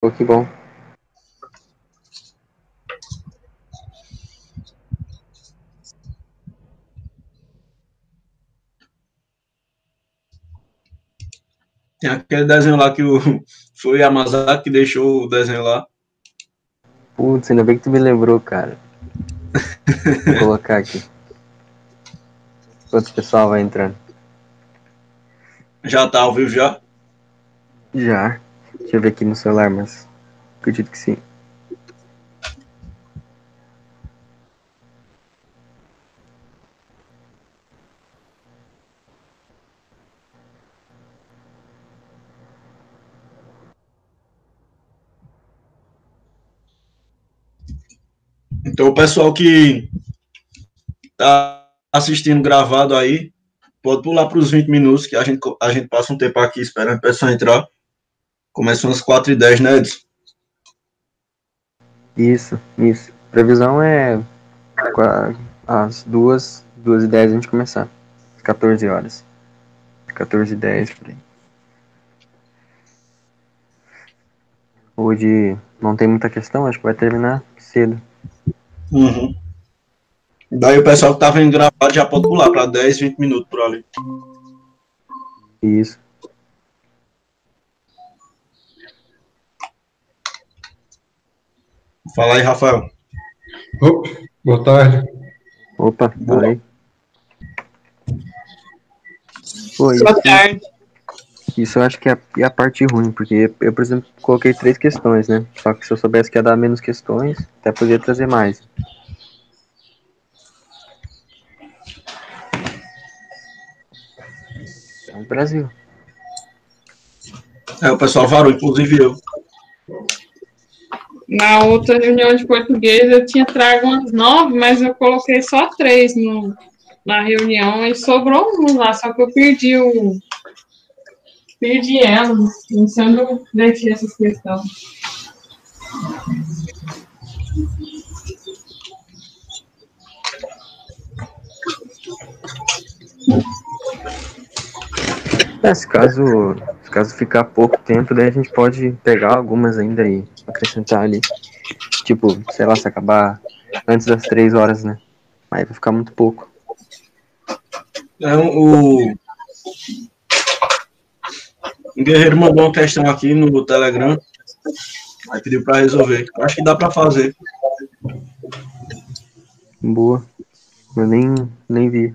Pô, que bom. Tem aquele desenho lá que o, foi o Yamazaki que deixou o desenho lá. Putz, ainda bem que tu me lembrou, cara. Vou colocar aqui. Enquanto o pessoal vai entrando. Já tá ao vivo já? Já. Deixa eu ver aqui no celular, mas acredito que sim. Então o pessoal que tá assistindo gravado aí, pode pular para os 20 minutos, que a gente, a gente passa um tempo aqui esperando a pessoa entrar. Começa umas 4 e 10, né, Edson? Isso, isso. Previsão é às duas, duas e dez a gente começar. 14 horas. 14 e 10 por aí. Hoje não tem muita questão, acho que vai terminar cedo. Uhum. Daí o pessoal que tá vendo gravado já pode pular para 10, 20 minutos por ali. Isso. Fala aí, Rafael. Opa, boa tarde. Opa, Boa. Pô, isso, Boa tarde. isso eu acho que é a, é a parte ruim, porque eu, por exemplo, coloquei três questões, né? Só que se eu soubesse que ia dar menos questões, até poderia trazer mais. É o Brasil. É, o pessoal varou, inclusive eu. Na outra reunião de português eu tinha trago umas nove, mas eu coloquei só três no, na reunião e sobrou um lá, só que eu perdi o. Perdi ela, não sei onde eu deixei essas questões. É, se caso, caso ficar pouco tempo, daí a gente pode pegar algumas ainda e acrescentar ali. Tipo, sei lá, se acabar antes das três horas, né? Aí vai ficar muito pouco. É, o... o Guerreiro mandou uma questão aqui no Telegram. Aí pediu para resolver. Acho que dá para fazer. Boa. Eu nem, nem vi.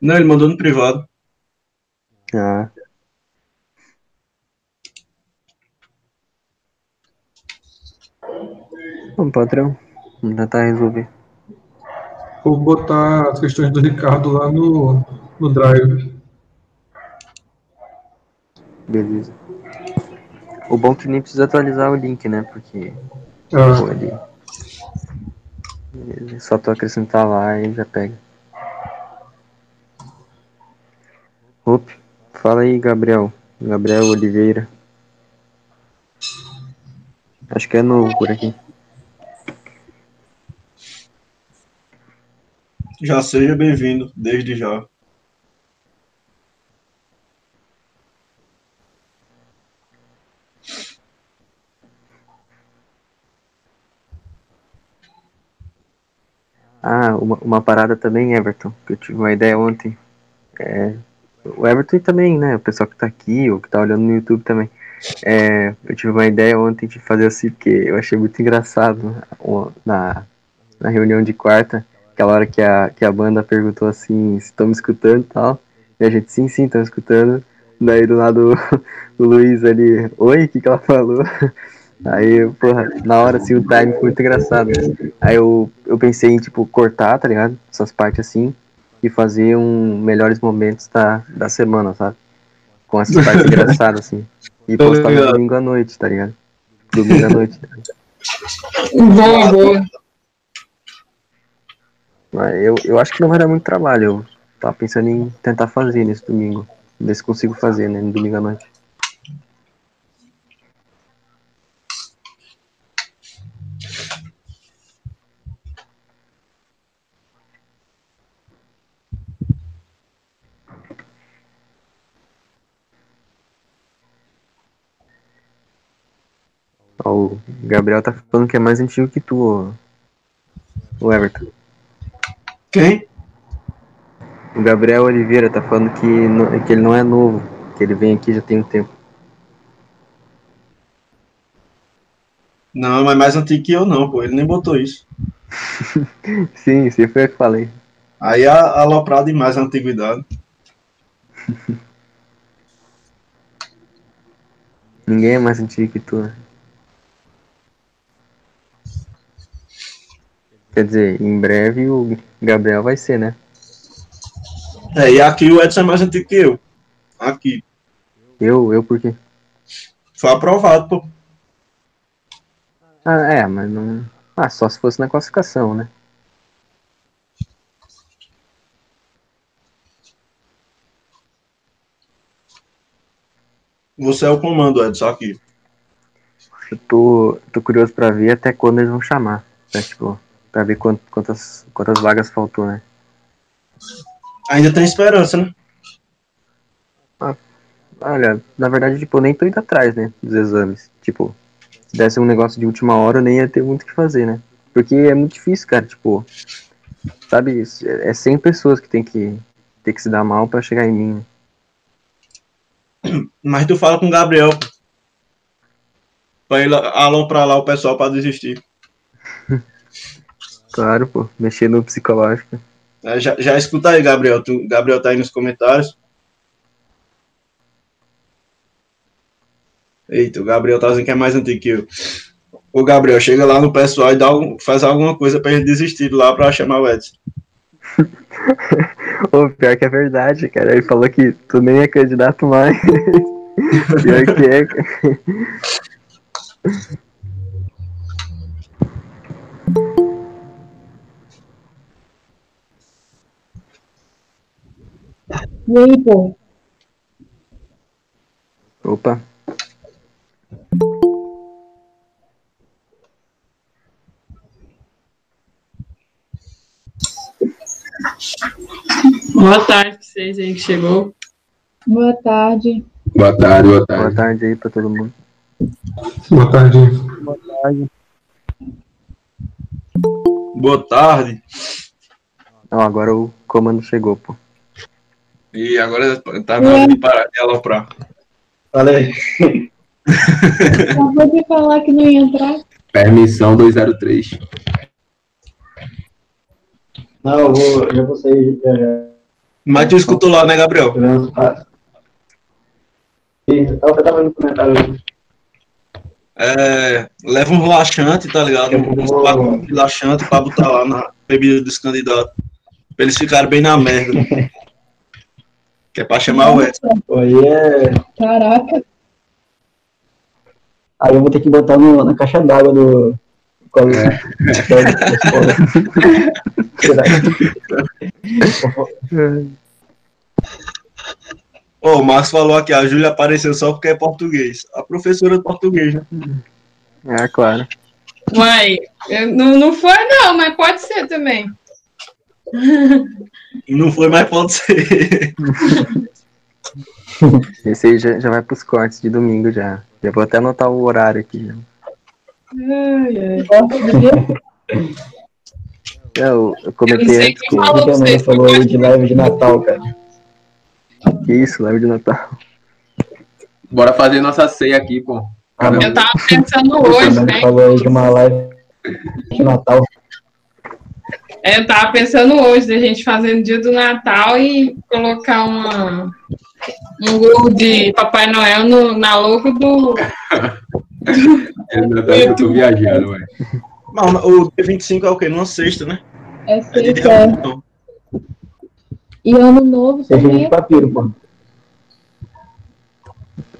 Não, ele mandou no privado. Ah. Bom, patrão, vamos tentar resolver. Vou botar as questões do Ricardo lá no, no Drive. Beleza. O bom é que nem precisa atualizar o link, né? Porque Ah, pô, ele... ele- Só tu acrescentar lá e já pega. Opa, fala aí, Gabriel. Gabriel Oliveira. Acho que é novo por aqui. Já seja bem-vindo, desde já. Ah, uma, uma parada também, Everton, que eu tive uma ideia ontem. É, o Everton também, né? O pessoal que tá aqui, ou que tá olhando no YouTube também. É, eu tive uma ideia ontem de fazer assim, porque eu achei muito engraçado ó, na, na reunião de quarta, aquela hora que a, que a banda perguntou assim, se estão me escutando e tal. E a gente, sim, sim, estão escutando. Daí do lado o Luiz ali, oi, o que, que ela falou? Aí, porra, na hora assim o time foi muito engraçado. Aí eu, eu pensei em, tipo, cortar, tá ligado? Essas partes assim. E fazer um melhores momentos da, da semana, sabe? Com essas partes engraçadas, assim. E Tô postar no ligado. domingo à noite, tá ligado? Domingo à noite. Boa, boa. Mas eu, eu acho que não vai dar muito trabalho. Eu tava pensando em tentar fazer nesse domingo. Ver se consigo fazer, né? No domingo à noite. O Gabriel tá falando que é mais antigo que tu, o Everton. Quem? O Gabriel Oliveira tá falando que, no- que ele não é novo, que ele vem aqui já tem um tempo. Não, mas mais antigo que eu não, pô. Ele nem botou isso. Sim, sim, foi eu que falei. Aí a aloprado demais a antiguidade. Ninguém é mais antigo que tu, né? Quer dizer, em breve o Gabriel vai ser, né? É, e aqui o Edson é mais antigo que eu. Aqui. Eu, eu por quê? Foi aprovado, pô. Ah, é, mas não. Ah, só se fosse na classificação, né? Você é o comando, Edson, aqui. Eu tô, tô curioso pra ver até quando eles vão chamar. Pra, tipo, pra ver quant- quantas, quantas vagas faltou, né? Ainda tem esperança, né? Olha, na verdade, tipo, eu nem tô indo atrás, né? Dos exames. Tipo, se desse um negócio de última hora, eu nem ia ter muito o que fazer, né? Porque é muito difícil, cara, tipo. Sabe, é 100 pessoas que tem que, tem que se dar mal pra chegar em mim. né? Mas tu fala com o Gabriel. Pra ele aloprar lá o pessoal pra desistir. Claro, pô, mexer no psicológico. É, já, já escuta aí, Gabriel. Tu, Gabriel tá aí nos comentários. Eita, o Gabriel tá dizendo que é mais antigo que eu. Ô, Gabriel, chega lá no pessoal e dá faz alguma coisa pra ele desistir lá pra chamar o Edson. Ô, pior que é verdade, cara. Ele falou que tu nem é candidato mais. pior que é. E aí, pô? Opa, Boa tarde pra vocês aí que chegou. Boa tarde. Boa tarde, boa boa tarde. tarde aí pra todo mundo. Boa tarde. Boa tarde. Ó, agora o comando chegou, pô. E agora tá na hora de parar de aloprar. Fala aí. Acabou de falar que não ia entrar. Permissão 203. Não, eu vou, já vou sair. Já, já. Mas tu escutou lá, né, Gabriel? E Eu tava no comentário. É, leva um relaxante, tá ligado? Um de relaxante pra botar lá na bebida dos candidatos. Pra eles ficarem bem na merda. que é pra chamar o Edson. Aí é. Caraca. Aí eu vou ter que botar no- na caixa d'água do. qual- É. Ô, o Marcos falou aqui, a Júlia apareceu só porque é português. A professora de português, né? Ah, claro. Uai, eu- não, não foi não, mas pode ser também. E não foi, mas pode ser. Esse aí já, já vai pros cortes de domingo já. Já vou até anotar o horário aqui. já. Ai, ai. É, Eu, eu comentei antes com O que a mãe falou de live de Natal, cara. que isso, live de Natal. Bora fazer nossa ceia aqui, pô. Não. Eu tava pensando hoje, né? falou aí de uma live de Natal. É, Eu tava pensando hoje da gente fazer no dia do Natal e colocar uma, um gorro de Papai Noel no, na logo do. Eu, eu tô viajando, velho. Mas o dia 25 é o quê? Numa sexta, né? É É sexta. não. E ano novo também. de papiro, pô.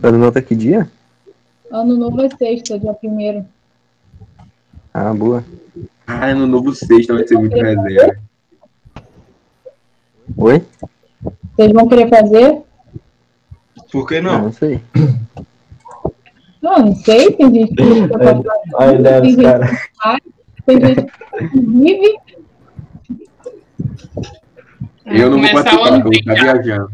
Ano novo é que dia? Ano novo é sexta, dia primeiro. Ah, boa. Ah, no novo sexta vai ser muito resenha. Oi? Vocês vão querer fazer? Por que Não, não? não sei. Não, não sei. Tem gente que fica pra trás, A ideia tem dos gente, caras. tem gente que vive. Eu não vou participar, ano eu vou estar viajando.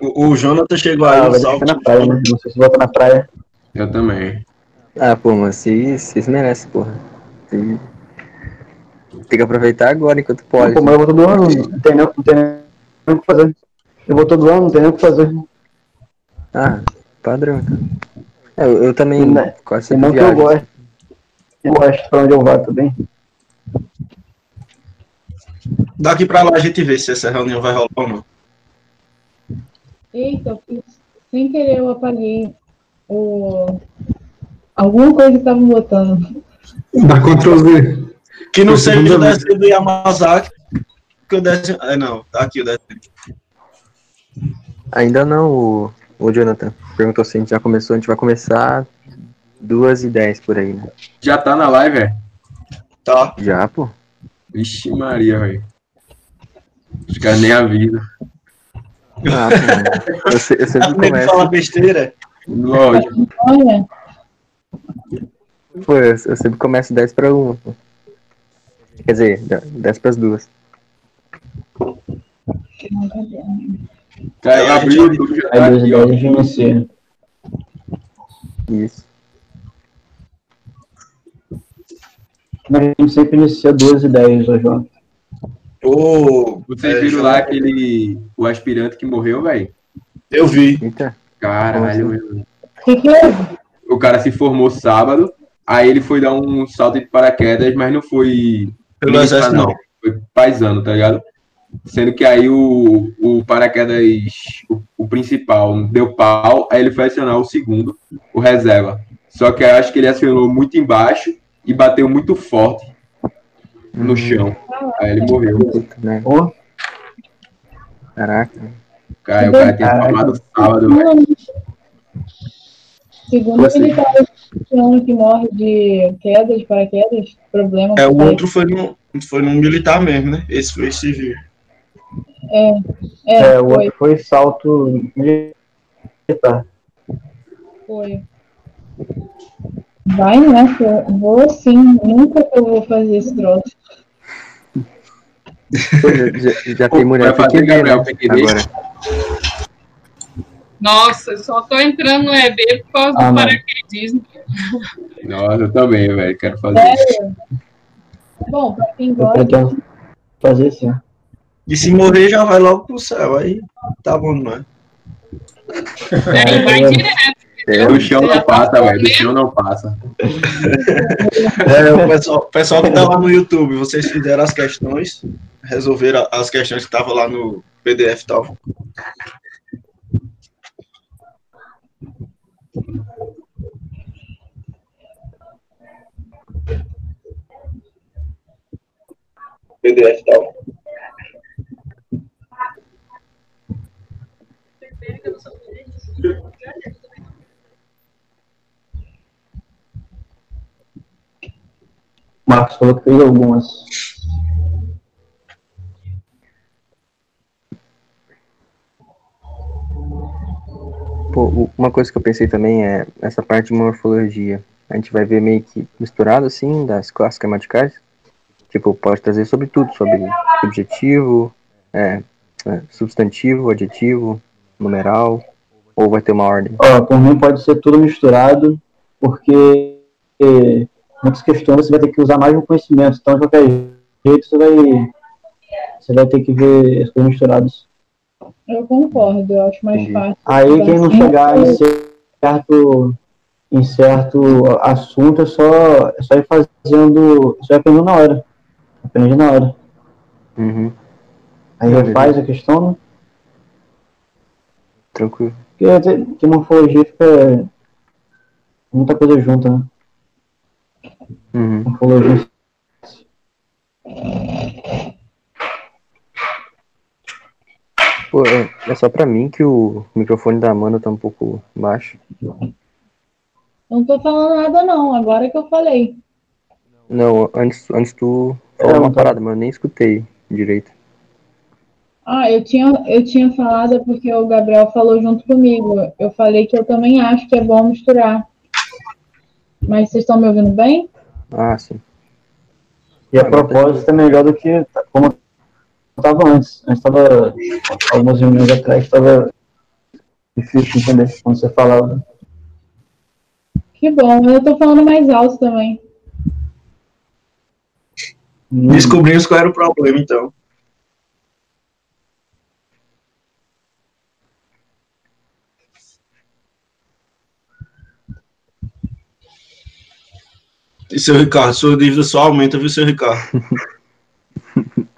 O, o Jonathan chegou aí Ah, no vai salto. ficar na praia, né? Não sei se volta na praia. Eu também. Ah, pô, mas vocês, vocês merecem, porra. Tem, tem que aproveitar agora enquanto pode. Pô, mas eu vou todo ano, não tem nem não tem nem o que fazer. Eu vou todo ano, não tem nem o que fazer. Ah, padrão. então. É, eu, eu também Não- quase sempre não que eu gosto. Eu gosto pra onde eu vá também. Daqui pra lá a gente vê se essa reunião vai rolar ou não. Eita, eu fiz- sem querer eu apaguei o... alguma coisa que tava botando. Dá Ctrl Z. Que não seja o desenho do Yamazaki. Que o desenho. É, não, tá aqui o desenho. Ainda não, o, o Jonathan perguntou se a gente já começou. A gente vai começar duas e dez por aí, né? Já tá na live, é? Tá. Já, pô. Vixe Maria, velho. Os caras nem avisam. Ah, pô, eu, eu A sempre começo. fala besteira. Lógico. Olha, Pô, eu, eu sempre começo 10 pra 1. Pô. Quer dizer, 10 pras duas. Cara, É, abriu o gente, YouTube, já Aí tá dois aqui, ó. dez a gente inicia. Isso. Mas a gente sempre inicia 12 e 10, ô João. Ô, Vocês é, viram lá aquele. O aspirante que morreu, velho? Eu vi. Eita. Caralho, meu. o que que é? O cara se formou sábado, aí ele foi dar um salto de paraquedas, mas não foi. Pelo militar, exército, não. Foi paisano, tá ligado? Sendo que aí o, o paraquedas, o, o principal, deu pau, aí ele foi acionar o segundo, o reserva. Só que eu acho que ele acionou muito embaixo e bateu muito forte no chão. Aí ele morreu. Pô, Caraca. Cara, o cara tinha formado sábado, velho. Segundo Você. ele tava ano que morre de queda, de paraquedas, problema. É, o com outro foi no, foi no militar mesmo, né? Esse foi civil. É, é, o foi, outro foi salto militar. foi. Vai nessa, eu vou sim, nunca que eu vou fazer esse troço. Já, já, tem mulher Vai fazer, Gabriel, né? Agora. Nossa, eu só tô entrando no EB por causa Ah, do não. paraquedismo. Nossa, eu também, velho. Quero fazer. Sério? Bom, pra quem Eu gosta, fazer assim. E se morrer, já vai logo pro céu. Aí tá bom, não é? Aí vai É, direto. É, Do chão não passa, velho. Do chão não passa. É, o pessoal, o pessoal que tá lá no YouTube, vocês fizeram as questões, resolveram as questões que estavam lá no PDF e tal. PDF e tal. Marcos falou que fez algumas. Pô, uma coisa que eu pensei também é essa parte de morfologia. A gente vai ver meio que misturado, assim, das classes gramaticais. Tipo, pode trazer sobre tudo, sobre subjetivo, é, é, substantivo, adjetivo, numeral, ou vai ter uma ordem. Ó, por mim pode ser tudo misturado, porque eh, muitas questões você vai ter que usar mais um conhecimento. Então, de qualquer jeito, você vai, você vai ter que ver as coisas misturadas. eu concordo, eu acho mais Entendi. fácil. Aí, quem não chegar em certo, em certo assunto, é só, é só ir fazendo, só ir aprendendo na hora. Aprende na hora. Uhum, Aí Beleza. refaz a questão, né? tranquilo. Porque, porque morfologia fica muita coisa junta, né? Uhum. Morfologia Pô, é, é só pra mim que o microfone da Amanda tá um pouco baixo. Não tô falando nada não, agora que eu falei. Não, antes, antes tu falou É, uma não parada, mas eu nem escutei direito. Ah, eu tinha, eu tinha falado porque o Gabriel falou junto comigo. Eu falei que eu também acho que é bom misturar. Mas vocês estão me ouvindo bem? Ah, sim. E a propósito é melhor do que como estava antes. Antes estava, algumas reuniões atrás, estava difícil de entender quando você falava. Que bom, eu tô falando mais alto também. Descobrimos qual era o problema, então. E seu Ricardo, sua dívida só aumenta, viu, seu Ricardo?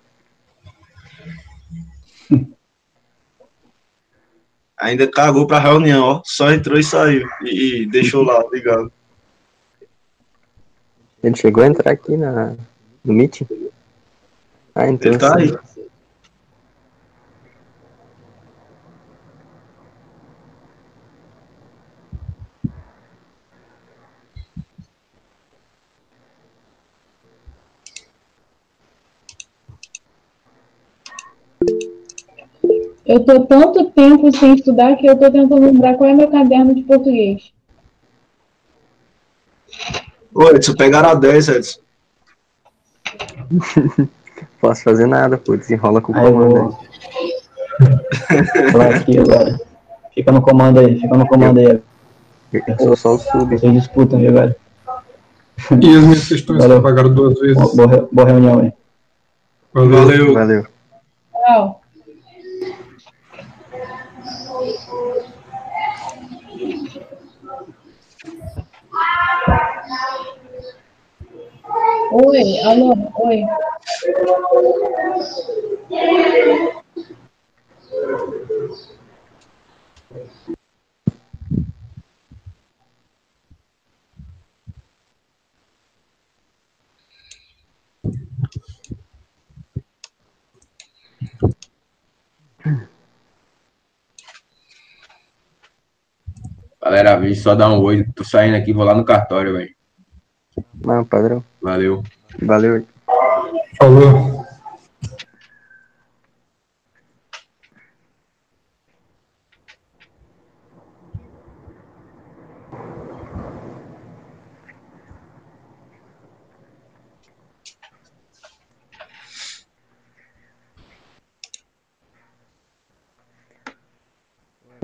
Ainda cagou pra reunião, ó. Só entrou e saiu. E, e deixou lá, ligado. Ele chegou a entrar aqui na, no meeting? Ah, então. Ele tá aí. Eu tô tanto tempo sem estudar que eu tô tentando lembrar qual é meu caderno de português. Ô, Edson, pegaram a 10, Edson. Posso fazer nada, pô. Desenrola com o Aí comando. aí. Vou aqui agora. Fica no comando aí, fica no comando aí. Eu sou só o sub. Vocês disputam, viu, velho? E as minhas questões Valeu. apagaram duas vezes. Boa, boa reunião aí. Valeu. Valeu. Valeu. Oi, alô, oi. Galera, vem só dar um oi. Tô saindo aqui, vou lá no cartório, velho. Não, padrão. Valeu. Valeu. Falou.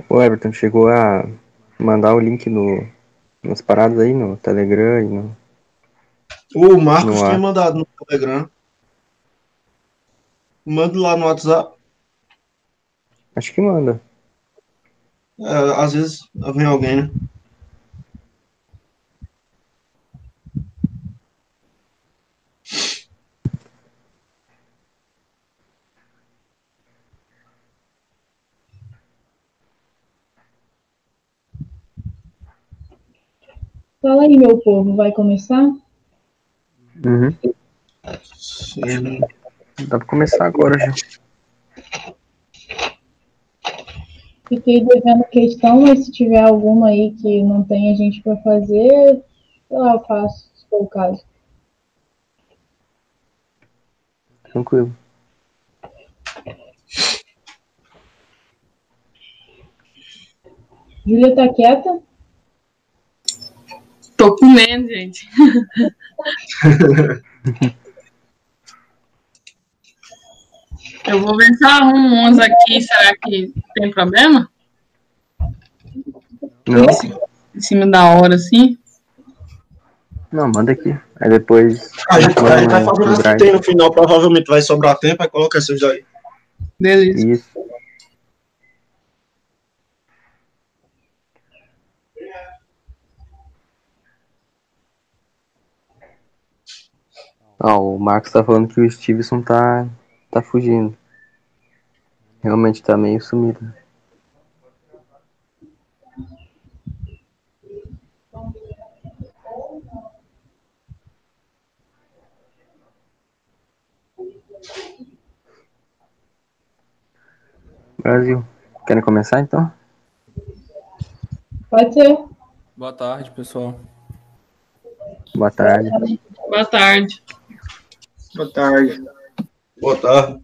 O Everton chegou a mandar o link no, nas paradas aí, no Telegram e no. O Marcos tinha mandado no Telegram. Manda lá no WhatsApp. Acho que manda. É, às vezes vem alguém, né? Fala aí, meu povo, vai começar? Uhum. Dá pra começar agora já. Fiquei devendo questão, mas se tiver alguma aí que não tem a gente para fazer, sei lá, eu faço, se for o caso. Tranquilo. Júlia tá quieta? Tô comendo, gente. Eu vou ver se eu arrumo uns aqui. Será que tem problema? Não, Em cima da hora, assim? não, manda aqui. Aí depois. A gente vai, a gente vai fazendo as que tem no final, provavelmente vai sobrar tempo, aí coloca esses aí. Beleza. Isso. Ó, o Marcos tá falando que o Stevenson tá, tá fugindo. Realmente tá meio sumido. Brasil. Querem começar então? Pode ser. Boa tarde, pessoal. Boa tarde. Boa tarde. Boa tarde. Boa tarde.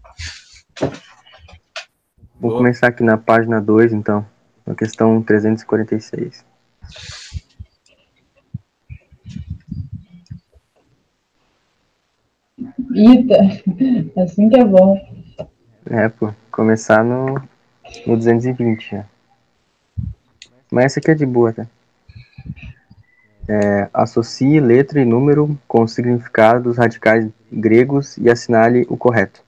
Vou Boa. começar aqui na página 2, então. Na questão 346. Eita, assim que é bom. É, pô. Começar no, no 220 já. Mas essa aqui é de boa, tá? É, associe letra e número com o significado dos radicais gregos e assinale o correto.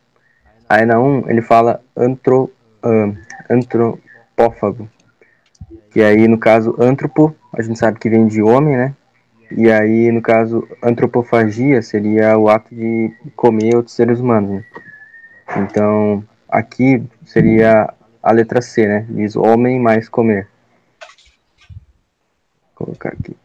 Aí na 1 ele fala antro, ah, antropófago. E aí, no caso, antropo, a gente sabe que vem de homem, né? E aí, no caso, antropofagia seria o ato de comer outros seres humanos. Né? Então, aqui seria a letra C, né? Diz homem mais comer. Vou colocar aqui.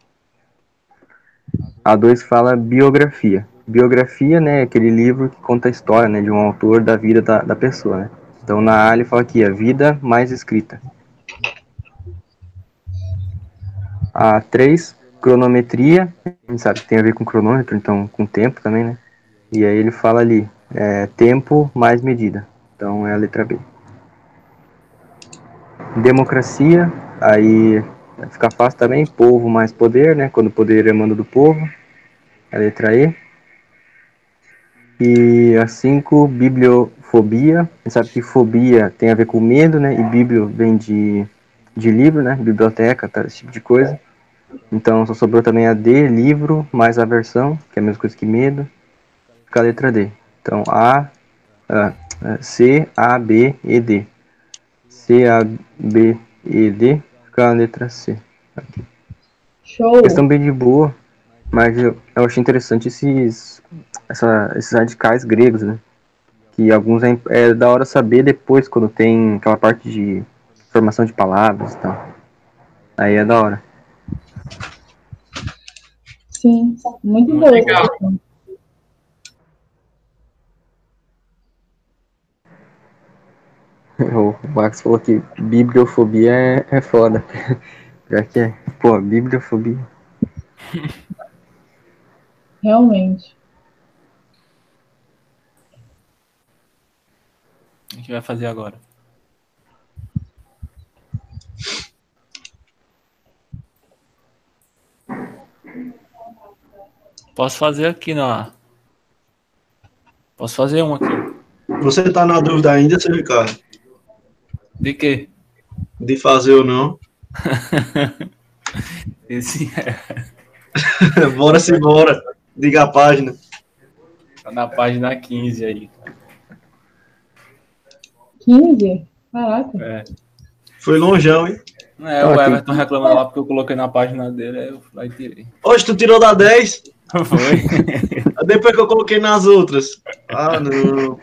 A 2 fala biografia. Biografia, né, é aquele livro que conta a história, né, de um autor da vida da, da pessoa, né. Então, na A ele fala aqui, a vida mais escrita. A 3, cronometria, a gente sabe que tem a ver com cronômetro, então com tempo também, né. E aí ele fala ali, é, tempo mais medida. Então, é a letra B. Democracia, aí vai ficar fácil também, povo mais poder, né, quando o poder emana do povo. A letra E. E a 5, bibliofobia. Gente sabe que fobia tem a ver com medo, né? E biblio vem de, de livro, né? Biblioteca, tá? esse tipo de coisa. Então só sobrou também a D, livro, mais aversão, que é a mesma coisa que medo. Fica a letra D. Então A, a C, A, B e D. C, A, B e D. Fica a letra C. Aqui. Show. Questão bem de boa, mas eu, eu achei interessante esses, essa, esses radicais gregos, né? Que alguns é, é da hora saber depois, quando tem aquela parte de formação de palavras e tal. Aí é da hora. Sim, muito Muito legal. O Max falou que bibliofobia é, é foda. Já que é. Pô, bibliofobia. Realmente. O que vai fazer agora? Posso fazer aqui na. Posso fazer um aqui. Você tá na dúvida ainda, seu Ricardo? De quê? De fazer ou não? Esse é. bora se bora. Diga a página. Tá na página 15 aí. 15? Caraca. É. Foi longeão, hein? É, o Everton reclamando lá porque eu coloquei na página dele, aí eu fui lá e tirei. Hoje tu tirou da 10? Foi. Depois que eu coloquei nas outras. Ah, não.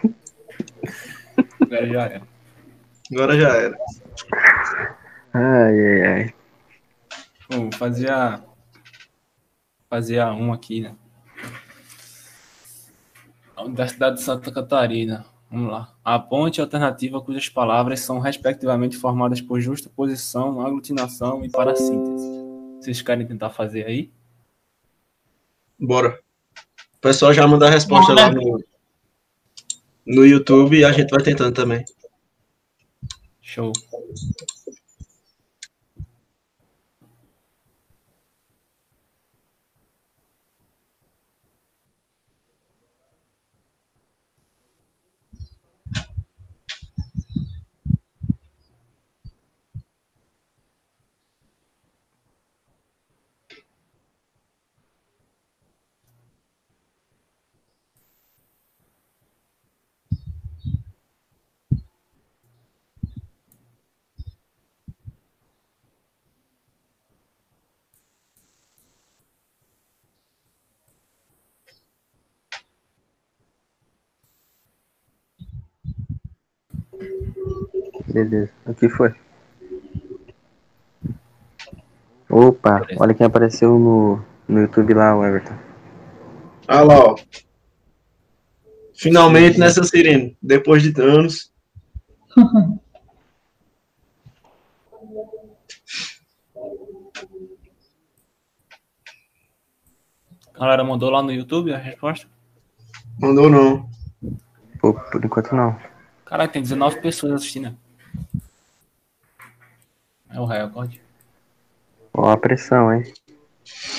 Agora já era. Agora já era. Ai, ai, ai. Bom, fazia. Fazia um aqui, né? A Universidade de Santa Catarina. Vamos lá. A ponte alternativa cujas palavras são respectivamente formadas por justa posição, aglutinação e parassíntese. Vocês querem tentar fazer aí? Bora. O pessoal já manda a resposta lá no, no YouTube e a gente vai tentando também. Show. Beleza. O que foi? Opa, olha quem apareceu no, no YouTube lá, o Everton. Olha lá, ó. Finalmente nessa sirene, depois de anos. A galera mandou lá no YouTube a resposta? Mandou não. Pô, por enquanto não. Caraca, tem 19 pessoas assistindo. É o recorde. Ó a pressão, hein?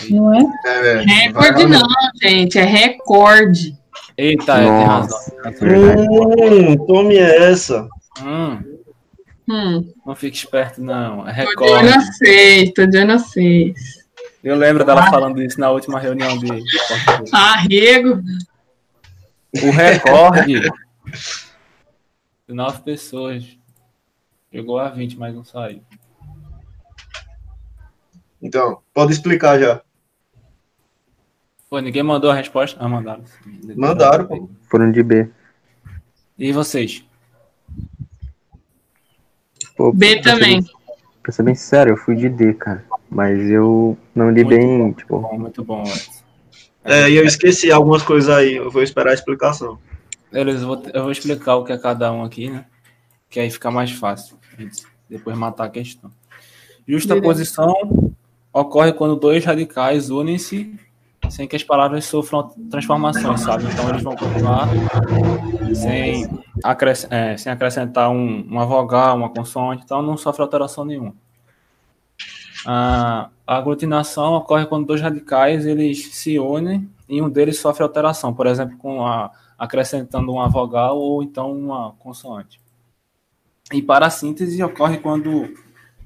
Não é? É, Recorde não, gente, é recorde. Eita, é, tem razão. é. Hum, tome essa. Hum, Hum, não fique esperto, não. É tô de olho recorde. a seis, tô de olho a seis. Eu lembro dela falando isso na última reunião de. Arrego. O recorde de nove pessoas chegou a 20, mas não saiu. Então, pode explicar já. Pô, ninguém mandou a resposta? Ah, mandaram. Mandaram, pô. Foram de B. E vocês? Pô, B também. bem- Pra ser bem sincero, eu fui de D, cara. Mas eu não li Muito bem, tipo, Bom, muito bom. É, e eu esqueci algumas coisas aí, eu vou esperar a explicação. Beleza, eu vou, eu vou explicar o que é cada um aqui, né? Que aí fica mais fácil. Depois matar a questão. Justa posição ocorre quando dois radicais unem-se sem que as palavras sofram transformações, sabe? Então eles vão continuar sem, acres- é, sem acrescentar um- uma vogal, uma consoante, então não sofre alteração nenhuma. A a aglutinação ocorre quando dois radicais eles se unem e um deles sofre alteração, por exemplo, com a acrescentando uma vogal ou então uma consoante. E parassíntese ocorre quando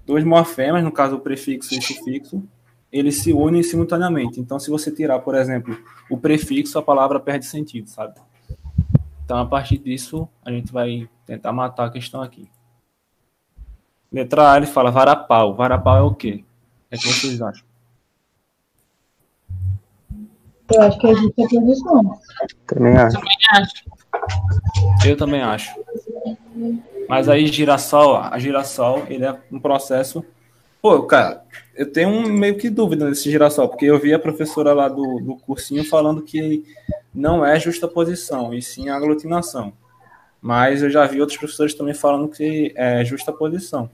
dois morfemas, no caso o prefixo e o sufixo, eles se unem simultaneamente. Então, se você tirar, por exemplo, o prefixo, a palavra perde sentido, sabe? Então, a partir disso, a gente vai tentar matar a questão aqui. Letra A, ele fala varapau. Varapau é o quê? O que, é que vocês acham? Eu acho que é justa posição. também acho. Eu também acho. Mas aí girassol, a girassol, ele é um processo. Pô, cara, eu tenho um meio que dúvida nesse girassol, porque eu vi a professora lá do, do cursinho falando que não é justa posição, e sim aglutinação. Mas eu já vi outros professores também falando que é justa posição.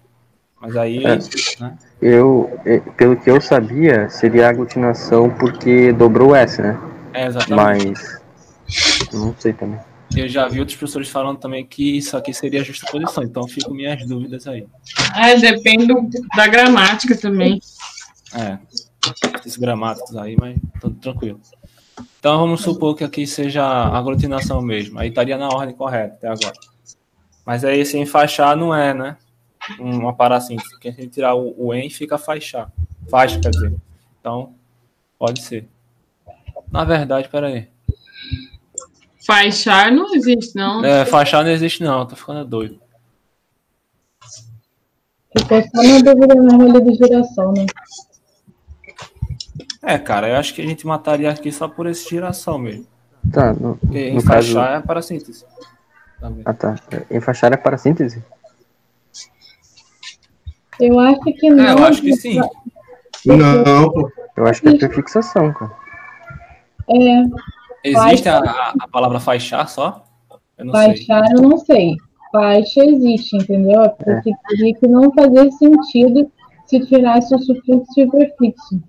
Mas aí, É. né? Eu, eh, pelo que eu sabia, seria aglutinação porque dobrou o S, né? É exatamente. Mas. Não sei também. Eu já vi outros professores falando também que isso aqui seria justa posição, então fico minhas dúvidas aí. É, depende da gramática também. É, esses gramáticos aí, mas tudo tranquilo. Então vamos supor que aqui seja aglutinação mesmo. Aí estaria na ordem correta até agora. Mas aí se enfaixar não é, né? Uma parassíntese. Porque a gente tirar o, o em fica faixar. Faixa, quer dizer. Então, pode ser. Na verdade, peraí. Faixar não existe, não. É, faixar não existe não, tô ficando doido. Ficou só na dúvida mesmo ali do girassol, né? É, cara, eu acho que a gente mataria aqui só por esse giração mesmo. Tá, no, Porque no caso. enfaixar é parassíntese. Também. Ah, tá. Enfaixar é parassíntese? Eu acho que não. É, eu acho que sim. Não. Eu acho que é prefixação, cara. É, Existe a, a- a palavra faixar só? Eu não sei. Baixar eu não sei. Faixa existe, entendeu? É Porque teria que não fazer sentido se tirasse o sufixo e o prefixo.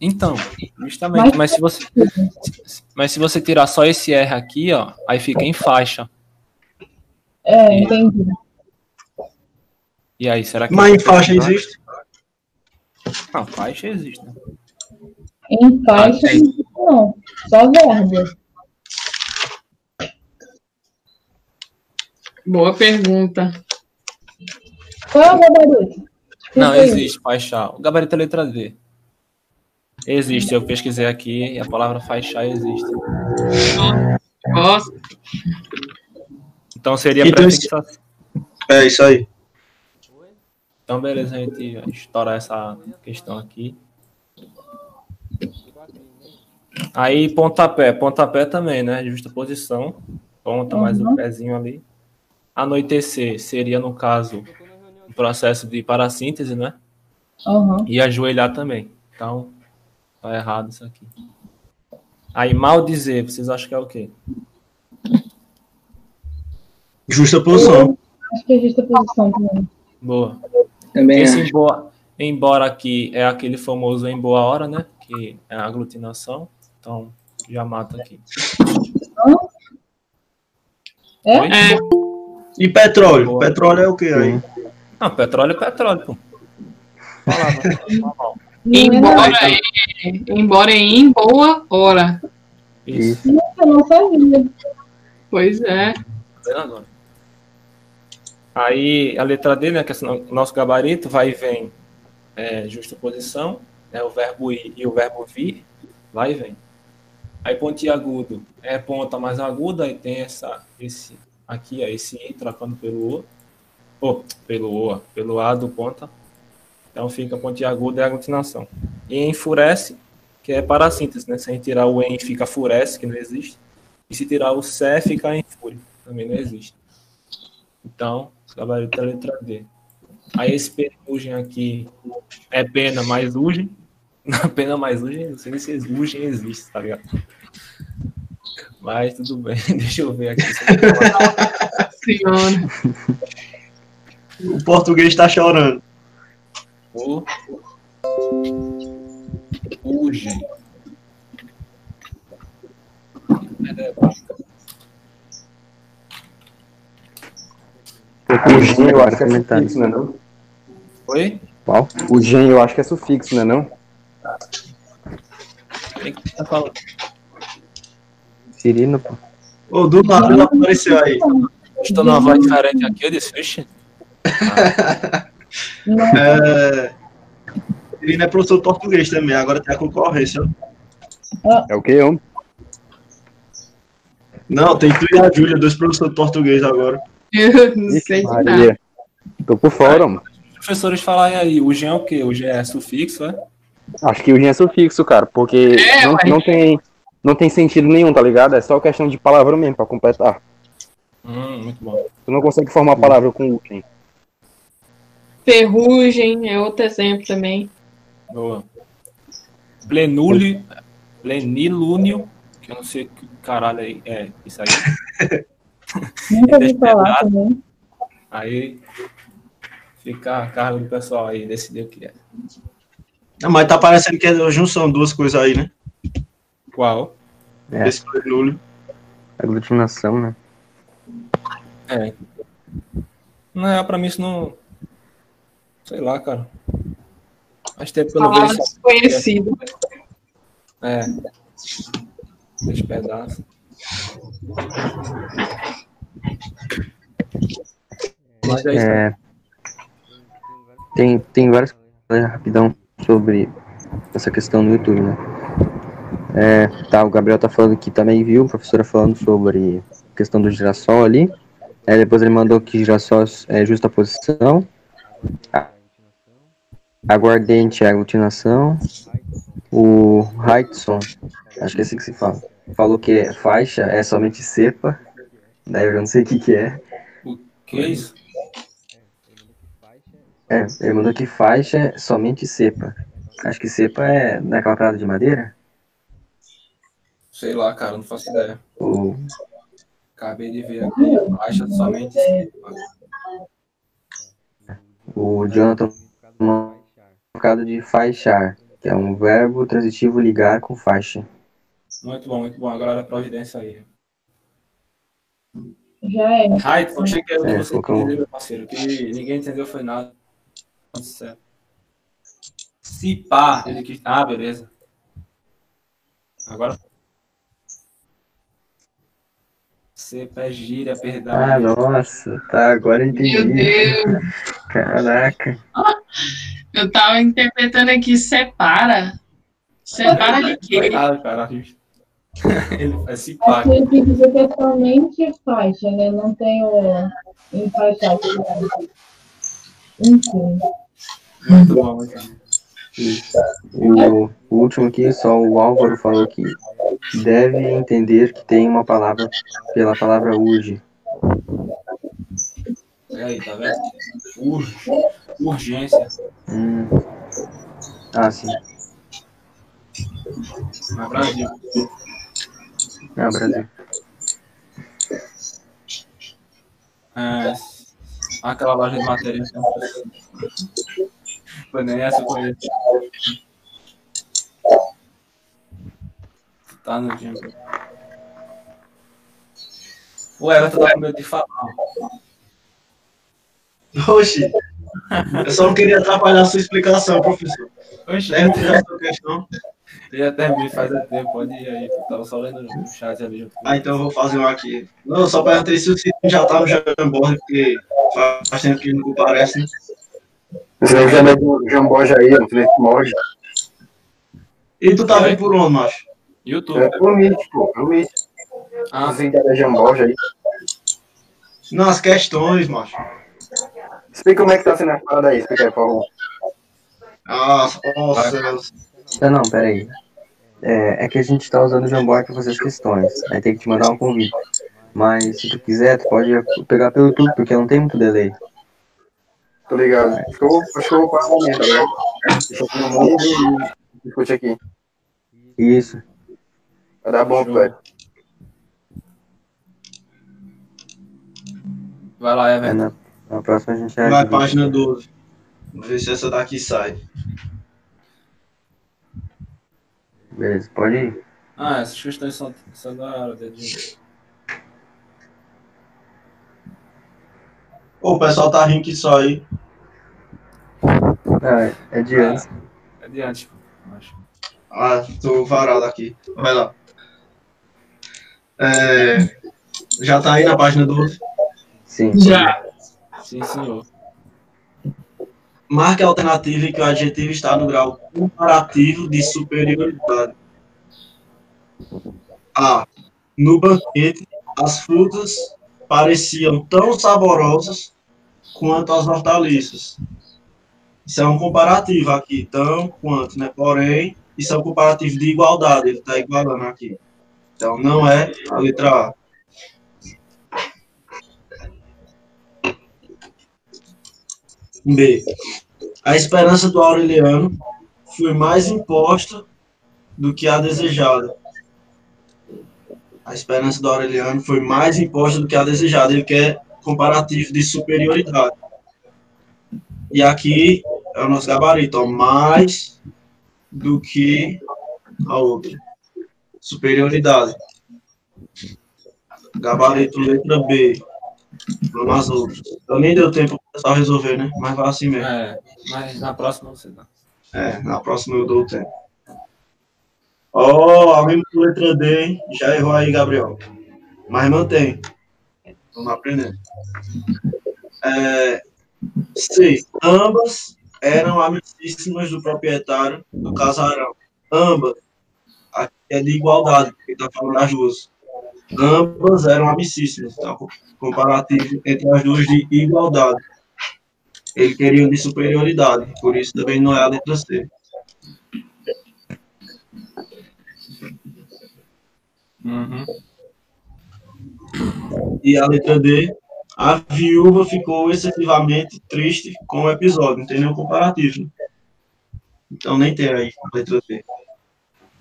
Então, justamente. Mas se você, mas se você tirar só esse R aqui, ó, aí fica em faixa. É, E- entendi. E aí, será que. Mas em faixa existe? Não, faixa existe. Né? Em faixa, Ah, tem. Não. Só verbo. Boa pergunta. Qual é o gabarito? Não, existe faixar. O gabarito é letra D. Existe, eu pesquisei aqui e a palavra faixar existe. Gosto. Então seria Então, prefixação. É isso aí. Então, beleza, a gente estourar essa questão aqui. Aí, pontapé. Pontapé também, né? Justa posição. Ponta mais o Uhum. pezinho ali. Anoitecer seria, no caso, um processo de parassíntese, né? Aham. E ajoelhar também. Então, tá errado isso aqui. Aí, mal dizer, vocês acham que é o quê? Justa posição. Acho que é justa posição também. Boa. Também Esse acho. embora, embora aqui é aquele famoso em boa hora, né? Que é a aglutinação. Então, já mata aqui. É? É, E petróleo? Boa. Petróleo é o que aí? Não, petróleo é petróleo, pô. Não é embora, é, embora é em boa hora. Isso, Eu não sabia. Pois é. tá? Aí, a letra D, né? Que é o nosso gabarito, vai e vem é, justa posição. né, o verbo ir e o verbo vir, vai e vem. Aí pontiagudo é ponta mais aguda, aí tem essa, esse aqui, ó, esse i trocando pelo o, oh, pelo o, pelo a do ponta. Então fica pontiagudo é aglutinação. E enfurece, que é parassíntese, né? Se a gente tirar o em fica furece, que não existe. E se tirar o sé, fica fúria, também não existe. Então, gabarito da letra D. Aí esse penugem aqui é pena mais urgem. Na pena mais urgem, não sei se urgem existe, tá ligado? Mas tudo bem, deixa eu ver aqui. Senhora. O português está chorando. O urgem. O gen eu acho que é sufixo, não é não? Oi? Qual? O gen eu acho que é sufixo, não é não? Quem que tá falando? Cirino, pô. Ô, do nada apareceu aí. Estou numa voz diferente aqui, eu disse, vixe. É... Ele é professor de português também, agora tem a concorrência. É o que, homem? Não, tem tu e a Júlia, dois professores de português agora. Eu não sei de nada. Maria. Tô por fora, mano. Os professores falarem aí, o gen é o quê? O gen é sufixo, é? Acho que o gen é sufixo, cara, porque É, não, ué. não tem, não tem sentido nenhum, tá ligado? É só questão de palavra mesmo, pra completar. Hum, muito bom. Tu não consegue formar palavra com o gen. Ferrugem é outro exemplo também. Boa. Plenúlio, plenilúnio, que eu não sei que caralho é, é isso aí. Nunca ouvi falar Desesperado. também. Aí fica a cargo do pessoal aí decidir o que é. Não, mas tá parecendo que é a junção duas coisas aí, né? Qual? É. Esse plenúlio. Aglutinação, né? É. Não é, pra mim isso não. Sei lá, cara. Faz tempo que eu não vejo Palavra isso. desconhecida. É. Dois pedaços. Mas é isso. É, tem, tem várias coisas rapidão sobre essa questão no YouTube, né? É, tá, o Gabriel tá falando que também viu, a professora falando sobre a questão do girassol ali. Aí depois ele mandou que girassol é justa posição. Aguardente é aglutinação. O Heidson, acho que é assim que se fala, falou que é faixa é somente cepa. Daí eu não sei o que que é. Que é isso? É, ele mandou que faixa é somente cepa. Acho que cepa é daquela parada de madeira? Sei lá, cara, não faço ideia. Ou Acabei de ver aqui. Acha somente. o Jonathan colocado de faixar, que é um verbo transitivo ligar com faixa. Muito bom, muito bom. Agora a providência aí. Já é. Raid, eu achei que era que É, você colocou- entendeu, meu parceiro. Que ninguém entendeu foi nada. Certo. Se pá, ele quis. Ah, beleza. Agora. Cepa é gíria, perdão. Ah, nossa, tá, agora eu Meu entendi. Deus. Caraca. Eu tava interpretando aqui separa. Separa de quê? Ah, cara, ele faz se pá. Aqui ele que é somente faixa, né? Não tem o enfaixado. Enfim. Muito bom, muito bom. O, o último aqui, só o Álvaro falou que deve entender que tem uma palavra pela palavra urge. E aí, tá vendo? Ur- urgência. Hum. Ah, sim. No Brasil. Ah, Brasil. É, aquela loja de materiais. né? Foi nem essa conheço. Tá no dia. O Everton tá com medo de falar. Oxi. Eu só não queria atrapalhar a sua explicação, professor. Oxe, Deve ter a sua questão. Eu já terminei faz tempo, pode ir aí. Eu tava só lendo no chat ali. Ah, então eu vou fazer um aqui. Não, eu só perguntei se o Cid já tá no Jamborne, porque faz tempo que ele não comparece, né? Você já um jambó já aí, um Felipe Morge. E tu tá vendo por onde, macho? YouTube. É o Meet, pô. É o Meet. Ah, vídeos da Jamboja aí. Nas questões, macho. Explica como é que tá sendo a parada aí. Explica aí, por favor. Ah, oh, céus. Não, não, peraí. É, é que a gente tá usando o Jamboy pra fazer as questões. Aí tem que te mandar um convite. Mas se tu quiser, tu pode pegar pelo YouTube, porque não tem muito delay. Tô ligado. Acho que eu, acho que eu vou parar o momento agora. Deixa eu pôr no mundo e discute aqui. Isso. Vai dar bom, velho. vai lá, É, Everton. na, na próxima a gente já. Vai, página 12. Vamos ver se essa daqui sai. Beleza, pode ir. Ah, essas questões são, são da hora, dedinho. O pessoal tá rindo que só aí. É, é de antes. Adiante, acho. Ah, tô varado aqui. Vai lá. É, já tá aí na página 12. Sim. Já. Sim, senhor. Marque a alternativa em que o adjetivo está no grau comparativo de superioridade. A. No banquete, as frutas pareciam tão saborosas quanto as hortaliças. Isso é um comparativo aqui, tão quanto, né? Porém, isso é um comparativo de igualdade, ele está igualando aqui. Então, não é a letra A. B. A esperança do Aureliano foi mais imposta do que a desejada. A esperança do Aureliano foi mais imposta do que a desejada. Ele quer comparativo de superioridade. E aqui é o nosso gabarito, ó, mais do que a outra. Superioridade. Gabarito letra B. Às outras. Então nem deu tempo para o pessoal resolver, né? Mas vai assim mesmo. É, mas na próxima você dá. É, na próxima eu dou o tempo. Ó, alguém com letra D, hein? Já errou aí, Gabriel. Mas mantém. Vamos aprendendo. É, C. Ambas eram amicíssimas do proprietário do casarão. Ambas. Aqui é de igualdade, porque está falando das duas. Ambas eram amicíssimas. Tá? Comparativo entre as duas de igualdade. Ele queria de superioridade, por isso também não é a letra C. Uhum. E a letra D, a viúva ficou excessivamente triste com o episódio, não tem nenhum comparativo. Então nem tem aí a letra D.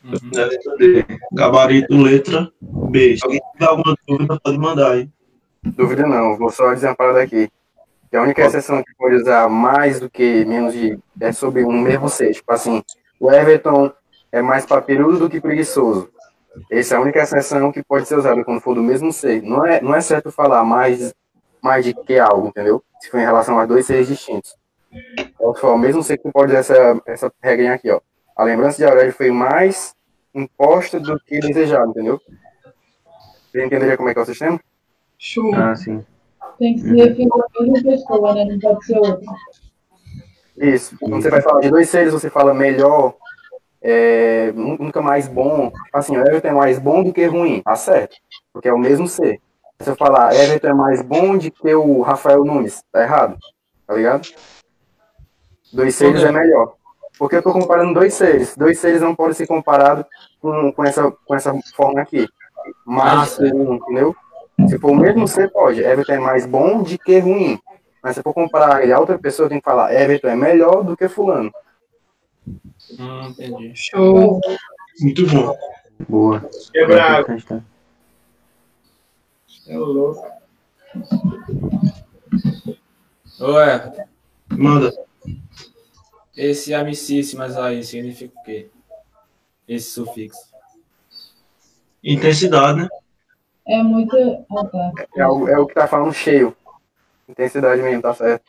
Uhum. É letra D. Gabarito, letra B. Se alguém tiver alguma dúvida, pode mandar aí. Dúvida não, vou só dizer uma parada aqui. Que a única exceção que pode usar mais do que menos de é sobre um mesmo ser. Tipo assim, o Everton é mais papirudo do que preguiçoso. Essa é a única exceção que pode ser usada quando for do mesmo ser. Não é, não é certo falar mais, mais de que algo, entendeu? Se for em relação a dois seres distintos. Então, o mesmo ser que pode usar essa, essa regrinha aqui, ó. A lembrança de Aurélio foi mais imposta do que desejada, entendeu? Você entenderia como é que é o sistema? Show. Ah, sim. Tem que se referir à mesma pessoa, né? Não pode ser outra. Isso. Quando você vai falar de dois seres, você fala melhor, é, nu- nunca mais bom. Assim, o Everton é mais bom do que ruim, tá certo. Porque é o mesmo ser. Se eu falar Everton é mais bom do que o Rafael Nunes, tá errado. Tá ligado? Dois seres é melhor. Porque eu tô comparando dois seres. Dois seres não podem ser comparados com, com, essa, com essa forma aqui. Ah, que um, entendeu? Se for o mesmo ser, pode. Everton é mais bom do que ruim. Mas se for comparar ele a outra pessoa, tem que falar Everton é melhor do que fulano. Hum, entendi. Show. Muito bom. Boa. Importante, tá? É louco. Everton, Manda. Esse amicíssimas aí significa o quê? Esse sufixo. Intensidade, né? É muito. Ah, tá. É o, é o que tá falando cheio. Intensidade mesmo, tá certo.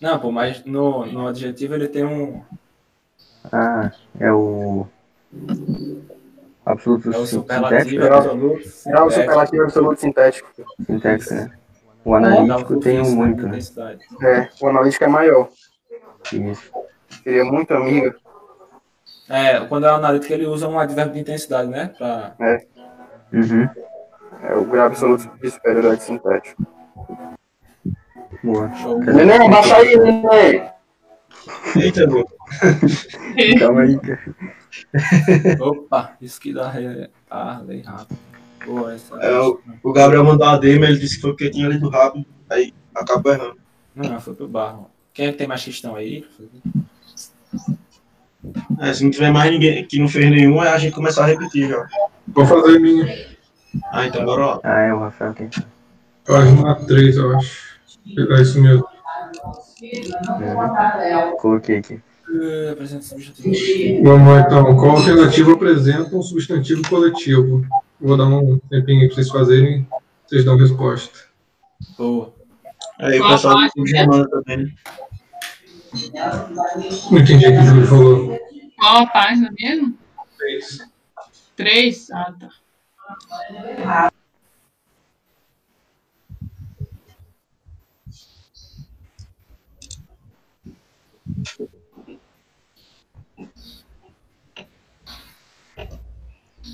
Não, pô, mas no, no adjetivo ele tem um. Ah, é o. Absoluto É o superlativo sintético? Absoluto. É o sintético, superlativo absoluto sintético. Sintético, né? O um analítico tem um sufixo, muito, né, né? É, o analítico é maior. Isso. Seria muito amiga. É, quando é analítico, ele usa um advérbio de intensidade, né? Pra... Uhum. É o grau absoluto de superioridade sintético. Boa. Show. Neném, baixa aí, neném. Eita, bro. Calma aí, cara. Opa, isso que dá re... ah, lei rápido. Boa, essa. É, o, o Gabriel mandou a demo, ele disse que foi porque tinha lido rápido, aí acabou errando. Não, foi pro barro. Quem é que tem mais questão aí? É, se não tiver mais ninguém que não fez nenhum, é a gente começar a repetir já. Vou fazer minha. Ah, então bora lá. Ah, é o Rafael tem. Página 3, eu acho. É isso mesmo. Uhum. Coloquei aqui. Substantivo. Vamos lá então. Qual alternativa apresenta um substantivo coletivo? Vou dar um tempinho aí pra vocês fazerem. Vocês dão resposta. Boa. Aí o pessoal também. Não entendi o que Júlio falou. Qual a página mesmo? Três. Três? Ah, tá.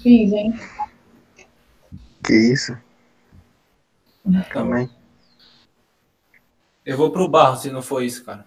Fiz, hein? Que isso? Aí. Eu vou pro barro se não for isso, cara.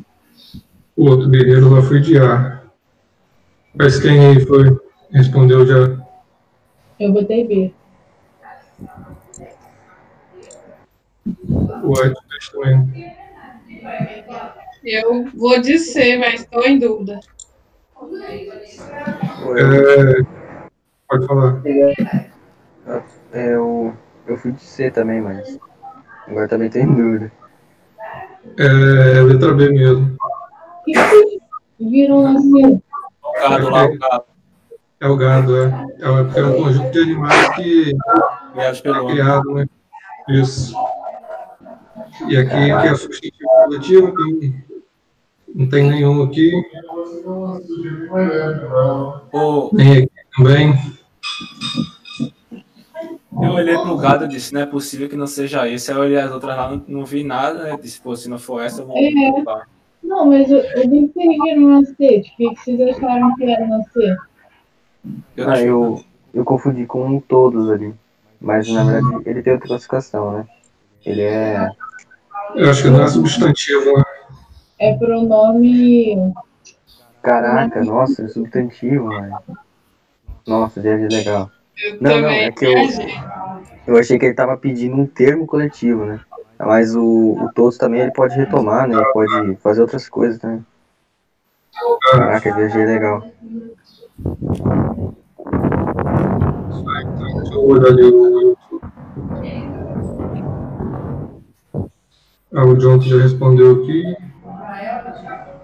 O outro guerreiro lá foi de A. Mas quem aí foi? Respondeu já. Eu botei B. O White também. Eu vou de C, mas estou em dúvida. É, pode falar. É, eu, eu fui de C também, mas agora também tem dúvida. É letra B mesmo. O que que vocês viram assim? O gado lá, o gado. É o gado, é. É um- é um conjunto de animais que é homem. criado, né? Isso. E aqui, que é substantivo coletivo, tem, não tem nenhum aqui, nem aqui também. eu olhei pro gado e disse, não é possível que não seja esse. Aí eu olhei as outras lá, não, não vi nada. Disse, pô, se não for essa, eu vou É. Não, mas eu, eu vi que viram na C. O que, que vocês acharam que era na C? Eu Ah, eu, eu confundi com um todos ali. Mas na verdade ele tem outra classificação, né? Ele é. Eu acho que não é substantivo, né? É pronome. Caraca, nossa, é substantivo, mano. Nossa, viagem legal. Eu Não, não, é que eu-. Eu achei que ele tava pedindo um termo coletivo, né? Mas o, o todos também ele pode retomar, né? Ele pode fazer outras coisas também. Caraca, viajei legal. Deixa eu olhar ali o YouTube. Ah, o John já respondeu aqui.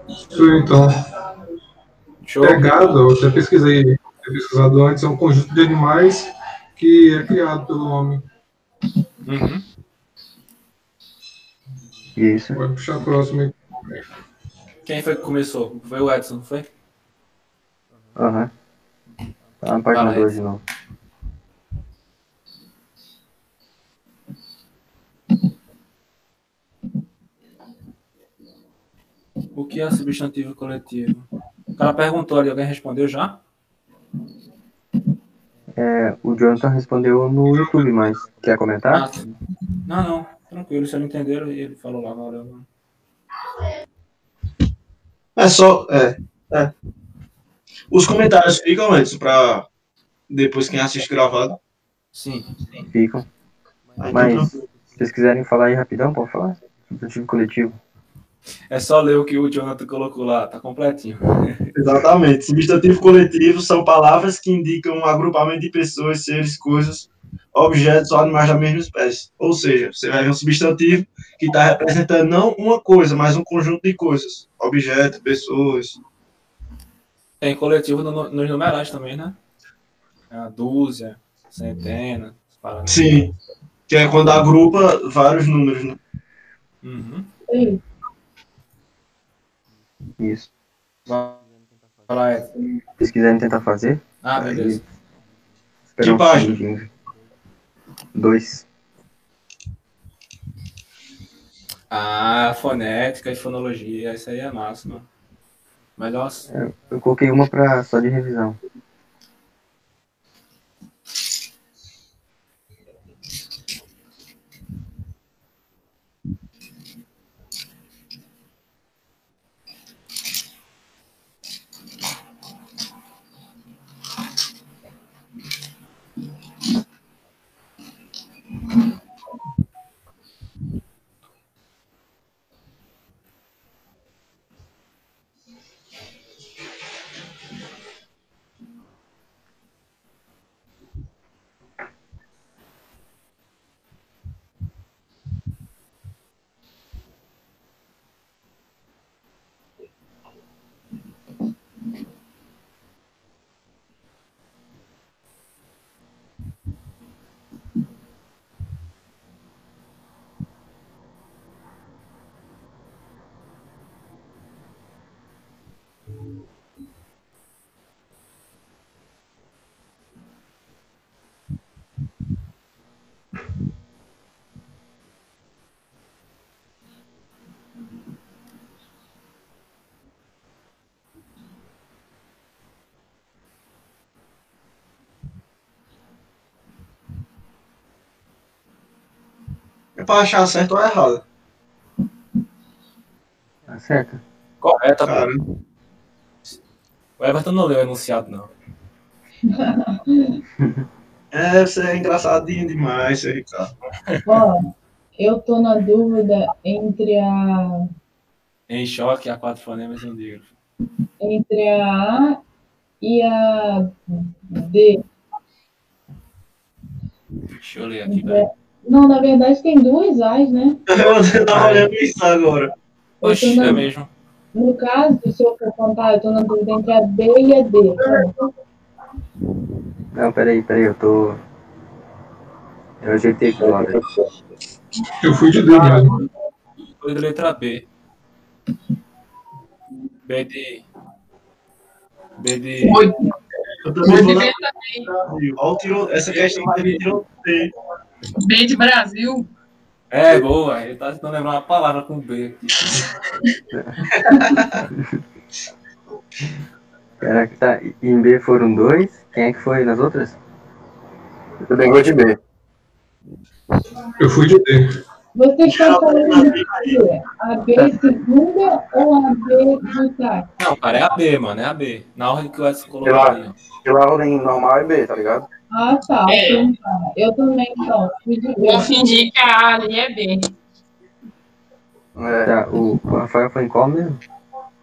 Isso então. Show. É gado, eu até pesquisei, ter pesquisado antes, é um conjunto de animais que é criado pelo homem. Uhum. Isso. Vai puxar a próxima aí. Quem foi que começou? Foi o Edson, não foi? Aham. Tá na página Fala aí. 2 de novo. O que é substantivo coletivo? O cara perguntou ali, alguém respondeu já? É, o Jonathan respondeu no YouTube, mas quer comentar? Ah. Não, não, tranquilo, se não entenderam, ele falou lá, valeu. É só. É, é. Os comentários ficam antes pra depois quem assiste gravado. Sim. Ficam. Aí, Mas então, se vocês quiserem falar aí rapidão, pode falar? Substantivo coletivo. É só ler o que o Jonathan colocou lá, tá completinho. Exatamente. Substantivo coletivo são palavras que indicam um agrupamento de pessoas, seres, coisas, objetos ou animais da mesma espécie. Ou seja, você vai ver um substantivo que está representando não uma coisa, mas um conjunto de coisas. Objetos, pessoas. Tem coletivo no- nos numerais também, né? É a dúzia, centena. Sim. Que é quando agrupa vários números, né? Uhum. Sim. Isso. Vai lá. Se vocês quiserem tentar fazer, Ah, beleza. Que página? Dois. Ah, fonética e fonologia, isso aí é massa, mano. Melhor. Eu coloquei uma pra, só de revisão. Pra achar certo ou errado. Tá certo? Correta, Cara, pô. O Everton não leu o enunciado, não. é, você é engraçadinho demais, seu Ricardo. Ó, eu tô na dúvida entre a Em choque, há quatro fonemas e um dígrafo. entre a A e a D. Deixa eu ler aqui, velho. Não, na verdade tem duas A's, né? Eu tava olhando isso agora. Oxi, tô na- é mesmo. No caso, se eu for contar, eu tô na dúvida entre a B e a D. Não, peraí, peraí, eu tô. Eu ajeitei aqui lá, velho. Eu fui de D mesmo. Foi da letra B. B de. B de. Oi, Eu também vou na B Brasil. Olha o tiro, essa questão vai me tiroteio. B de Brasil. É, boa. Ele tá tentando lembrar uma palavra com B aqui. Caraca, tá. E em B foram dois. Quem é que foi nas outras? Eu também gosto de B. Eu fui de D. Você está falando de a B segunda ou a B do táxi? Não, cara, é a B, mano. É a B. Na ordem que o Edson colocou ó. Pela ordem normal é B, tá ligado? Ah, tá. É. então tá. Eu também, então. De B. Vou fingir que a A ali é B. É. Tá, o, Rafael foi em qual mesmo?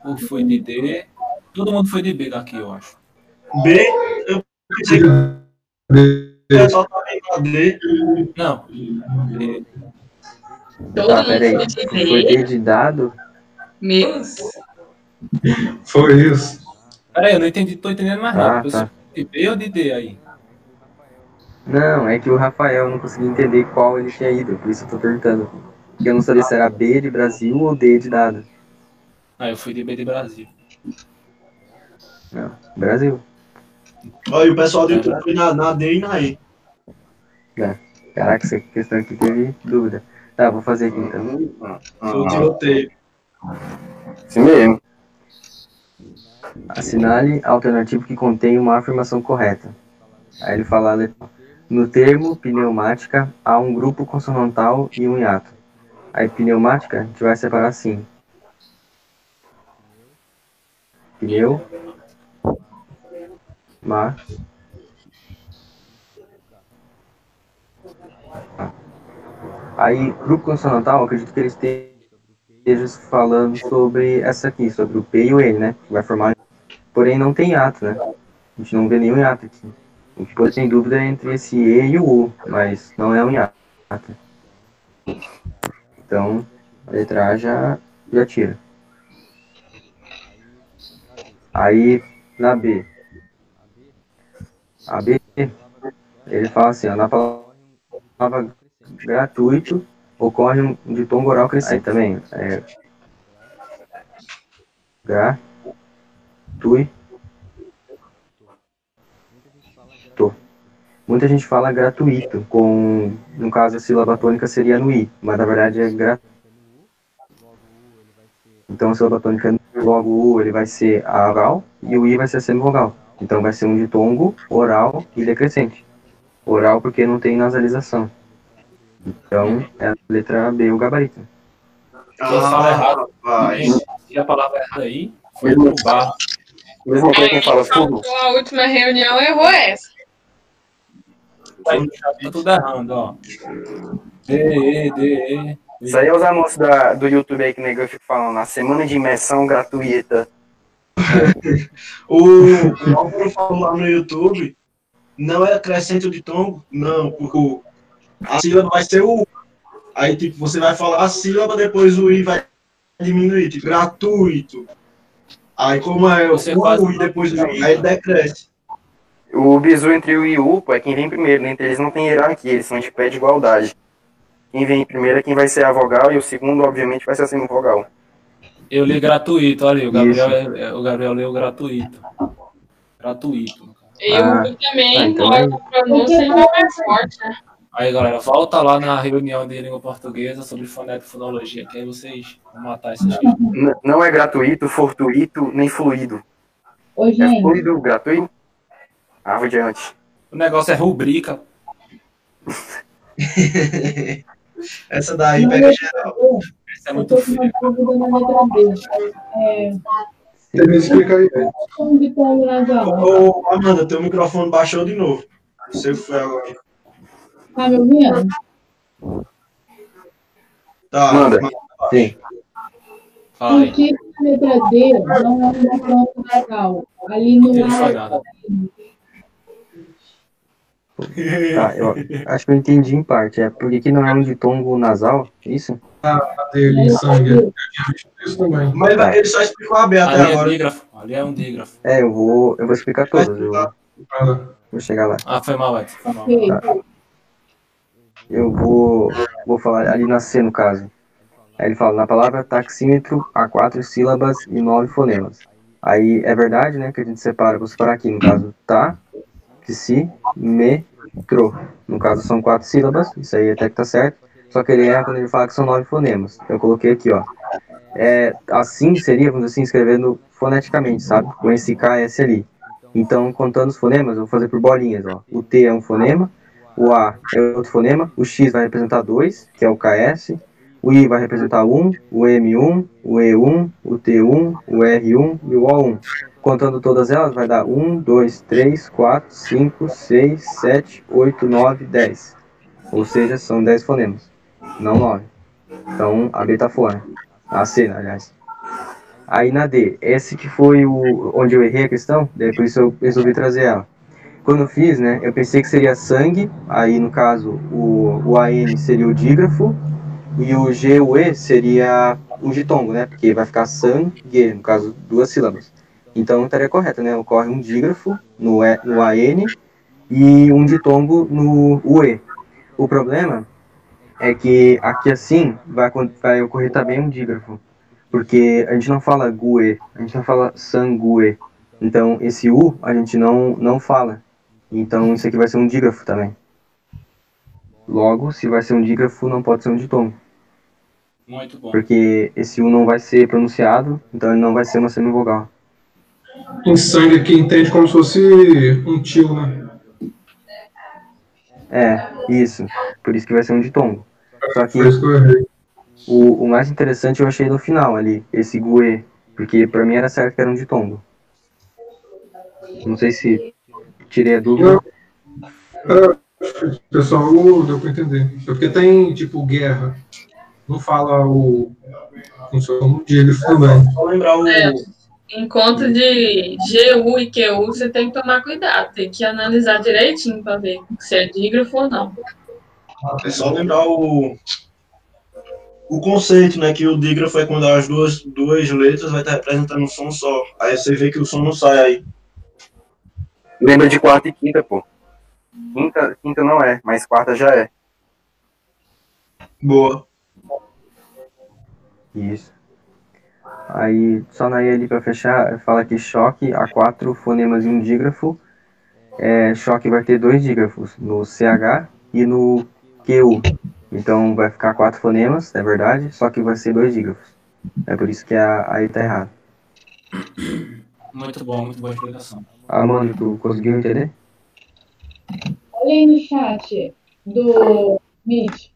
O foi de D. Todo mundo foi de B daqui, eu acho. B, eu pensei que o pessoal tava em D. Não. B. Todo Tá, mundo peraí. foi de Foi B. D de dado? Meus. Foi isso. Pera aí, eu não entendi. Tô entendendo mais Ah, não. Eu tá. de B ou de D aí? Não, é que o Rafael não conseguia entender qual ele tinha ido, por isso eu tô perguntando. Porque eu não sabia se era B de Brasil ou D de dado. Ah, eu fui de B de Brasil. Não, Brasil. Olha, o pessoal do YouTube foi na, na D e na E. Caraca, essa questão aqui teve dúvida. Tá, vou fazer aqui então. Foi o tiroteio. Assim mesmo. Assinale a alternativa que contém uma afirmação correta. Aí ele fala a letra. No termo pneumática há um grupo consonantal e um hiato. Aí pneumática a gente vai separar assim. Pneu. Ma. Aí, grupo consonantal, acredito que eles estejam falando sobre essa aqui, sobre o P e o N, né? Que vai formar. Porém, não tem hiato, né? A gente não vê nenhum hiato aqui. A gente pode ter em dúvida entre esse E e o U, mas não é um hiato. Então, a letra A já, já tira. Aí, na B. A B, ele fala assim, ó, na palavra gratuito ocorre um ditongo oral crescente também. É, gratuito. Muita gente fala gratuito, com, no caso a sílaba tônica seria no i, mas na verdade é gratuito. Então a sílaba tônica logo u ele vai ser a oral e o i vai ser a semivogal. Então vai ser um ditongo oral e decrescente. Oral porque não tem nasalização. Então é a letra B o gabarito. Quem fala errado, e a palavra errada aí foi pro bar. Mesmo quem fala surdo. a última reunião, errou essa. Tá tudo errando, ó. D, E, D, E. Isso aí é os anúncios da, do YouTube aí que o negócio fica falando. A semana de imersão gratuita. O o Álvaro falou lá no YouTube, não é crescente de tom, não, porque o- a sílaba vai ser o U. Aí, tipo, você vai falar a sílaba, depois o I vai diminuir, tipo, gratuito. Aí, como é o Você U e depois o I, aí decresce. O bizu entre o e o U pô, é quem vem primeiro. né? Entre eles não tem hierarquia, eles são de pé de igualdade. Quem vem primeiro é quem vai ser a vogal e o segundo, obviamente, vai ser a semivogal. Eu li gratuito, olha aí, o Gabriel, é- é- o Gabriel leu gratuito. Gratuito. Eu Ah, também, ah, então é- da pronúncia, vai mais forte, né? Aí, galera, volta lá na reunião de língua portuguesa sobre fonética e fonologia, que aí vocês vão matar essas coisas. Não é gratuito, fortuito, nem fluido. Ô, É fluido, gratuito. Árvore diante. O negócio é rubrica. Essa daí Não, pega geral. Isso é muito B. É, Você me explica aí. que tá? Ô, Amanda, teu microfone baixou de novo. Não sei o que foi agora. Tá me ouvindo? Tá, Manda. Sim. Fala aí. Por que a letra D não é um ditongo nasal? Ali no foi ar. Tá, eu acho que eu entendi em parte. É por que não é um ditongo nasal? Isso? A dele, sangue. Eu tinha visto isso também. Mas vai- ele só explicou a B até Ali é agora. dígrafo. Ali é um dígrafo. É, eu vou, eu vou explicar todas. Eu vou chegar lá. Ah, foi mal, Edson. Foi mal. ok. Eu vou, vou falar ali na C, no caso. Aí ele fala, na palavra taxímetro, há quatro sílabas e nove fonemas. Aí é verdade, né, que a gente separa, vou separar aqui, no caso, tá, psi, metro. No caso, são quatro sílabas, isso aí até que tá certo. Só que ele erra quando ele fala que são nove fonemas. Eu coloquei aqui, ó. É, assim seria, vamos assim, escrevendo foneticamente, sabe? Com esse K esse ali. Então, contando os fonemas, eu vou fazer por bolinhas, ó. O T é um fonema, o A é outro fonema, o X vai representar 2, que é o KS, o I vai representar 1, o M1, o E1, o T1, o R1 e o O1. Contando todas elas, vai dar 1, 2, 3, 4, 5, 6, 7, 8, 9, 10. Ou seja, são 10 fonemas, não 9. Então, a B tá fora. A C, aliás. Aí na D, esse que foi o onde eu errei a questão, daí por isso eu resolvi trazer ela. Quando eu fiz, né, eu pensei que seria sangue, aí no caso o, o AN seria o dígrafo, e o G, o E seria o ditongo, né, porque vai ficar sangue, no caso duas sílabas. Então estaria correto, né, ocorre um dígrafo no, e, no AN e um ditongo no UE. O problema é que aqui assim vai, vai ocorrer também um dígrafo, porque a gente não fala gue, a gente não fala sangue. Então esse U a gente não, não fala. Então isso aqui vai ser um dígrafo também. Logo, se vai ser um dígrafo, não pode ser um ditongo, Muito bom. porque esse U não vai ser pronunciado, então ele não vai ser uma semivogal. Em sangue aqui entende como se fosse um tio, né? É, isso. Por isso que vai ser um ditongo. Só que Foi isso que eu errei. o, o mais interessante eu achei no final ali, esse gue, porque pra mim era certo que era um ditongo. Não sei se tirei a dúvida. É, o pessoal deu pra entender. É Porque tem, tipo, guerra. Não fala o. Funciona um dígrafo também. Só lembrar o. É. Encontro de GU e QU, você tem que tomar cuidado, tem que analisar direitinho para ver se é dígrafo ou não. É só lembrar o. O conceito, né? Que o dígrafo é quando as duas, duas letras vai estar representando um som só. Aí você vê que o som não sai aí. Lembra de quarta e quinta, pô. Quinta, quinta não é, mas quarta já é. Boa. Isso. Aí, só na I ali pra fechar, fala que choque há quatro fonemas e um dígrafo. É, choque vai ter dois dígrafos, no CH e no QU. Então vai ficar quatro fonemas, é verdade, só que vai ser dois dígrafos. É por isso que a aí tá errado. Muito bom, muito boa explicação. Amanda, tu conseguiu entender? Olha aí no chat do Meet.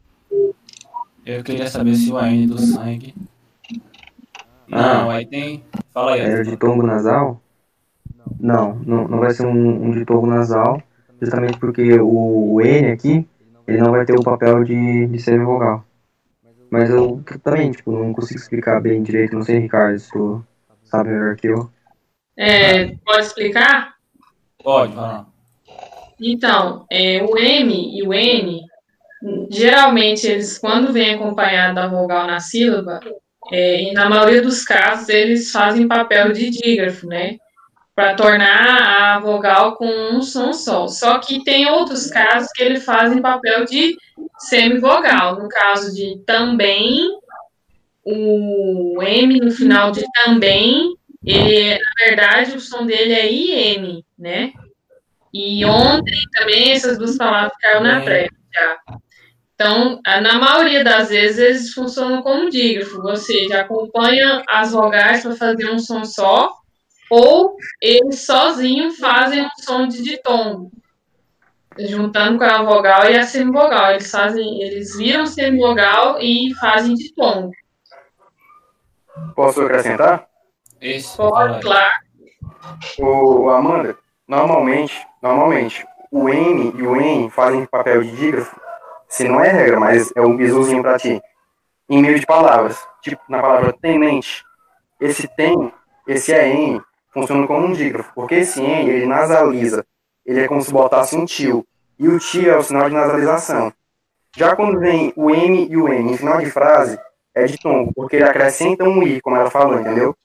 Eu queria saber se o AN do sangue. Não, aí tem. Fala aí. É de tombo nasal? Não, não, não vai ser um, um de tombo nasal, justamente porque o, o N aqui, ele não vai ter o papel de, de semivogal. Mas eu também, tipo, não consigo explicar bem direito, não sei, Ricardo, se tu sabe melhor que eu. É, pode explicar? Pode, fala. Então, é, o M e o N, geralmente eles, quando vêm acompanhado da vogal na sílaba, é, e na maioria dos casos eles fazem papel de dígrafo, né? Para tornar a vogal com um som só. Só que tem outros casos que eles fazem papel de semivogal. No caso de também, o M no final de também, ele, na verdade, o som dele é IN, né? E ontem também essas duas palavras caíram na prévia já. Então, na maioria das vezes, eles funcionam como dígrafo, ou seja, acompanha as vogais para fazer um som só, ou eles sozinhos fazem um som de ditongo, juntando com a vogal e a semivogal. Eles fazem, eles viram semivogal e fazem ditongo. Posso acrescentar? Aí. Pode, claro. O Amanda, normalmente, normalmente, o N e o N fazem papel de dígrafo, se não é regra, mas é um bisuzinho pra ti, em meio de palavras. Tipo, na palavra tenente, esse tem, esse é N, funciona como um dígrafo, porque esse N, ele nasaliza, ele é como se botasse um tio, e o tio é o sinal de nasalização. Já quando vem o M e o N em final de frase, é de tombo, porque ele acrescenta um I, como ela falou, entendeu?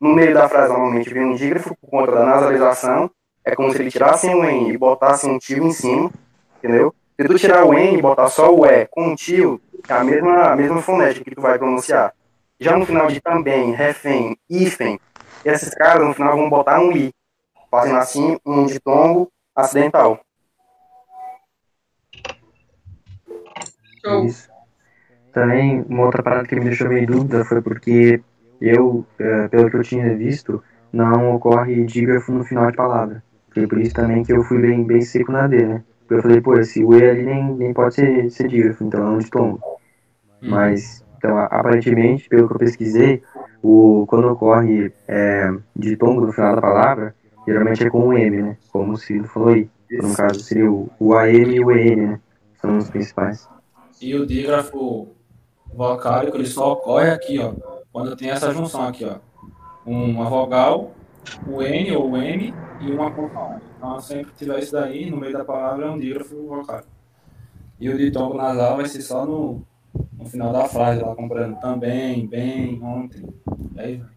No meio da frase, normalmente, vem um dígrafo por conta da nasalização. É como se ele tirasse um N e botasse um tio em cima, entendeu? Se tu tirar o N e botar só o E com um tio, é a mesma, a mesma fonética que tu vai pronunciar. Já no final de também, refém, hífen, esses caras no final vão botar um I, fazendo assim um ditongo acidental. Show. Isso. Também, uma outra parada que me deixou meio em dúvida foi porque eu, eh, pelo que eu tinha visto, não ocorre dígrafo no final de palavra. Foi por isso também que eu fui bem, bem seco na D, né? Eu falei, pô, esse U ali nem, nem pode ser, ser dígrafo, então é um ditongo. Mas, então, aparentemente, pelo que eu pesquisei, o, quando ocorre é, ditongo no final da palavra, geralmente é com o M, né? Como o Ciro falou aí. Então, no caso, seria o, o AM e o EN, né? São os principais. E o dígrafo vocálico, ele só ocorre aqui, ó. Quando tem essa junção aqui, ó. Uma vogal, o N ou o M e uma consoante. Então, sempre que tiver isso daí, no meio da palavra é um dígrafo vocálico. E o ditongo nasal vai ser só no, no final da frase, lá comprando também, bem, ontem. Aí vai.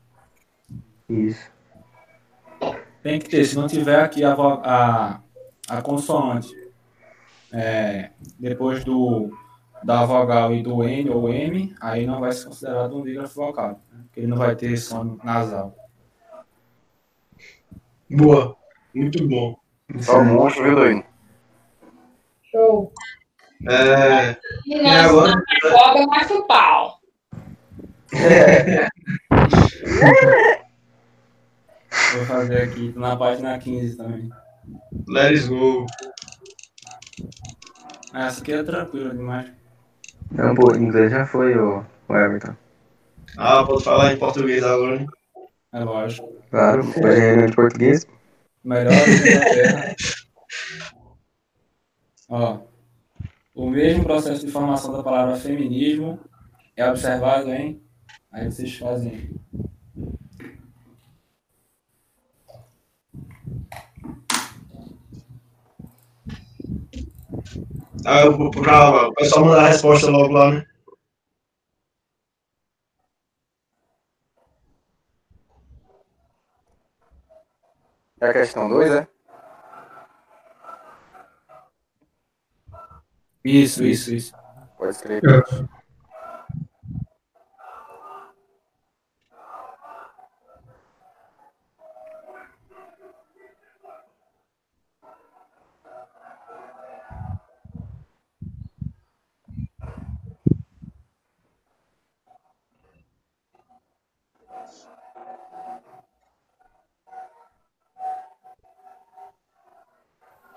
Isso. Tem que ter, se não tiver aqui a, a, a consoante é, depois do, da vogal e do N ou M, aí não vai ser considerado um dígrafo vocal, né? porque ele não vai ter som nasal. Boa. Muito bom. Só um monstro, viu, doido? Show. É, E nós agora? na cobra mais o pau. Vou fazer aqui na página 15 também. let's go. Essa aqui é tranquila demais. Não, pô, em inglês já foi o, o Everton. Ah, pode falar em português agora, né? É lógico. Claro, de português. Melhor da Inglaterra. Ó, o mesmo processo de formação da palavra feminismo é observado em. Aí vocês fazem. Ah, eu vou pra o pessoal mandar a resposta logo lá, né? É a questão 2, é? Né? Isso, isso, isso. Pode escrever. É.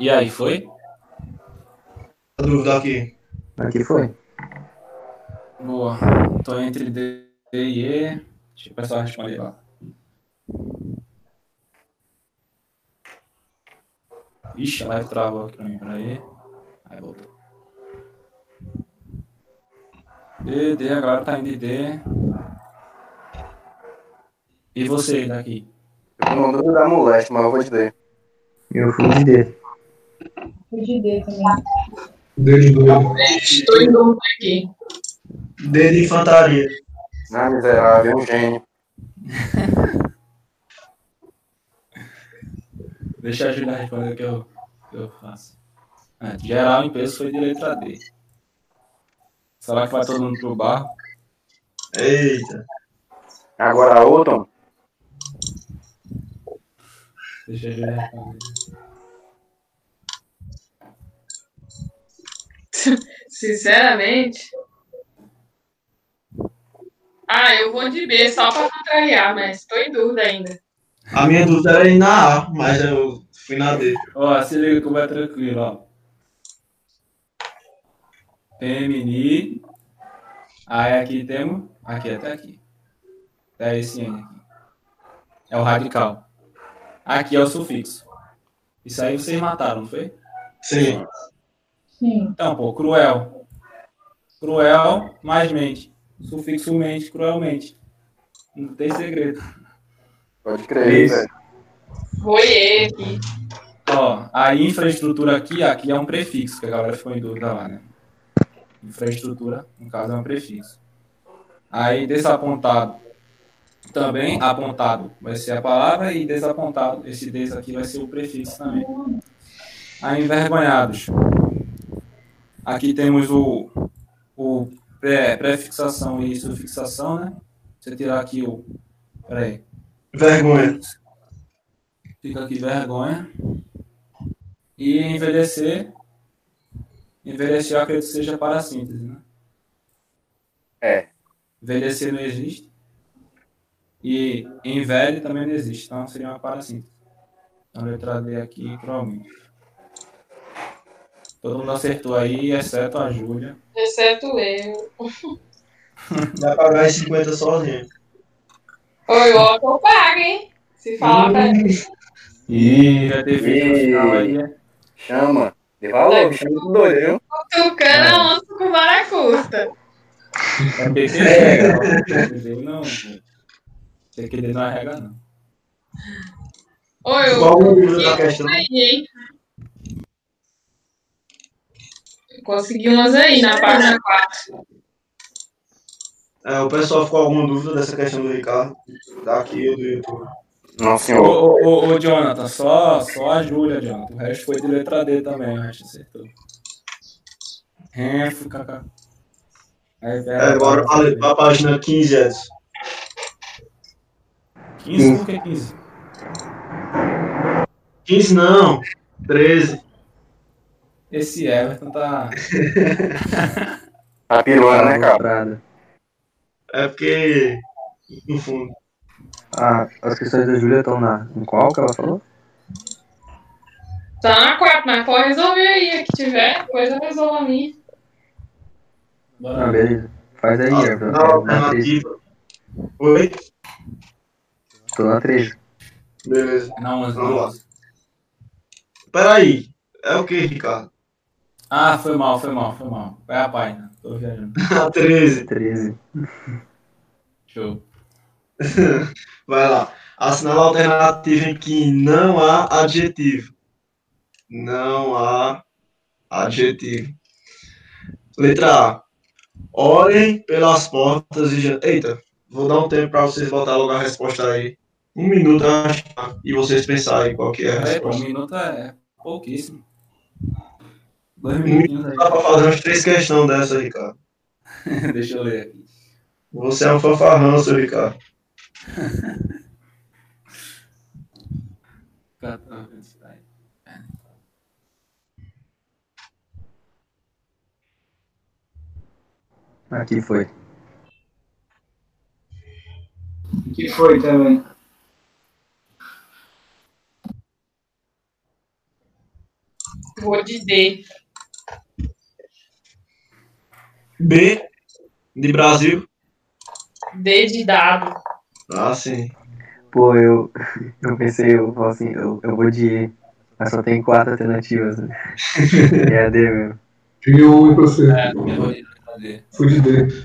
E aí, foi? A dúvida aqui. Aqui foi. Boa. Tô entre D e E. Deixa o pessoal responder lá. Ixi, a live travou aqui pra mim. Peraí. Aí voltou. D, D, agora tá indo de D. E você daqui? Eu tô no dúvida da moleste, mas eu vou te dizer. Eu fui de D. De D também. Dedo doido. Estou em dúvida aqui. D de infantaria. Ah, miserável, um gênio. Deixa a Julia responder o que eu, que eu faço. É, geral em peso foi de letra D. Será que vai todo mundo pro bar? Eita. Agora, Outon, Deixa a Julia responder. Sinceramente. Ah, eu vou de B só para contrariar, mas estou em dúvida ainda. A minha dúvida era ir na A, mas eu fui na D. Ó, se liga como é tranquilo, ó. Femini. Aí aqui temos. Aqui até aqui. Até esse N aqui. É o radical. Aqui é o sufixo. Isso aí vocês mataram, não foi? Sim. Sim. Então, pô, cruel. Cruel mais mente. Sufixo mente, cruelmente. Não tem segredo. pode crer, Isso. velho. Foi aqui. Ó, a infraestrutura aqui, aqui é um prefixo, que a galera ficou em dúvida lá, né? Infraestrutura, no caso, é um prefixo. Aí, desapontado, também apontado vai ser a palavra e desapontado, esse des aqui vai ser o prefixo também. Aí, envergonhados. Aqui temos o, o pré, prefixação e sufixação, né? Você tirar aqui o... Peraí. Vergonha. Fica aqui vergonha. E envelhecer. Envelhecer eu acredito que seja para a síntese, né? É. Envelhecer não existe. E envelhe também não existe. Então seria uma parassíntese. Então letra D aqui, provavelmente. Todo mundo acertou aí, exceto a Júlia. Exceto eu. Vai pagar as 50 sozinho. Oi, ó, que eu pago, hein? Se falar pra mim. Ih, já teve no final aí. é. Chama. De valor, é muito doido, viu? Tucana onça com vara curta. É legal. PQD não. PQD não é regra, não. Oi, eu Qual o número da questão? aí, hein? Consegui umas aí na página 4. É, o pessoal ficou com alguma dúvida dessa questão do Ricardo? Daqui ou do YouTube? Não, Ô, senhor. ô, ô, ô, Jonathan, só, só a Júlia, Jonathan. O resto foi de letra D também, o resto acertou. Renfro, kaká. É, agora para pra página 15, Edson. 15, por que 15? 15 não, 13. Esse Everton tá. Tá piruando, né, cara? É porque, no fundo, Ah, as questões da Júlia estão na. Em qual que ela falou? Tá na 4, mas pode resolver aí. A que tiver, depois eu resolvo a minha. Bora. Ah, beleza. Faz aí, Everton. É, Na 13. alternativa. Oi? Tô na 13. Beleza. Não, mas não. Peraí, é o que, Ricardo? Ah, foi mal, foi mal, foi mal. Vai a página. Tô viajando. A 13. 13. Show. Vai lá. Assinala a alternativa em que não há adjetivo. Não há adjetivo. Letra A. Olhem pelas portas e. jan- Eita, vou dar um tempo para vocês botar logo a resposta aí. Um minuto acho, e vocês pensarem qual que é a É, pô, um resposta. minuto é pouquíssimo. Dois minutinhos aí. Dá pra fazer umas três questões dessa, Ricardo. Deixa eu ler aqui. Você é um fanfarrão, seu Ricardo. Identidade. Aqui foi. Que foi também. Vou de D. B, de Brasil. D de dado. Ah, sim. Pô, eu, eu pensei, eu falo assim, eu, eu vou de E, mas só tem quatro alternativas, né? É a D mesmo. Tinha um pra você. É, eu vou de D. Fui de D.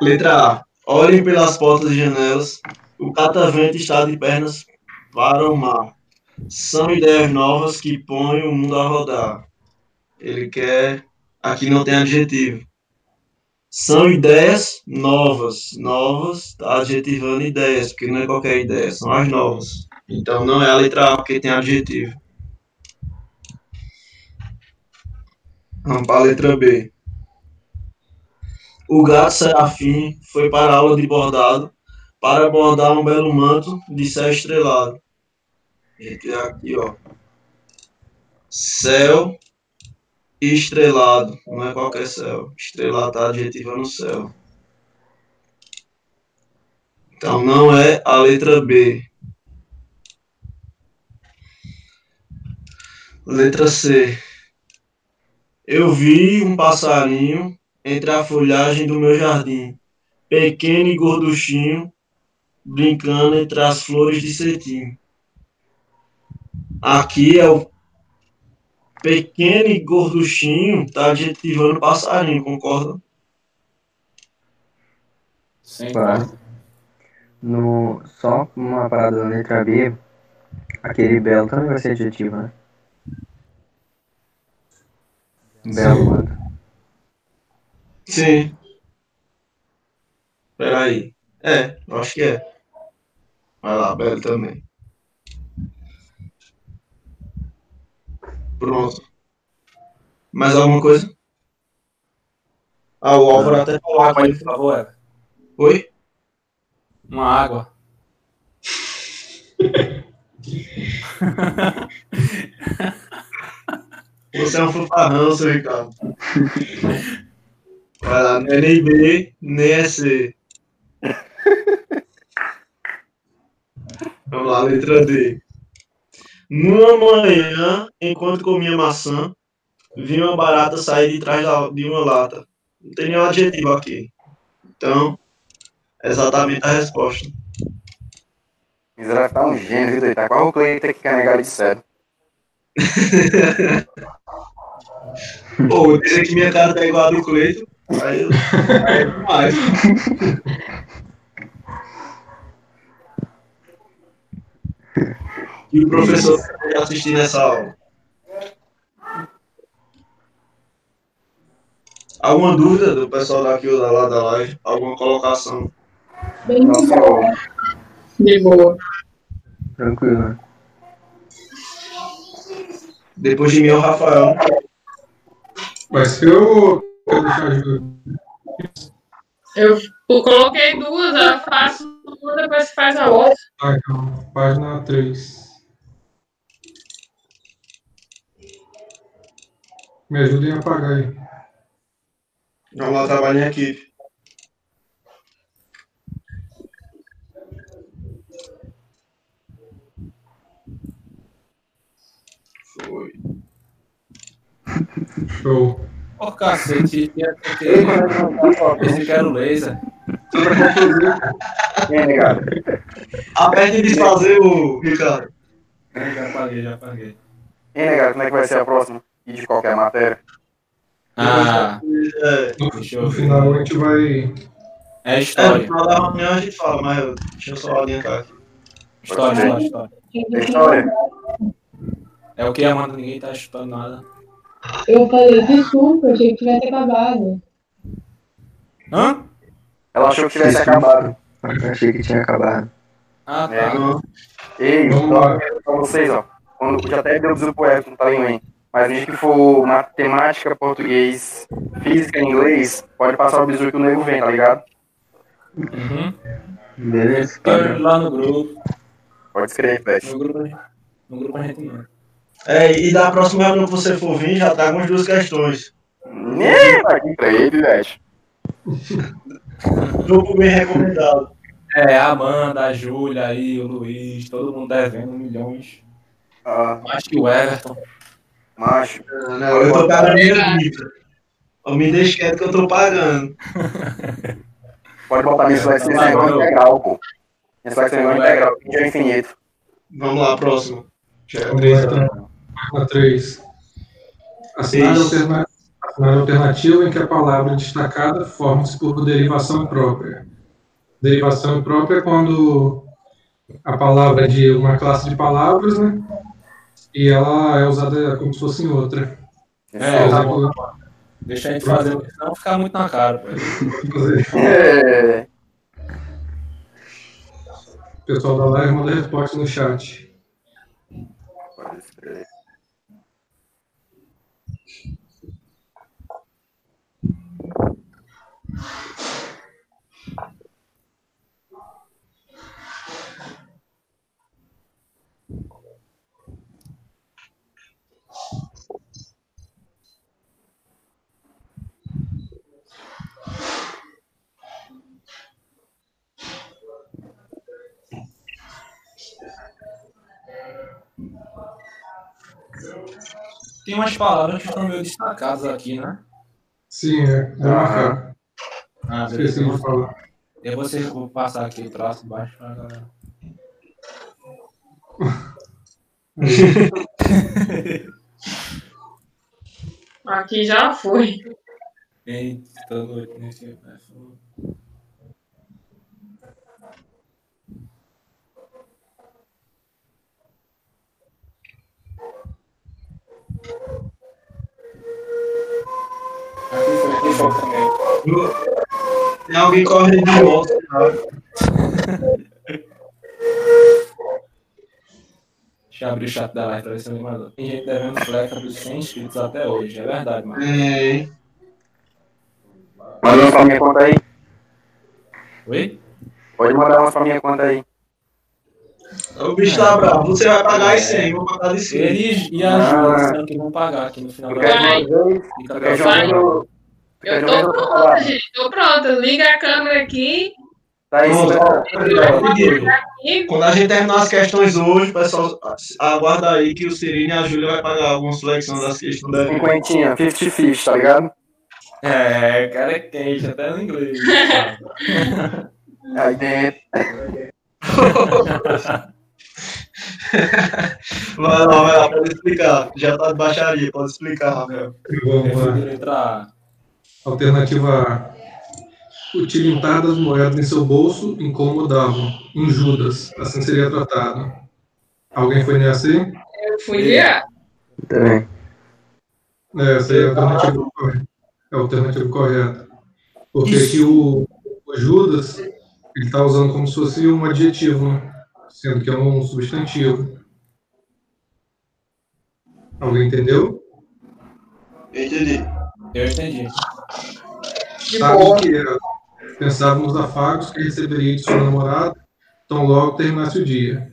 Letra A. Olhem pelas portas e janelas. O catavento está de pernas para o mar. São ideias novas que põem o mundo a rodar. Ele quer. Aqui não tem adjetivo. São ideias novas. Novas, adjetivando ideias, porque não é qualquer ideia, são as novas. Então não é a letra A, porque tem adjetivo. Vamos para a letra B. O gato serafim foi para a aula de bordado para bordar um belo manto de céu estrelado. Gente, aqui, ó. Céu estrelado. Não é qualquer céu. Estrelado tá adjetivando o céu. Então não é a letra B. Letra C. Eu vi um passarinho entre a folhagem do meu jardim, pequeno e gorduchinho, brincando entre as flores de cetim. Aqui é o pequeno e gorduchinho, tá adjetivando passarinho, concorda? Sem Claro. No, só uma parada na letra B, aquele belo também vai ser adjetivo, né? Belo, mano. Sim. Peraí. É, eu acho que é. Vai lá, Belo também. Pronto. Mais alguma coisa? Ah, o Álvaro até falou Água aí, por favor. Oi? Uma água. Você é um fanfarrão, seu Ricardo. Vai lá, não é nem B, nem é C. Vamos lá, letra D. Numa manhã, enquanto comia maçã, vi uma barata sair de trás de uma lata. Não tem nenhum adjetivo aqui. Então, é exatamente a resposta. Miserável tá um gênio, viu? Tá qual o Cleiton que quer negar de sério? Pô, dizer que minha cara tá igual a do Cleito. Aí, eu- aí é demais. E o professor tá assistindo essa aula. Alguma dúvida do pessoal daqui ou da lá da live? Alguma colocação? Bem Não, de só- boa. De boa. Tranquilo, né? Depois de mim é o Rafael. Vai ser o. Eu, eu coloquei duas, eu faço uma, depois faz a outra. Ah, então, página 3. Me ajudem a apagar aí. Vamos lá trabalhar em equipe. Foi. Show. Ô, cacete, tinha que Esse que era o laser. Quem, negado? Aperte desfazer o Ricardo. Já apaguei, já apaguei. Quem, negado? Como é que vai ser a próxima? E de qualquer matéria? Ah, É, eu No ver. final a gente vai. É é, no história. final da reunião a gente fala, mas eu, deixa eu só adiantar aqui. História, história, história. Tem história? É o que, Amanda? Ninguém tá chutando nada. Eu falei, desculpa, achei que tivesse acabado. Hã? Ela achou que tivesse acabado. Eu achei que tinha acabado. Ah, É. tá. Ei, Vamos só lá. pra vocês, ó. Quando já até deu o pro Everton, tá aí, hein? Mas desde que for matemática, português, física, inglês, pode passar o bizu que o nego vem, tá ligado? Uhum. Beleza, padrão. lá no grupo. Pode escrever, Flash. No grupo, no grupo a gente manda. É, e da próxima reunião que você for vir, já traga umas duas questões. Nem tá aqui pra ele, Flash. Grupo bem recomendado. É, a Amanda, a Júlia aí, o Luiz, todo mundo devendo milhões. Ah, Mais que o Everton. Macho. Não, eu tô pagando minha vida. Eu me deixe quieto que eu tô pagando. Pode botar nisso, vai ser igual integral, pô. Isso vai ser igual integral, que é infinito. Vamos lá, próximo. Já é Vamos três, lá, então. Página 3. Assinar Isso. alterna- assinar alternativa em que a palavra destacada forma-se por derivação própria. Derivação própria é quando a palavra é de uma classe de palavras, né? E ela é usada como se fosse em outra. É, Exemplo, Deixa a gente fazer, porque senão ficar muito na cara. É, O pessoal da live manda resposta no chat. pode escrever. Tem umas palavras que estão meio destacadas aqui, né? Sim, é. Vou marcar. Ah, Esqueci de falar. Eu vou, ser, vou passar aqui o traço baixo pra galera. Aqui já foi. Eita, doido nesse. Aqui foi aqui foi também. Tem alguém correndo de tá? Deixa eu abrir o chat da live pra ver se me mandou. Tem gente devendo fleca dos 100 inscritos até hoje, é verdade, mano. É, Manda umas pra minha conta aí. Oi? Pode mandar umas pra minha conta aí. O bicho tá bravo. Você vai pagar as 100, eu vou pagar de 100. Eles e a Júlia disseram que vão pagar aqui no final da live. Eu tô pronta, gente. Tô pronta. Liga a câmera aqui. Tá aí. Diego, E Quando a gente terminar as questões hoje, pessoal, aguarda aí que o Cirine e a Júlia vai pagar algumas flexões das questões da Cinquentinha, 50-50, tá ligado? É, o cara é quente, até no inglês. Aí dentro. Vai lá, vai lá, pode explicar. Já tá de baixaria, pode explicar, Rafael. Vamos entrar. Alternativa A. O tilintar das moedas em seu bolso incomodavam. Um Judas. Assim seria tratado. Alguém foi nessa aí? eu fui ligar. Também. É, essa aí é a alternativa correta. É a alternativa correta. Porque aqui o, o Judas, ele está usando como se fosse um adjetivo, né? Sendo que é um substantivo. Alguém entendeu? Entendi. Eu entendi. De Sabe boa. o que era? Pensava nos afagos que receberia de sua namorada, tão logo terminasse o dia.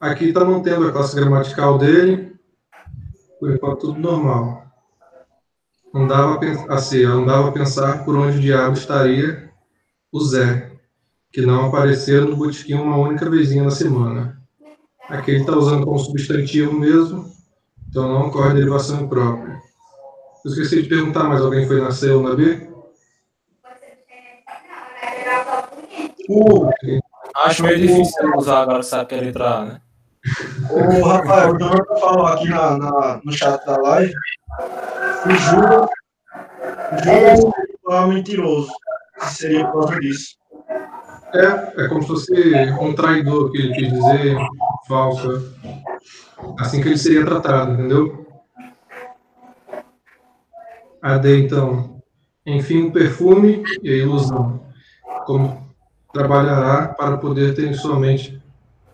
Aqui está mantendo a classe gramatical dele, por enquanto tudo normal. Não dava a, pen- a ser, não dava a pensar por onde o diabo estaria o Zé, que não aparecera no botequim uma única vezinha na semana. Aqui ele está usando como substantivo mesmo, então não ocorre derivação própria. Eu esqueci de perguntar, mas alguém foi na C ou na B? O, Acho meio difícil usar agora, sabe que ele entrar, né? o Rafael, o Jonathan falou aqui na, na- no chat da live. O Judas, o Judas é um mentiroso. Que seria por causa disso. É, é como se fosse um traidor que ele quis dizer, falso. Assim que ele seria tratado, entendeu? A D, então. Enfim, o perfume e a ilusão. Como trabalhará para poder ter em sua mente,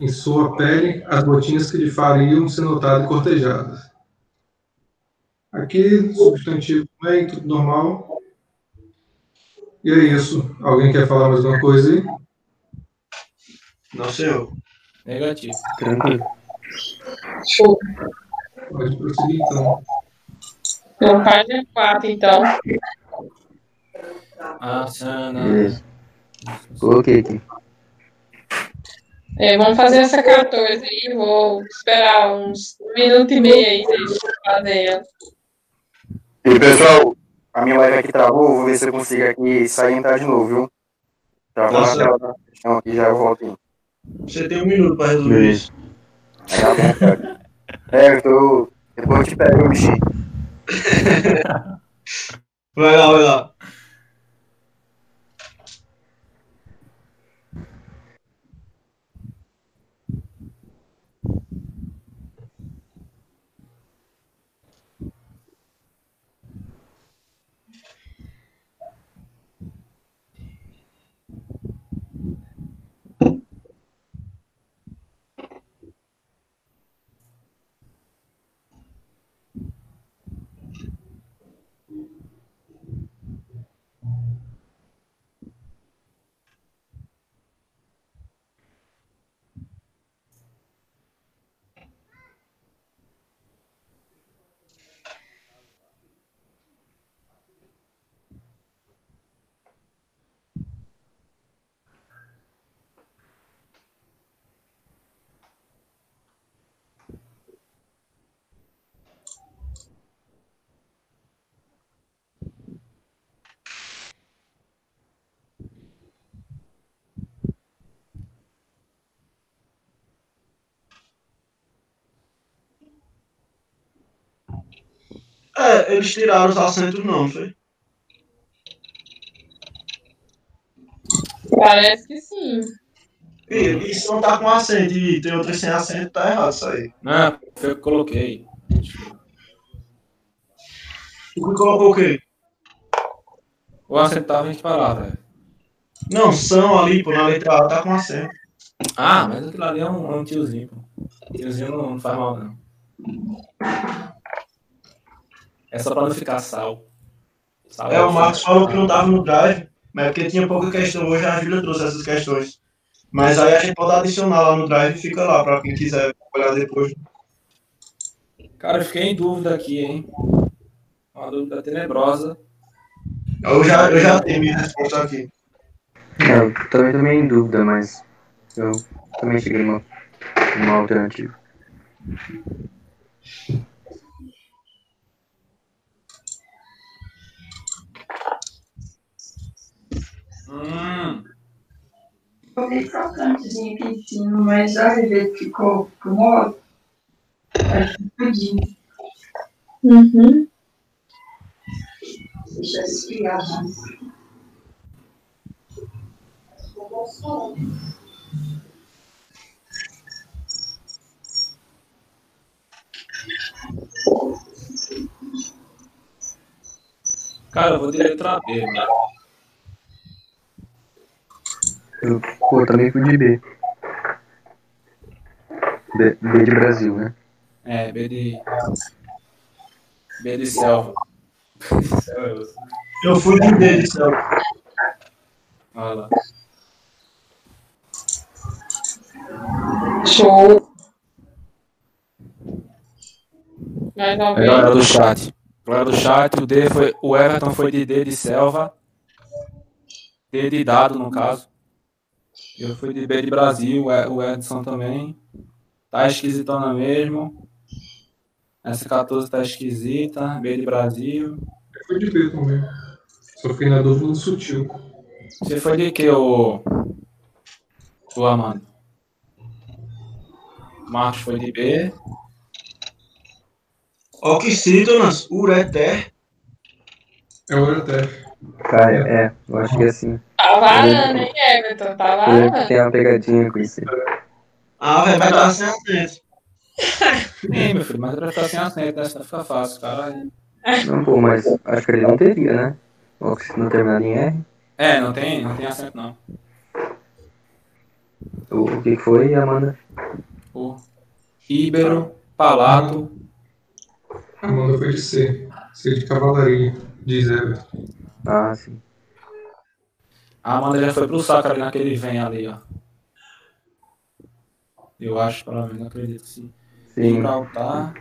em sua pele, as gotinhas que lhe fariam ser notado e cortejado. Aqui, substantivo também, tudo normal. E é isso. Alguém quer falar mais alguma coisa aí? Não sei eu. Negativo. Tranquilo. Show. Pode prosseguir então. Então, página 4, então. Ah, Sana. Beleza. Coloquei aqui. É, vamos fazer essa 14 aí. Vou esperar uns minuto e meio aí pra gente fazer ela. E pessoal, a minha live aqui travou, vou ver se eu consigo aqui sair e entrar de novo, viu? Já vou na tela da questão aqui, já eu volto aí. Você tem um minuto pra resolver Beleza. isso. É, eu tô. Depois eu te pego, bichinho. Vai lá, vai lá. É, eles tiraram os assentos não, foi? Parece que sim. E, e se não tá com assento e tem outro sem assento, tá errado isso aí. Não, foi eu que coloquei. Tu que colocou o quê? O assento tava em que palavra? velho? Não, são ali, pô, na letra A tá com assento. Ah, mas aquilo ali é um, é um tiozinho, pô. Tiozinho não, não faz mal, não. É só pra não ficar sal. Sal É, o foda. Marcos falou que não tava no drive, mas é porque tinha pouca questão. Hoje a Júlia trouxe essas questões. Mas aí a gente pode adicionar lá no drive e fica lá pra quem quiser olhar depois. Cara, eu fiquei em dúvida aqui, hein? Uma dúvida tenebrosa. Eu já, eu já tenho minha resposta aqui. É, eu também meio em dúvida, mas eu também cheguei numa, numa alternativa. Hum, Ficou meio crocantezinho aqui em cima, mas jeito que ficou pro modo. Acho que pudim. Uhum. Deixa esfriar mais. cara, eu vou de letra B, mano. Eu, pô, eu também fui de B. B. B de Brasil, né? É, B de. B de selva. Selva. Eu fui de B, céu. Olha lá. Show. Vez. Galera do chat. Galera do chat, o D foi. O Everton foi de D de selva. D de dado, no caso. Eu fui de B de Brasil, o E- o Edson também. Tá esquisitona mesmo. Essa 14 tá esquisita. B de Brasil. Eu fui de B também. Só fiquei na dúvida do sutil. Você foi de que, o. O Amando? Marcos foi de B. Oxítonas, ureter. É o Eurotef. Cara, é, eu acho que é assim. Tá varando, hein, Everton? Tá Eu lembro que varando. tem uma pegadinha com isso. Ah, velho, vai dar sem assento. Sim, meu filho, mas pra ficar sem assento, né? Senão fica fácil, caralho. Não, pô, mas acho que ele não teria, né? Ou se não terminar em R. É, não tem, não tem assento não. O, o que foi, Amanda? O Íbero, Palato, Amanda foi de C. C de cavalaria, diz Everton. Ah, sim. A Amanda já foi pro saco ali naquele vem ali, ó. Eu acho, pelo menos, acredito sim. Sim. Gibraltar.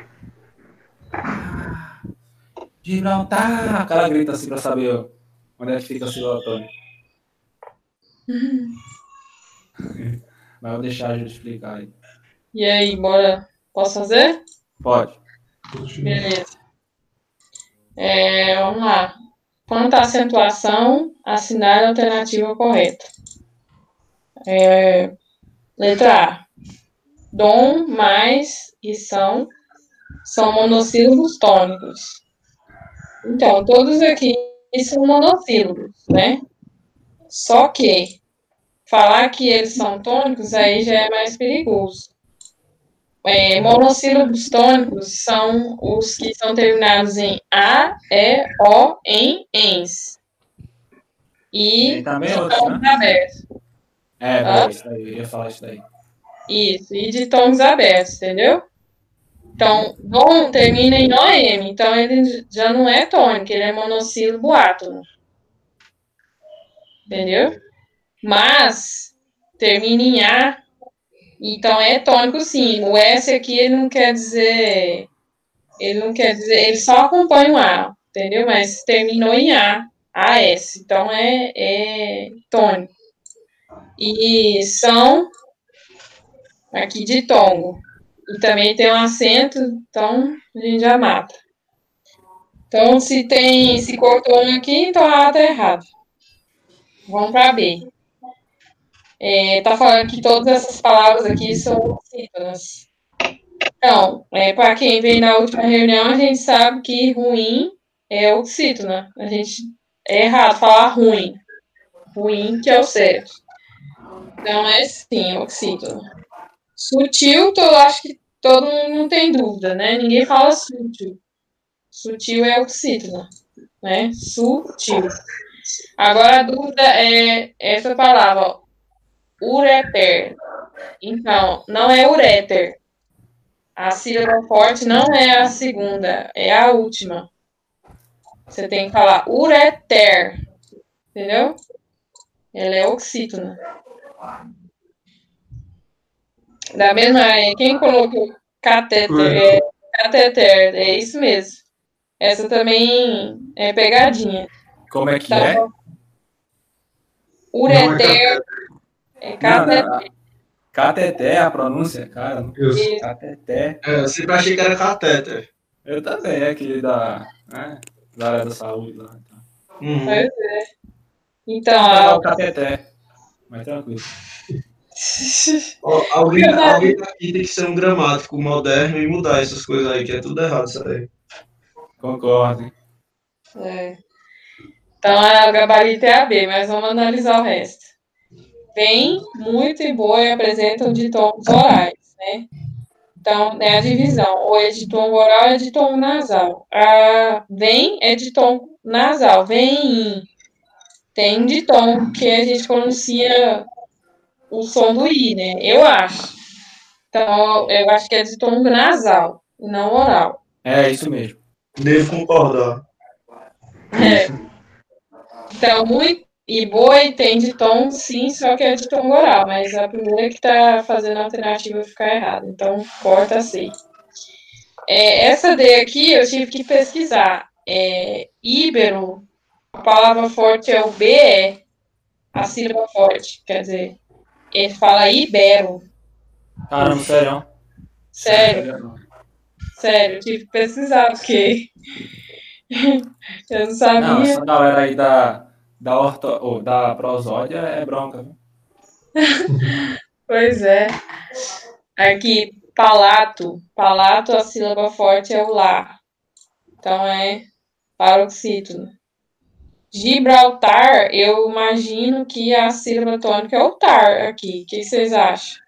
Ah, Gibraltar! O cara grita assim pra saber ó, onde é que fica o Silotone. Mas eu vou deixar a Júlia explicar aí. E aí, bora. Posso fazer? Pode. Beleza. É, vamos lá. Quanto à acentuação, assinar a alternativa correta. É, letra A. Dom mais e são são monossílabos tônicos. Então, todos aqui são monossílabos, né? Só que falar que eles são tônicos aí já é mais perigoso. É, monossílabos tônicos são os que são terminados em A, E, O, em, ens. E também outros, tons né? abertos. É, é isso daí, eu ia falar isso daí. Isso, e de tons abertos, entendeu? Então, dom termina em OM, então ele já não é tônico, ele é monossílabo átono. Entendeu? Mas termina em A, então é tônico sim. O S aqui ele não quer dizer. Ele não quer dizer. Ele só acompanha o A, entendeu? Mas terminou em A, AS. Então é, é tônico. E são aqui de tongo. E também tem um acento, então a gente já mata. Então, se tem, se cortou um aqui, então A tá errado. Vamos para B. É, tá falando que todas essas palavras aqui são oxítonas. Então, é, para quem veio na última reunião, a gente sabe que ruim é oxítona. A gente é errado falar ruim. Ruim que é o certo. Então é sim, oxítona. Sutil, eu acho que todo mundo não tem dúvida, né? Ninguém fala sutil. Sutil é oxítona, né? Sutil. Agora a dúvida é essa palavra, ó, ureter. Então, não é ureter. A sílaba forte não é a segunda, é a última. Você tem que falar ureter. Entendeu? Ela é oxítona. Da mesma, é, quem colocou catéter, é, catéter, é isso mesmo. Essa também é pegadinha. Como é que Tá é? bom. Ureter é Não, catéter. não, Cateté, a pronúncia, cara. Isso. Cateté. É, eu sempre achei que era catéter. Eu também, é aquele da, né, da área da saúde lá. Então. Uhum. Pois é. Então, a, o cateté. Mas tranquilo. Ó, alguém, alguém daqui tem que ser um gramático moderno e mudar essas coisas aí, que é tudo errado isso aí. Concordo. hein? É. Então, a gabarito é a B, mas vamos analisar o resto. Bem, muito e boa e apresentam ditongos orais, né? Então, é a divisão. Ou é ditongo oral ou é ditongo nasal. A vem é ditongo nasal. Vem. Tem ditongo que a gente pronuncia o som do I, né? Eu acho. Então, eu acho que é ditongo nasal, e não oral. É isso mesmo. Devo concordar. É. Então, muito e boi tem de tom, sim, só que é de tom oral, mas a primeira que tá fazendo a alternativa ficar errada. Então, corta a C. É, essa D aqui eu tive que pesquisar. É, íbero, a palavra forte é o BE, a sílaba forte, quer dizer, ele fala ibero. Caramba, sério. Sério, sério, eu tive que pesquisar, porque eu não sabia. Não, essa galera aí da, da, orto, ou da prosódia é bronca. viu? Pois é. Aqui, palato. Palato, a sílaba forte é o lá. Então é paroxítono. Gibraltar, eu imagino que a sílaba tônica é o tar aqui. O que vocês acham?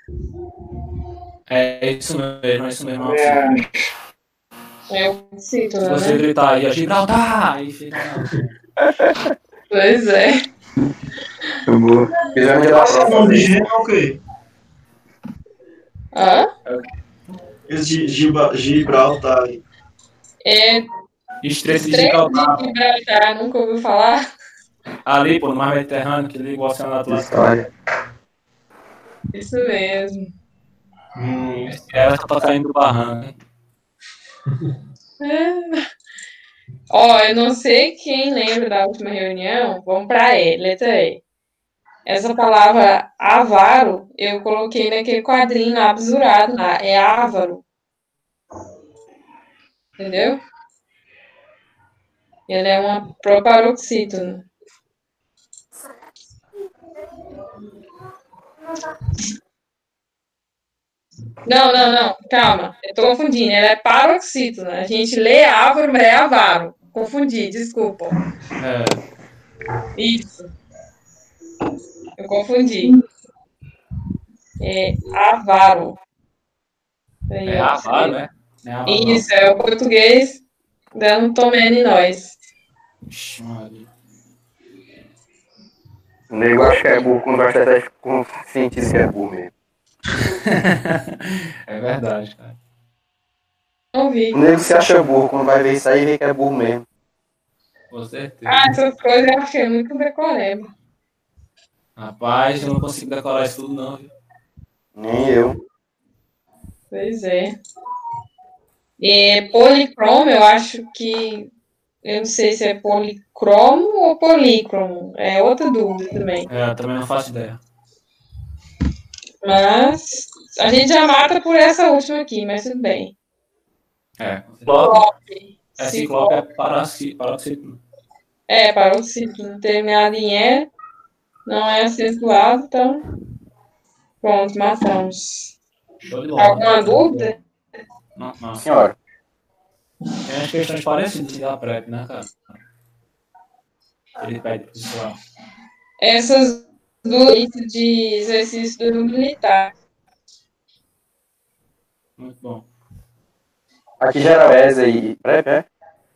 É isso mesmo, é isso mesmo. É o Se cítono, você né? gritar aí, Gibraltar! Aí fica. Pois é. Fizemos da Esse prova. nome de gênero é o quê? Hã? Esse Gibraltar aí. É Estreito de Gibraltar. de Gibraltar, nunca ouviu falar? Ali, pô, no mar Mediterrâneo, que liga o Oceano Atlântico. História. Isso mesmo. Ela só tá caindo do barranco. hein? É. Ó, eu não sei quem lembra da última reunião. Vamos para E, letra E. Essa palavra avaro, eu coloquei naquele quadrinho lá, besurado lá. É ávaro. Entendeu? Ele é uma proparoxítona. Não, não, não, calma, eu tô confundindo. Ela é paroxítona. A gente lê ávaro, mas é avaro. Confundi, desculpa. É, Isso. Eu confundi. É avaro. Aí, é avaro, né? É avaro. Isso, é o português dando tomé em nós. O nego acha que é burro quando vai até com cientista que é burro mesmo. É verdade, cara. Não vi. O nego se acha burro quando vai ver isso aí vê que é burro mesmo. Com certeza. Ah, essas coisas eu achei muito decoreba. Rapaz, eu não consigo decorar isso tudo, não, viu? Nem eu. Pois é. É, policromo, eu acho que. Eu não sei se é policromo ou polícromo. É outra dúvida também. É, também não faço ideia. Mas a gente já mata por essa última aqui, mas tudo bem. É. Ciclope. É ciclope, é paroxítona. É, para o ciclo terminado em E, não é acentuado, então. Pronto, matamos. Alguma dúvida? Não, não. Senhora. Tem as questões parecidas da PrEP, né, cara? Ele pede pro pessoal. Essas duas de exercício do militar. Muito bom. Aqui já era ESA e PrEP, é?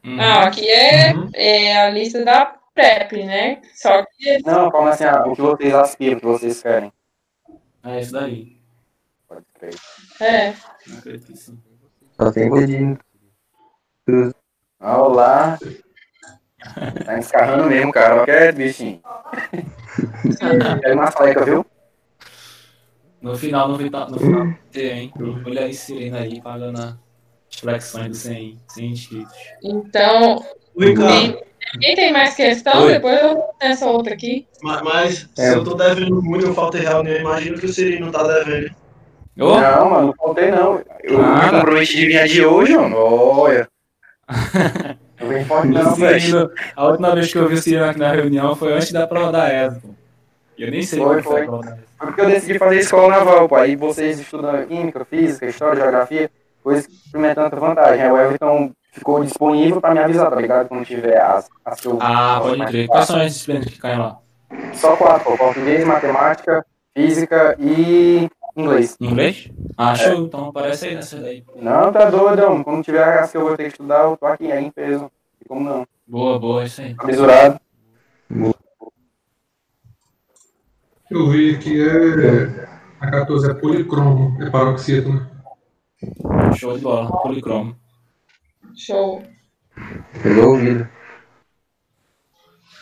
Uhum. Não, aqui é, é a lista da PrEP, né? Só que Não, como assim, ah, o que vocês aspiram, o que vocês querem. É isso daí. Pode crer. é. Não acredito que sim. Só tem. Ah, Olá. Tá escarrando mesmo, cara. Olha que é, bichinho. É uma fleca, viu? No final, no final, no final, tem, hein? Olha aí, Sirena aí, pagando as flexões do 100, 100 inscritos. Então, Ricardo, ninguém tem mais questão? Oi. Depois eu vou nessa outra aqui. ma- mas É. se eu tô devendo muito, eu faltei reunião. Imagino que o Siri não tá devendo. Ô, Não, mano, não faltei não. Eu Ah. me comprometi de vir de hoje, mano. Olha. Não vem forte não, velho. A última vez que eu vi o Cirino aqui na reunião foi antes da prova da ESA, pô. Eu nem sei Foi, como foi foi. a prova da ESA. Foi porque eu decidi fazer escola naval, pô. Aí vocês estudam química, física, história, geografia, coisas experimentando tanta vantagem. Aí o Everton ficou disponível pra me avisar, tá ligado? Quando tiver as, as que eu Ah, pode crer. Quais são as disciplinas que caem lá? Só quatro, pô. Português, matemática, física e inglês. Inglês? Ah, show. Então aparece aí nessa daí. Não, tá doido, não. Quando tiver as que eu vou ter que estudar, eu tô aqui aí em peso. E como não? Boa, boa, isso aí. Avisurado. Eu vi que é. A 14 é policromo, é paroxítona. Show de bola. Policromo. Show. Pegou o ouvido.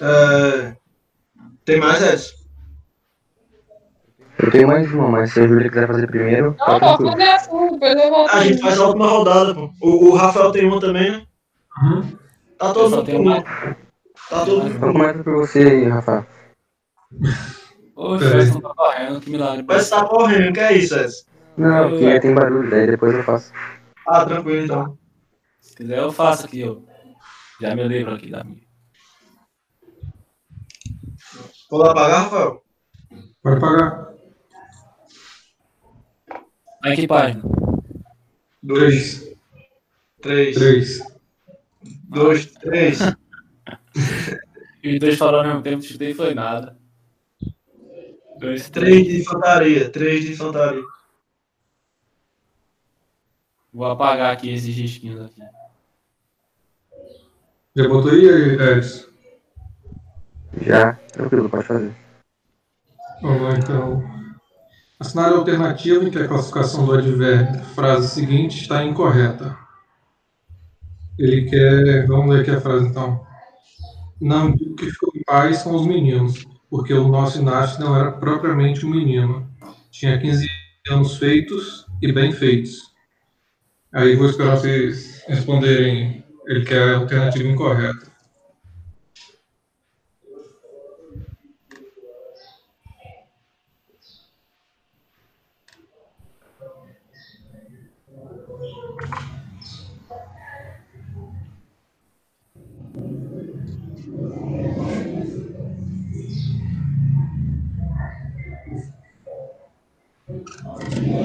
É, tem mais essa? Eu tenho mais uma, mas se a Júlia quiser fazer primeiro, Não, tá tranquilo. fazer a sua, depois eu volto. A gente faz a última rodada, pô. O, o Rafael tem uma também, né? Uhum. Tá todo só mundo uma. Tá todo mundo. Então começa por você aí, Rafa. Oxe, Peraí. vocês estão correndo, que milagre. Parece que tá correndo, que é isso, Essa? Não, porque tem barulho, daí depois eu faço. Ah, tranquilo então. Se quiser, eu faço aqui, ó. Já me livro aqui da minha. Vou lá pagar, Rafael? Pode pagar. Aí que página? Dois, três, Três. dois, três. E os dois falaram ao mesmo tempo, chutei foi nada. Dois, Três de infantaria, três de infantaria. Vou apagar aqui esses risquinhos aqui. Já botou aí, Edson? Já, tranquilo, pode fazer. Vamos lá, então. Assinale a alternativa em que a classificação do advérbio da frase seguinte está incorreta. Ele quer. Vamos ler aqui a frase então. Não digo que ficou em paz com os meninos, porque o nosso Inácio não era propriamente um menino. Tinha 15 anos feitos e bem feitos. Aí vou esperar vocês responderem. Ele quer a alternativa incorreta.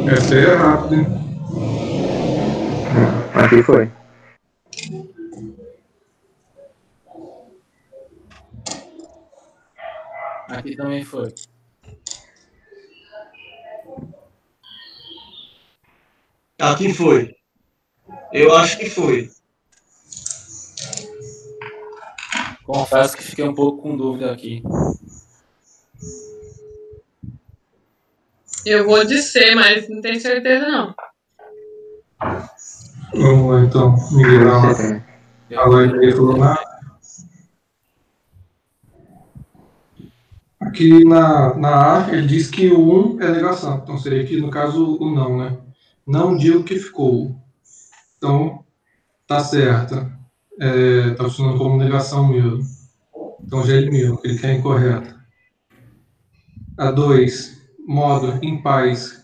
Essa é rápida? Aqui foi. Aqui também foi. Aqui foi. Eu acho que foi. Confesso que fiquei um pouco com dúvida aqui. Eu vou dizer, mas não tenho certeza não. Vamos lá então. Aí, ninguém falou nada. Aqui na, na A, ele diz que o 1 é negação. Então seria aqui, no caso, o não, né? Não digo que ficou. Então, tá certo. É, tá funcionando como negação mesmo. Então já eliminou, ele quer incorreto. A 2, modo em paz.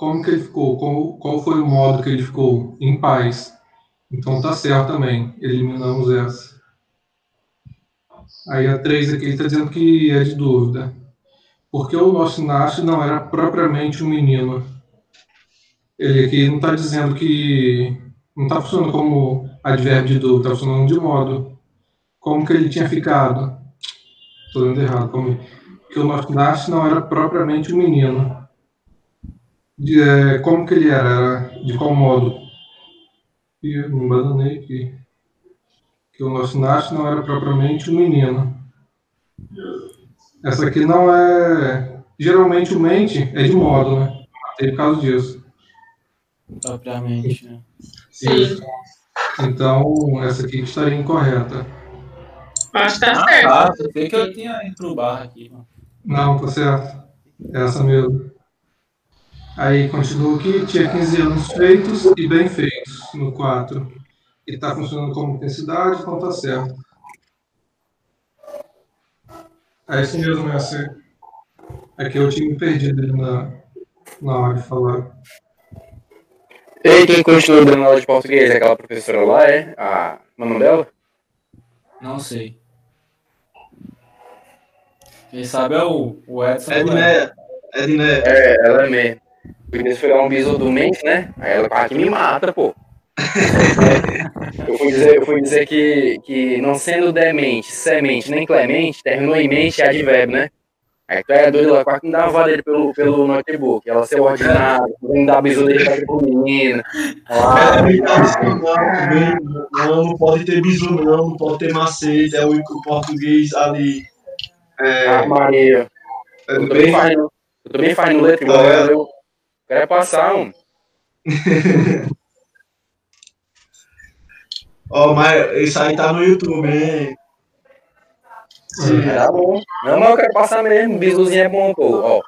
Como que ele ficou? Qual, qual foi o modo que ele ficou? Em paz. Então tá certo também. Eliminamos essa. Aí a 3 aqui está dizendo que é de dúvida. Porque o nosso Inácio não era propriamente um menino. Ele aqui não está dizendo que. Não está funcionando como advérbio de dúvida, está funcionando de modo. Como que ele tinha ficado? Estou dando errado. Como, que o nosso Inácio não era propriamente um menino. De, é, como que ele era? era? De qual modo? Ih, eu me bananei aqui que o nosso Inácio não era propriamente um menino. Essa aqui não é. Geralmente o mente é de modo, né? Matei por causa disso. Propriamente, né? Isso. Então, essa aqui estaria incorreta. Acho que tá Ah, certo. tá. Pensei que eu tinha ido pro bar aqui. mano. Não, tá certo. Essa mesmo. Aí continua aqui, tinha 15 anos feitos e bem feitos, no 4. E está funcionando como intensidade, então tá certo. É isso mesmo, né? Você... É que eu tinha me perdido ali na, na hora de falar. E quem continua dando aula de português? Aquela professora lá, é? A mano dela? Não sei. Quem sabe é o, o Edson. Edné. Edné. É, ela é mesmo. O Inês foi dar um bisu do mente, né? Aí ela quase que me mata, pô. Eu fui dizer, eu fui dizer que, que não sendo demente, semente, nem clemente, terminou em mente é advérbio, né? Aí tu é doido, ela quase que me dava dele pelo, pelo notebook. Ela ser ordinária, não dá bisu dele pra pro menino. É brincadeira, não, não, não pode ter bisu, não, não pode ter macete, é o único português ali. É, Ah, Maria. é Eu também faço no letra igual É. eu quero é passar um. Ó, mas isso aí tá no YouTube, hein? Sim. Tá bom. Não, mas eu quero passar mesmo. Bisuzinho é bom, pô. Ó,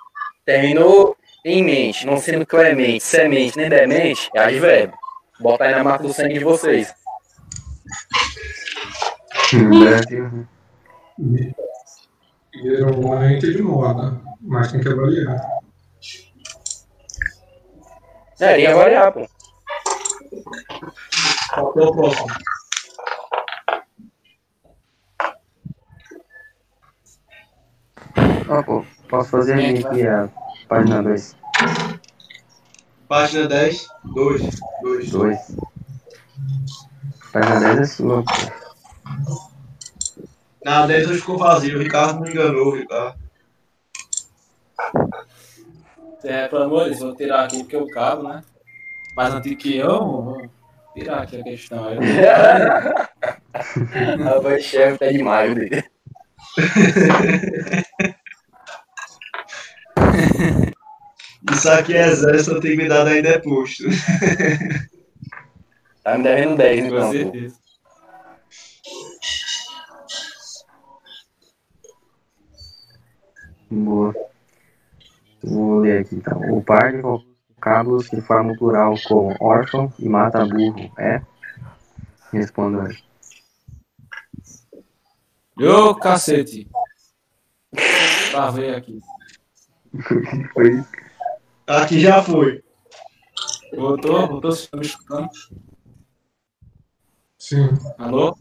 terminou em mente, não sendo clemente, semente, nem demente, é advérbio. Bota aí na marca do sangue de vocês. Brasil. Geralmente é de moda, mas tem que avaliar. É, tem que avaliar, pô. Qual é o próximo? Ó, pô, posso fazer a minha aqui, a página 2. Página 10, 2, 2. 2. Página 10 é sua, pô. Na 10 hoje ficou vazio, o Ricardo me enganou, Ricardo. É, pelo amor de Deus, vou tirar aqui porque o cabo, né? Mais antigo que eu, vou tirar aqui a questão. Eu... a voz chefe tá demais dele. Isso aqui é exército, tem que me dado ainda é posto. tá me devendo 10, então. Com certeza. Boa. Vou ler aqui então. O par de vocábulos que formam o plural com órfão e mata burro é? Responda aí. Ô, cacete. Travei aqui. Foi. Aqui já foi. Voltou? Voltou? Você tá me escutando? Sim. Alô?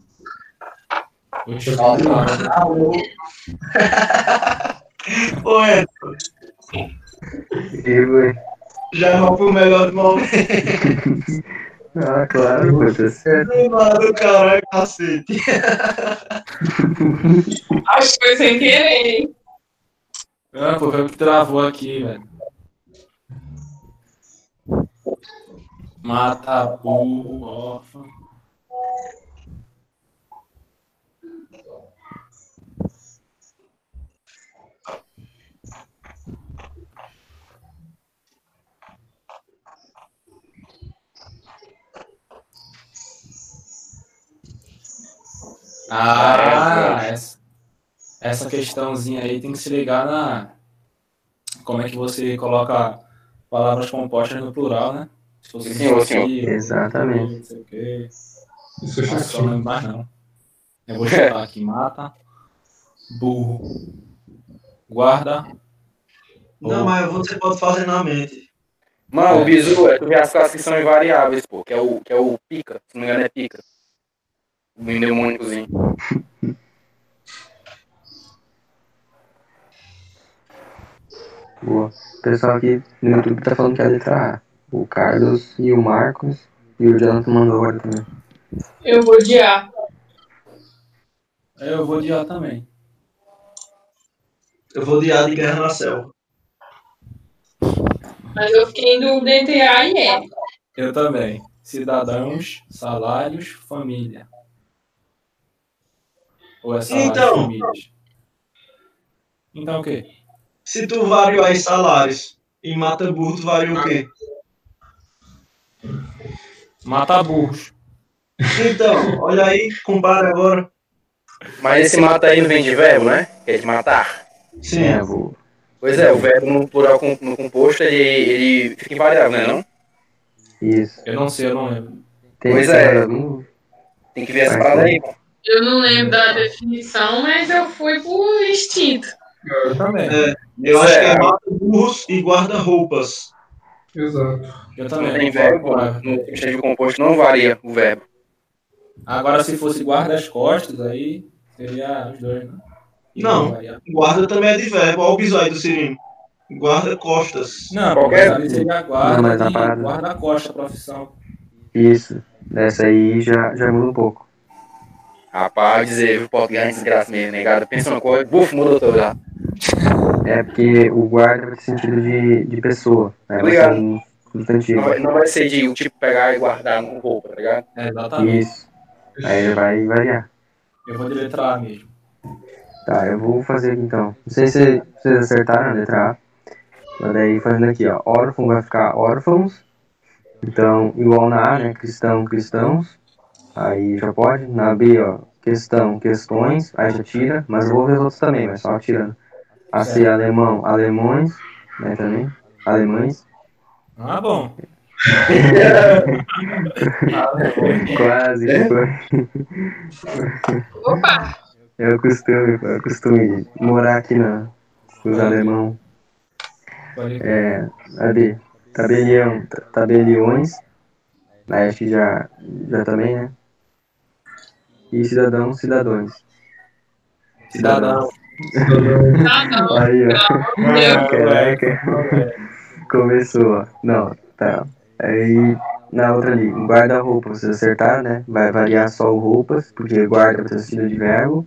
Oxe, Alô? Ô, Edson, E foi. já vamos pro melhor momento. Ah, claro, tá certo. Do lado, caralho, cacete. Acho que foi sem querer, hein? Ah, pô, foi o que travou aqui, velho. Mata burro, órfão. Ah, essa, essa questãozinha aí tem que se ligar na. Como é que você coloca palavras compostas no plural, né? Se fosse Sim, sim. Exatamente. Não sei o quê. Isso é Mas só não mais não. Eu vou chutar aqui. Mata. Burro. Guarda. Não, mas você pode fazer na mente. Mano, o bizu, é, tu vê as classes que são invariáveis, pô, que é o, que é o pica, se não me engano é pica. Mnemônicozinho. Boa. O pessoal aqui no YouTube tá falando que é a letra A. O Carlos e o Marcos e o Jonathan mandou agora também. Eu vou de A. Eu vou de A também. Eu vou de A de Guerra na Selva. Mas eu fiquei em dúvida entre A e E. Eu também. Cidadãos, salários, família. Ou é salários, Então. famílias? Então o quê? Se tu variou aí salários e mata burro, tu varia o quê? Mata burros. Então, olha aí, compara agora. Mas esse mata aí não vem de verbo, né? Que é de matar. Sim. É, vou. Pois é, o verbo no plural no composto, ele, ele fica invariável, né não? Isso. Eu não sei, eu não lembro. Tem Pois é. Tem que ver essa parada aí, pô. Eu não lembro da definição, mas eu fui por instinto. Eu também. É, eu acho que é mata burros e guarda-roupas. Exato. Eu Não também. tem verbo, ela. no substantivo composto não varia o verbo. Agora, se fosse guarda-costas, aí seria os dois, né? E Não. Guarda também é de verbo. Olha o bisóio do Cirino. Guarda-costas. Não, Qualquer- ali seria guarda Não, mas na e parada- guarda-costa a profissão. Isso. Dessa aí já, já muda um pouco. Rapaz, dizer, o português é desgraça mesmo, negado. Pensa uma coisa, buf, mudou tudo lá. É porque o guarda vai ter sentido de, de pessoa. Né? Obrigado. um. Não vai, não vai ser de o tipo pegar e guardar no roupa, tá ligado? É, exatamente. Isso. Aí vai variar. Eu vou de letra A mesmo. Tá, eu vou fazer aqui então. Não sei se vocês acertaram a letra A. Mas daí fazendo aqui, ó. Órfão vai ficar órfãos. Então, igual na A, né? Cristão, cristãos. Aí já pode. Na B, ó. Questão, questões. Aí já tira. Mas eu vou ver os outros também, mas só tirando. A C, alemão, alemões. Né, também. Alemães. Ah, bom. Quase que foi. Opa! É o costume, é o costume morar aqui na, com os alemão. Pode- É, ali, tabelião, ta- tabeliões, aí acho que já, já também, né? E cidadãos, cidadões. Cidadão. Não. Aí, ó. Caraca. Começou, ó. Não, tá. Aí, na outra ali, um guarda-roupa, vocês acertaram, né? Vai variar só o roupas, porque guarda vai sentido de verbo.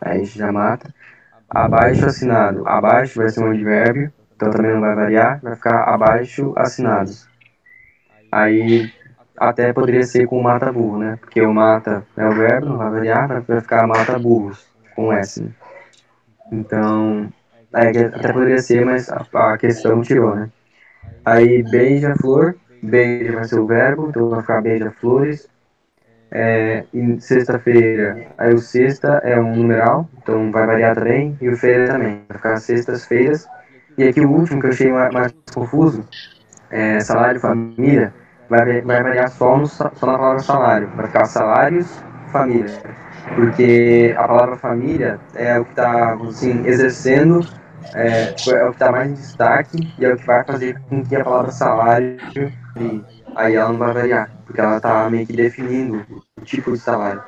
Aí a gente já mata. Abaixo assinado. Abaixo vai ser um advérbio, então também não vai variar. Vai ficar abaixo assinados. Aí, até poderia ser com mata burro, né? Porque o mata é o verbo, não vai variar, vai- ficar mata burros, com S, né? Então, que até poderia ser, mas a, a questão tirou, né? Aí beija-flor, beija vai ser o verbo, então vai ficar beija-flores. É, sexta-feira, aí o sexta é um numeral, então vai variar também, e o feira também, vai ficar sextas-feiras. E aqui o último que eu achei mais, mais confuso, é salário família, vai, vai variar só, no, só na palavra salário, vai ficar salários, família. Porque a palavra família é o que está assim, exercendo, é, é o que está mais em destaque e é o que vai fazer com que a palavra salário e aí ela não vai variar, porque ela está meio que definindo o tipo de salário.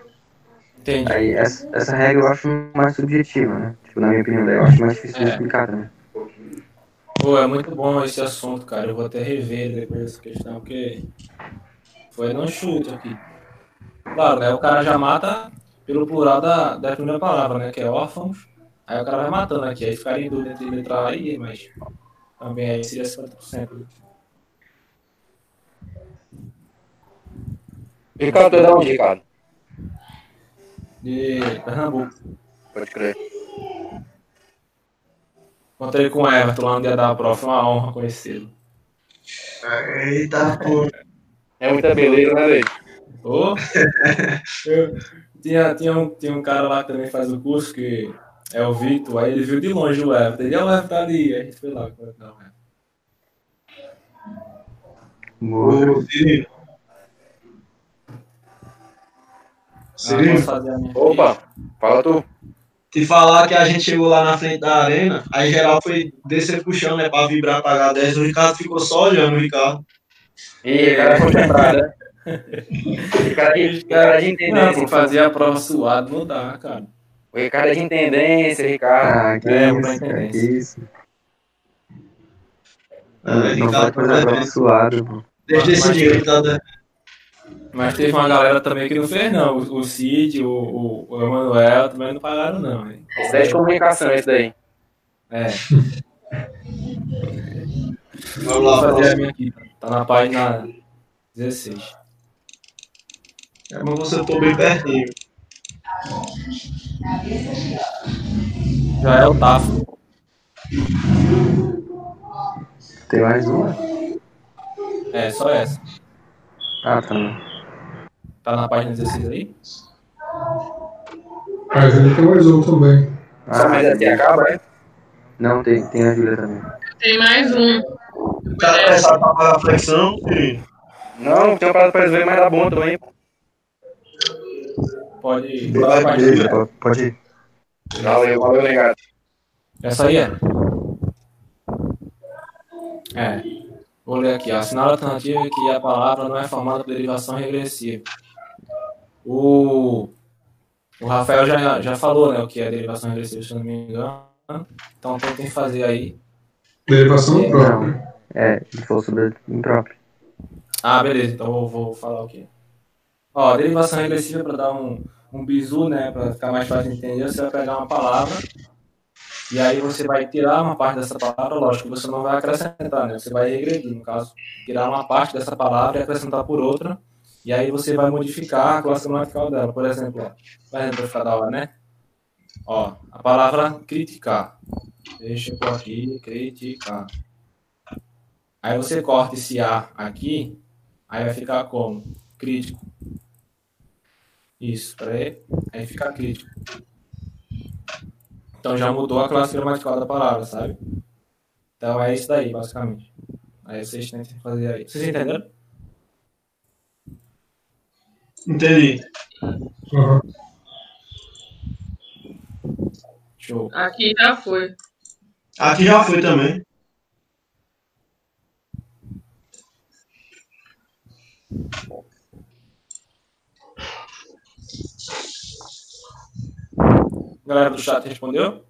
Entendi. Aí essa, essa regra eu acho mais subjetiva, né? Tipo, na minha opinião, eu acho mais difícil de É. explicar também. Pô, é muito bom esse assunto, cara. Eu vou até rever depois essa questão, porque foi no chute aqui. Claro, né? O cara já mata pelo plural da, da primeira palavra, né? Que é órfãos. Aí o cara vai matando aqui. Aí ficaria em dúvida entre letra e E, mas também aí seria 50%. Ricardo, é da onde, Ricardo? De Pernambuco. Pode crer. Encontrei com o Everton lá no dia da prova. Foi uma honra conhecê-lo. Eita, pô. É muita beleza, né, velho? Ô! Eu- tinha, tinha, um, tinha um cara lá que também faz o curso, que é o Victor, aí ele viu de longe o Everton. Ele, "Ah, o Everton tá ali. Aí a gente foi lá. Não, é. Ô, Cirino. Ah? Opa, fala tu. Te falar que a gente chegou lá na frente da arena, aí geral foi descer pro chão, né, pra vibrar, pagar 10, o Ricardo ficou só olhando o Ricardo. Ih, o cara foi lembrado, né? O cara de, o cara de Não, intendência. pra fazer a prova suado não dá, cara. O Ricardo é de intendência, Ricardo. Ah, que É, isso, entender. que isso. Ah, Não pode Ricardo, fazer a prova suado, pô. desde esse ele tá dando. Mas teve uma galera também que não fez, não. O, o Cid, o, o, o Emanuel também não pagaram, não. Hein? Isso é de comunicação, esse daí. É, Vamos lá, fazer a minha aqui. Tá na página 16. É, mas você tô bem pertinho. Já é o Tafo. Tem mais uma? É, só essa. Ah, tá. Tá na página 16 aí? Mas ele tem mais um também. Só mais assim acaba, né? Não, tem, tem a Júlia também. Tem mais um. O cara começar a reflexão, Cirino. Não, tem uma parada pra verem mais da bom também. Pode. Vai, Vai, beleza. Pode, pode ir. Valeu, valeu, negado. Essa aí é. É. Vou ler aqui. Assinala a alternativa que a palavra não é formada por derivação regressiva. O, o Rafael já, já falou né, o que é derivação regressiva, se eu não me engano. Então tem que fazer aí. Derivação própria. É, ele falou sobre impróprio. Ah, beleza. Então eu vou falar o quê? Ó, derivação regressiva para dar um, um bizu, né? Para ficar mais fácil de entender, você vai pegar uma palavra e aí você vai tirar uma parte dessa palavra, lógico, você não vai acrescentar, né? Você vai regredir, no caso, tirar uma parte dessa palavra e acrescentar por outra, e aí você vai modificar a classe gramatical dela. Por exemplo, ó, por exemplo, para ficar da hora, né? Ó, a palavra criticar. Deixa eu aqui, criticar. Aí você corta esse A aqui, aí vai ficar como? Crítico. Isso, peraí. Aí fica crítico. Então já mudou a classe gramatical da palavra, sabe? Então é isso daí, basicamente. Aí vocês tentem fazer aí. Vocês entenderam? Entendi. Uhum. Show. Aqui já foi. Aqui já foi também. Galera do chat respondeu?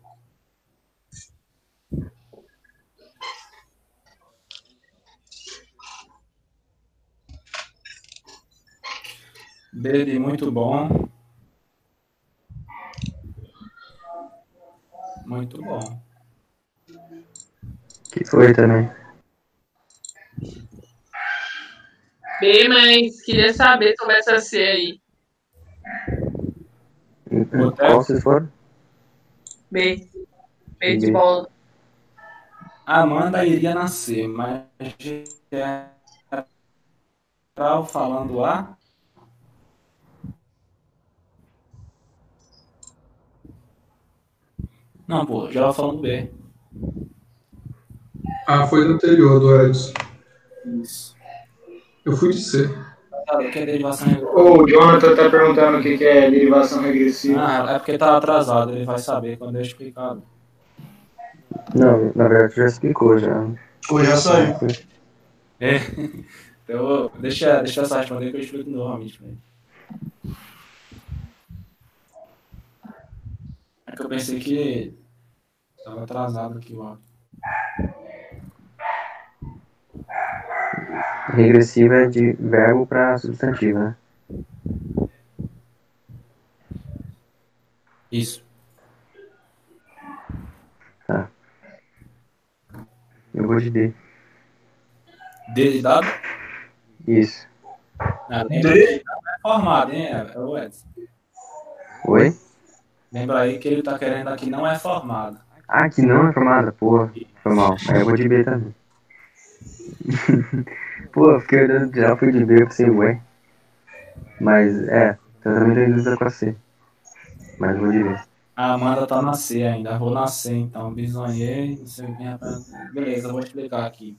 Dele, muito bom. Muito bom. Que foi também. B, mas queria saber sobre essa C aí. Qual vocês foram? B. B de bola. Amanda iria nascer, mas geral falando A. Não, pô, já falando B. Ah, foi no anterior do Edson. Isso. Eu fui de C. Tá, o que é derivação regressiva? O Jonathan tá perguntando o que é derivação regressiva. Ah, é porque tá atrasado, ele vai saber quando eu explicar. Não, na verdade já explicou já. Pô, já saiu. É. Então, deixa, deixa essa responder que eu explico novamente pra ele. É que eu pensei que tava atrasado aqui, ó. Regressiva é de verbo para substantivo, né? Isso. Tá. Eu vou de D. D de dado? Isso. Ah, não é formado, hein, é o Edson. Oi? Lembra aí que ele tá querendo aqui não é formado. Ah, que não é formada, porra. Foi mal. Aí eu vou de B também. Pô, eu fiquei olhando já, fui de B, eu pensei, ué. Mas, é, tratamento de dúvida com a C. Mas vou de B. A Amanda tá na C ainda, vou nascer então. Bisonhei, não sei o que. Beleza, eu vou explicar aqui.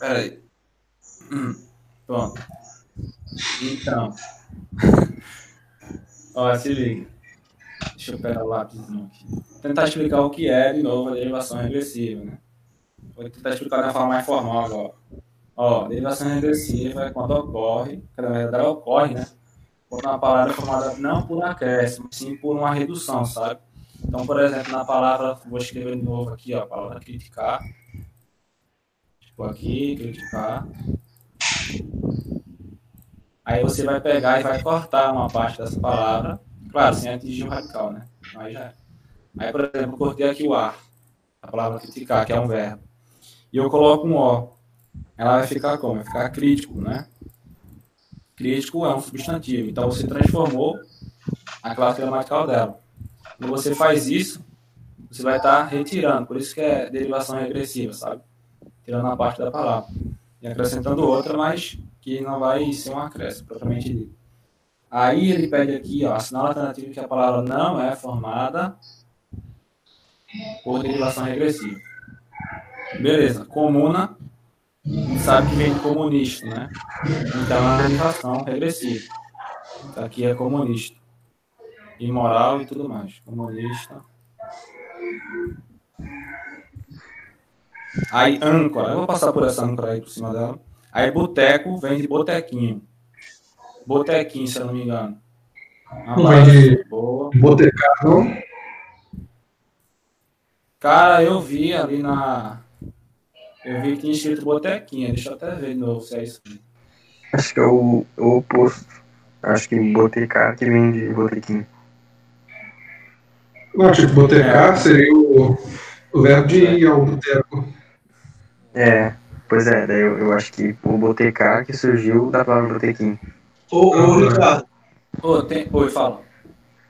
Pera aí. Hum, Pronto. Então. Ó, se liga. Deixa eu pegar o lápisinho aqui. Vou tentar explicar o que é, de novo, a derivação regressiva, né? Vou tentar explicar de uma forma mais formal agora. Ó, derivação regressiva é quando ocorre, que na verdade ocorre, né? Quando uma palavra é formada não por acréscimo, sim por uma redução, sabe? Então, por exemplo, na palavra, vou escrever de novo aqui, ó, a palavra criticar. Tipo aqui, criticar. Aí você vai pegar e vai cortar uma parte dessa palavra, claro, sem atingir o radical, né? Aí já é. Aí, por exemplo, cortei aqui o ar, a palavra criticar, que é um verbo. E eu coloco um O. Ela vai ficar como? Vai ficar crítico, né? Crítico é um substantivo. Então você transformou a classe gramatical dela. Quando você faz isso, você vai estar retirando. Por isso que é derivação regressiva, sabe? Tirando a parte da palavra. E acrescentando outra, mas que não vai ser um acréscimo, propriamente dito. Aí ele pede aqui, ó, assinala a alternativa que a palavra não é formada por derivação regressiva. Beleza. Comuna, a gente sabe que vem de comunista, né? Então é uma derivação regressiva. Então, aqui é comunista. Imoral e tudo mais. Comunista. Aí, âncora. Eu vou passar por essa âncora aí por cima dela. Aí, boteco vem de botequinho. Botequinho, se eu não me engano. Não vem de boa. não? Cara, eu vi ali na. Eu vi que tinha escrito botequinha. Deixa eu até ver de novo se é isso. Acho que é o, o oposto. Acho que botecar que vem de botequim. Não, tipo, botecar seria o, o verbo de ir ao boteco. É, pois é, daí eu, eu acho que o botecar que surgiu da palavra botequim. Ô, ô, Ricardo, Ô, tem... Oi, fala.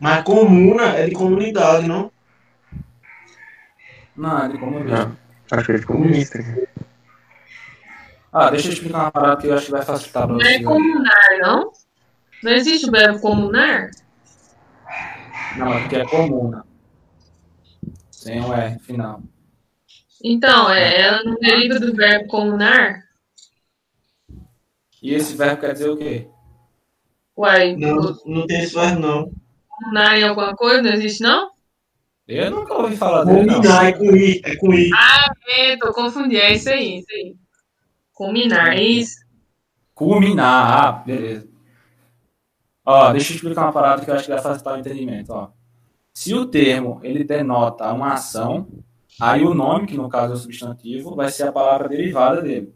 mas comuna é de comunidade, não? Não, é de comunismo. Acho que é de comunista. Ah, deixa eu explicar uma parada que eu acho que vai facilitar Não é comunar, não? Não existe o verbo comunar? Não, é porque é comuna. Sem o R final. Então, é, ela não deriva do verbo comunar? E esse verbo quer dizer o quê? Uai, Não, não tem esse verbo, não. comunar em alguma coisa não existe, não? Eu nunca ouvi falar dele, não. Combinar é com I, é com I. É, tô confundindo, é isso aí, isso aí. Combinar, é isso? Culminar, ah, beleza. Ó, deixa eu explicar uma parada que eu acho que vai facilitar o entendimento, ó. Se o termo, ele denota uma ação, aí o nome, que no caso é o substantivo, vai ser a palavra derivada dele.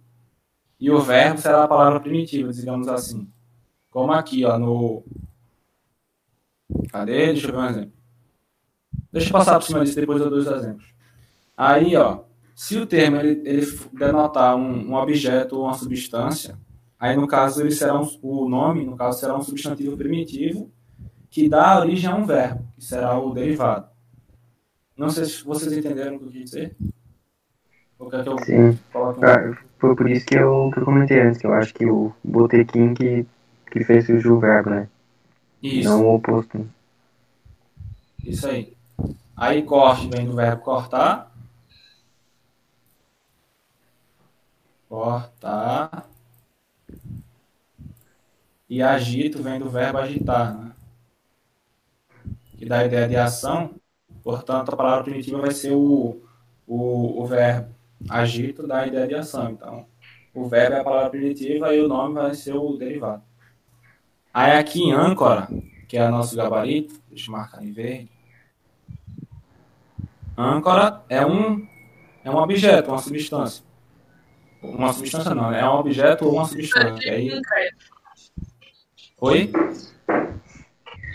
E o verbo será a palavra primitiva, digamos assim. Como aqui, ó, no... Cadê? Deixa eu ver um exemplo. Deixa eu passar por cima disso, depois eu dou os exemplos. Aí, ó, se o termo ele, ele denotar um, um objeto ou uma substância, aí no caso ele será um, o nome, no caso será um substantivo primitivo que dá origem a um verbo, que será o derivado. Não sei se vocês entenderam o que eu quis dizer. Ou quer que eu Sim. coloque um... Ah, Foi por isso que eu, que eu comentei antes, que eu acho que o botequim que, que fez o verbo, né? Isso. Não o oposto. Isso aí. Aí corte vem do verbo cortar. Cortar. E agito vem do verbo agitar, né? Que dá a ideia de ação. Portanto, a palavra primitiva vai ser o, o, o verbo. Agito dá a ideia de ação. Então, o verbo é a palavra primitiva e o nome vai ser o derivado. Aí aqui em âncora, que é o nosso gabarito, deixa eu marcar em verde. Âncora é um, é um objeto, uma substância. Uma substância não, é um objeto ou uma substância. Aí... Oi?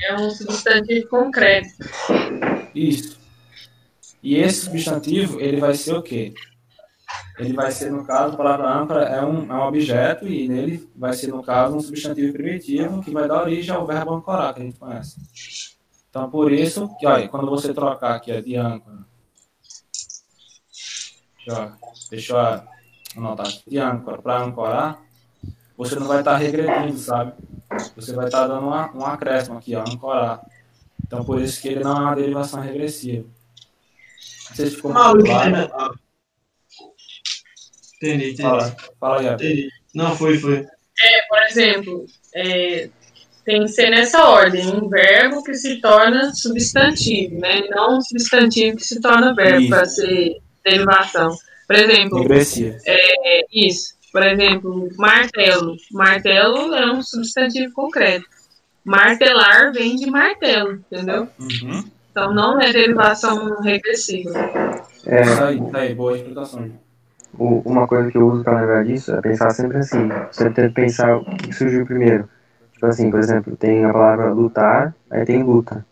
É um substantivo concreto. Isso. E esse substantivo, ele vai ser o quê? Ele vai ser, no caso, a palavra âncora é um, é um objeto e nele vai ser, no caso, um substantivo primitivo que vai dar origem ao verbo ancorar, que a gente conhece. Então, por isso, que, olha, quando você trocar aqui de âncora, deixa eu anotar aqui, de âncora para ancorar, você não vai estar regredindo, sabe? Você vai estar dando uma, um acréscimo aqui, ó, ancorar. Então, por isso que ele não é uma derivação regressiva. Não sei se ficou Ah, muito claro. entendi. Ah. Entendi, entendi. Fala, fala aí. Entendi. Não, foi, foi. É, por exemplo, é, tem que ser nessa ordem, um verbo que se torna substantivo, né? Não um substantivo que se torna verbo para ser derivação. Por exemplo, Regressiva. é, isso. Por exemplo, martelo. Martelo é um substantivo concreto. Martelar vem de martelo, entendeu? Uhum. Então não é derivação regressiva. É, Isso aí, tá aí, boa explicação. uma coisa que eu uso pra lembrar disso é pensar sempre assim. Você tem que pensar o que surgiu primeiro. Tipo assim, por exemplo, tem a palavra lutar, aí tem luta.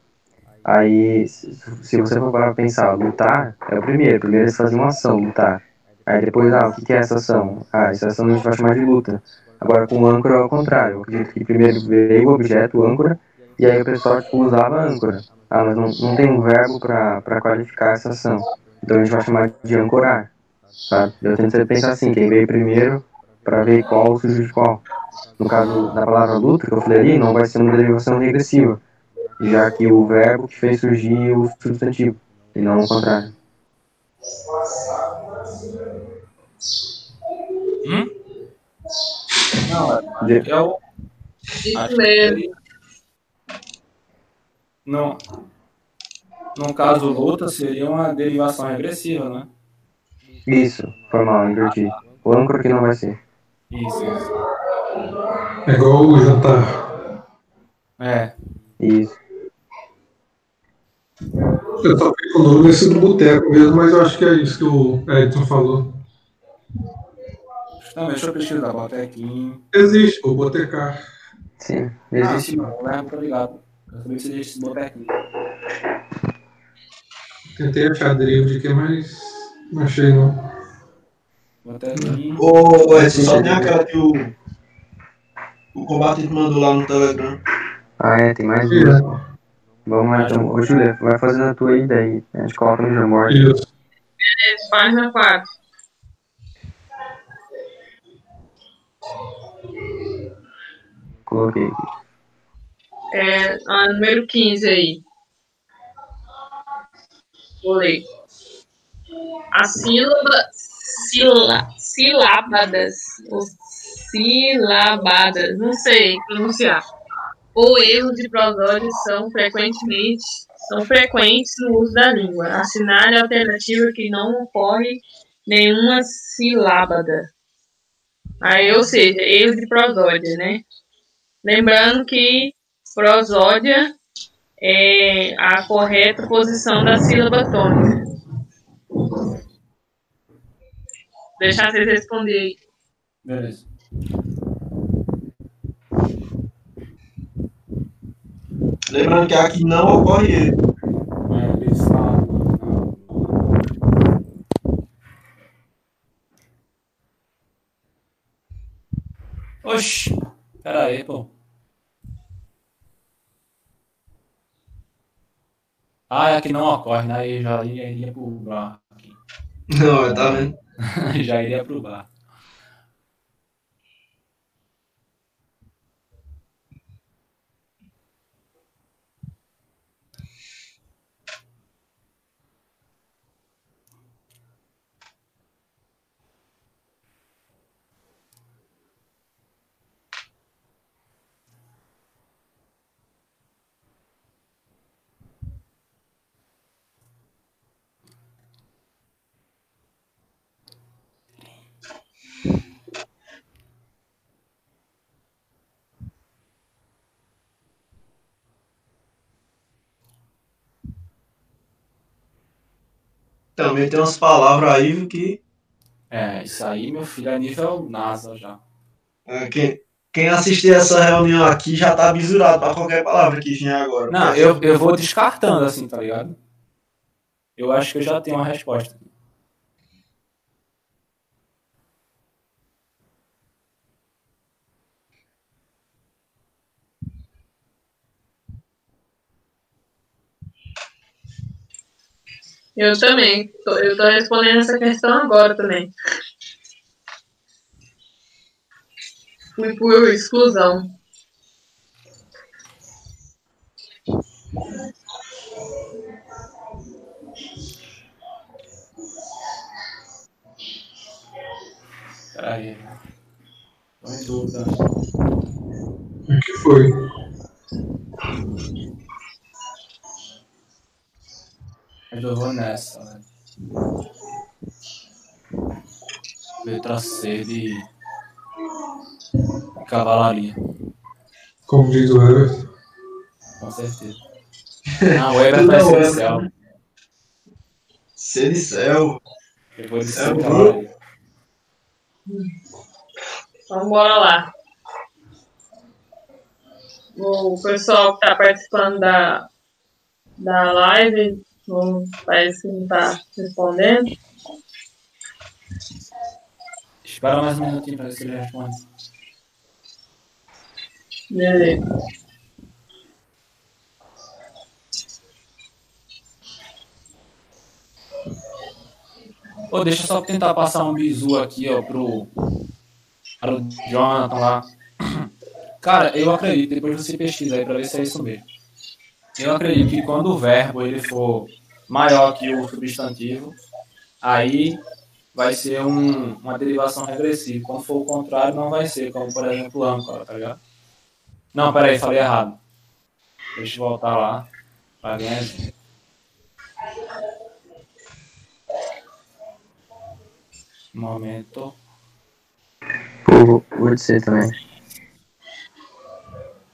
Aí, se se você for para pensar, lutar é o primeiro. Primeiro eles fazem uma ação, lutar. Aí depois, ah, o que que é essa ação? Ah, essa ação a gente vai chamar de luta. Agora com âncora é o contrário. Eu acredito que primeiro veio o objeto, âncora, e aí o pessoal tipo, usava âncora. Ah, mas não, não tem um verbo para qualificar essa ação. Então a gente vai chamar de ancorar. Sabe? Eu tento pensar assim, quem veio primeiro para ver qual surgiu de qual. No caso da palavra luta, que eu falei ali, não vai ser uma derivação regressiva, já que o verbo que fez surgir o substantivo, e não o contrário. Hum? Não, é, Isso acho que no, no caso luta seria uma derivação regressiva, né? Isso, foi mal, inverti. O âncora que não vai ser. Isso, isso. É igual o jantar. É, Isso. Eu só fico com dúvida nesse do boteco mesmo, mas eu acho que é isso que o Edson falou. Também, deixa eu pesquisar, bota aqui. Existe o botecar. Sim, Ah, existe. sim, o verbo, tô ligado. Eu sabia que existe botar aqui. Tentei achar de que, mas não achei não. Bota aqui. Ô, Edson, só tem aquela que o, o combatente mandou lá no Telegram. Ah, é, tem mais Sim, duas. Vamos lá então. Ô, Julia, vai fazendo a tua aí daí. A gente coloca no Jamor. Isso. É, página 4. Coloquei aqui. É, a número 15 aí. Vou ler. As sílaba, sila, silábadas, ou silabadas, não sei pronunciar, ou erros de prosódia são frequentemente são frequentes no uso da língua. Assinale a alternativa que não ocorre nenhuma silábada. Aí, ou seja, erro de prosódia, né? Lembrando que prosódia é a correta posição da sílaba tônica. Deixar vocês responder aí. Beleza. Lembrando que aqui não ocorre erro. É, isso. Oxi, pera aí, pô. Ah, é que não ocorre, né? Aí já iria, iria pro bar aqui. Não, tá vendo? já iria pro bar. Também tem umas palavras aí que É, isso aí, meu filho, é nível NASA já. é, quem, quem assistir essa reunião aqui já tá bisurado pra qualquer palavra que vier agora. Não, eu, eu vou descartando assim, tá ligado? Eu acho que eu já tenho uma resposta. Eu também. Tô- Eu tô respondendo essa questão agora também. Fui por exclusão. Tô em dúvida. O que foi? Mas eu vou nessa, velho. Letra C de cavalaria, Como diz o Everton. com certeza. Não, o Everton vai ser do céu. C de céu. Eu vou de É C de bom. cavalaria. Bora lá. O pessoal que está participando da, da live parece que não está respondendo. Espera mais um minutinho pra ver se ele responde. Beleza. Ô, deixa eu só tentar passar um bizu aqui, ó, pro, pro Jonathan lá. Cara, eu acredito, depois você pesquisa aí pra ver se é isso mesmo. Eu acredito que quando o verbo ele for maior que o substantivo, aí vai ser um- uma derivação regressiva. Quando for o contrário, não vai ser, como por exemplo âncora, tá ligado? Não, peraí, falei errado. Deixa eu voltar lá. Pra ganhar exemplo. Momento. Pô, vou dizer também.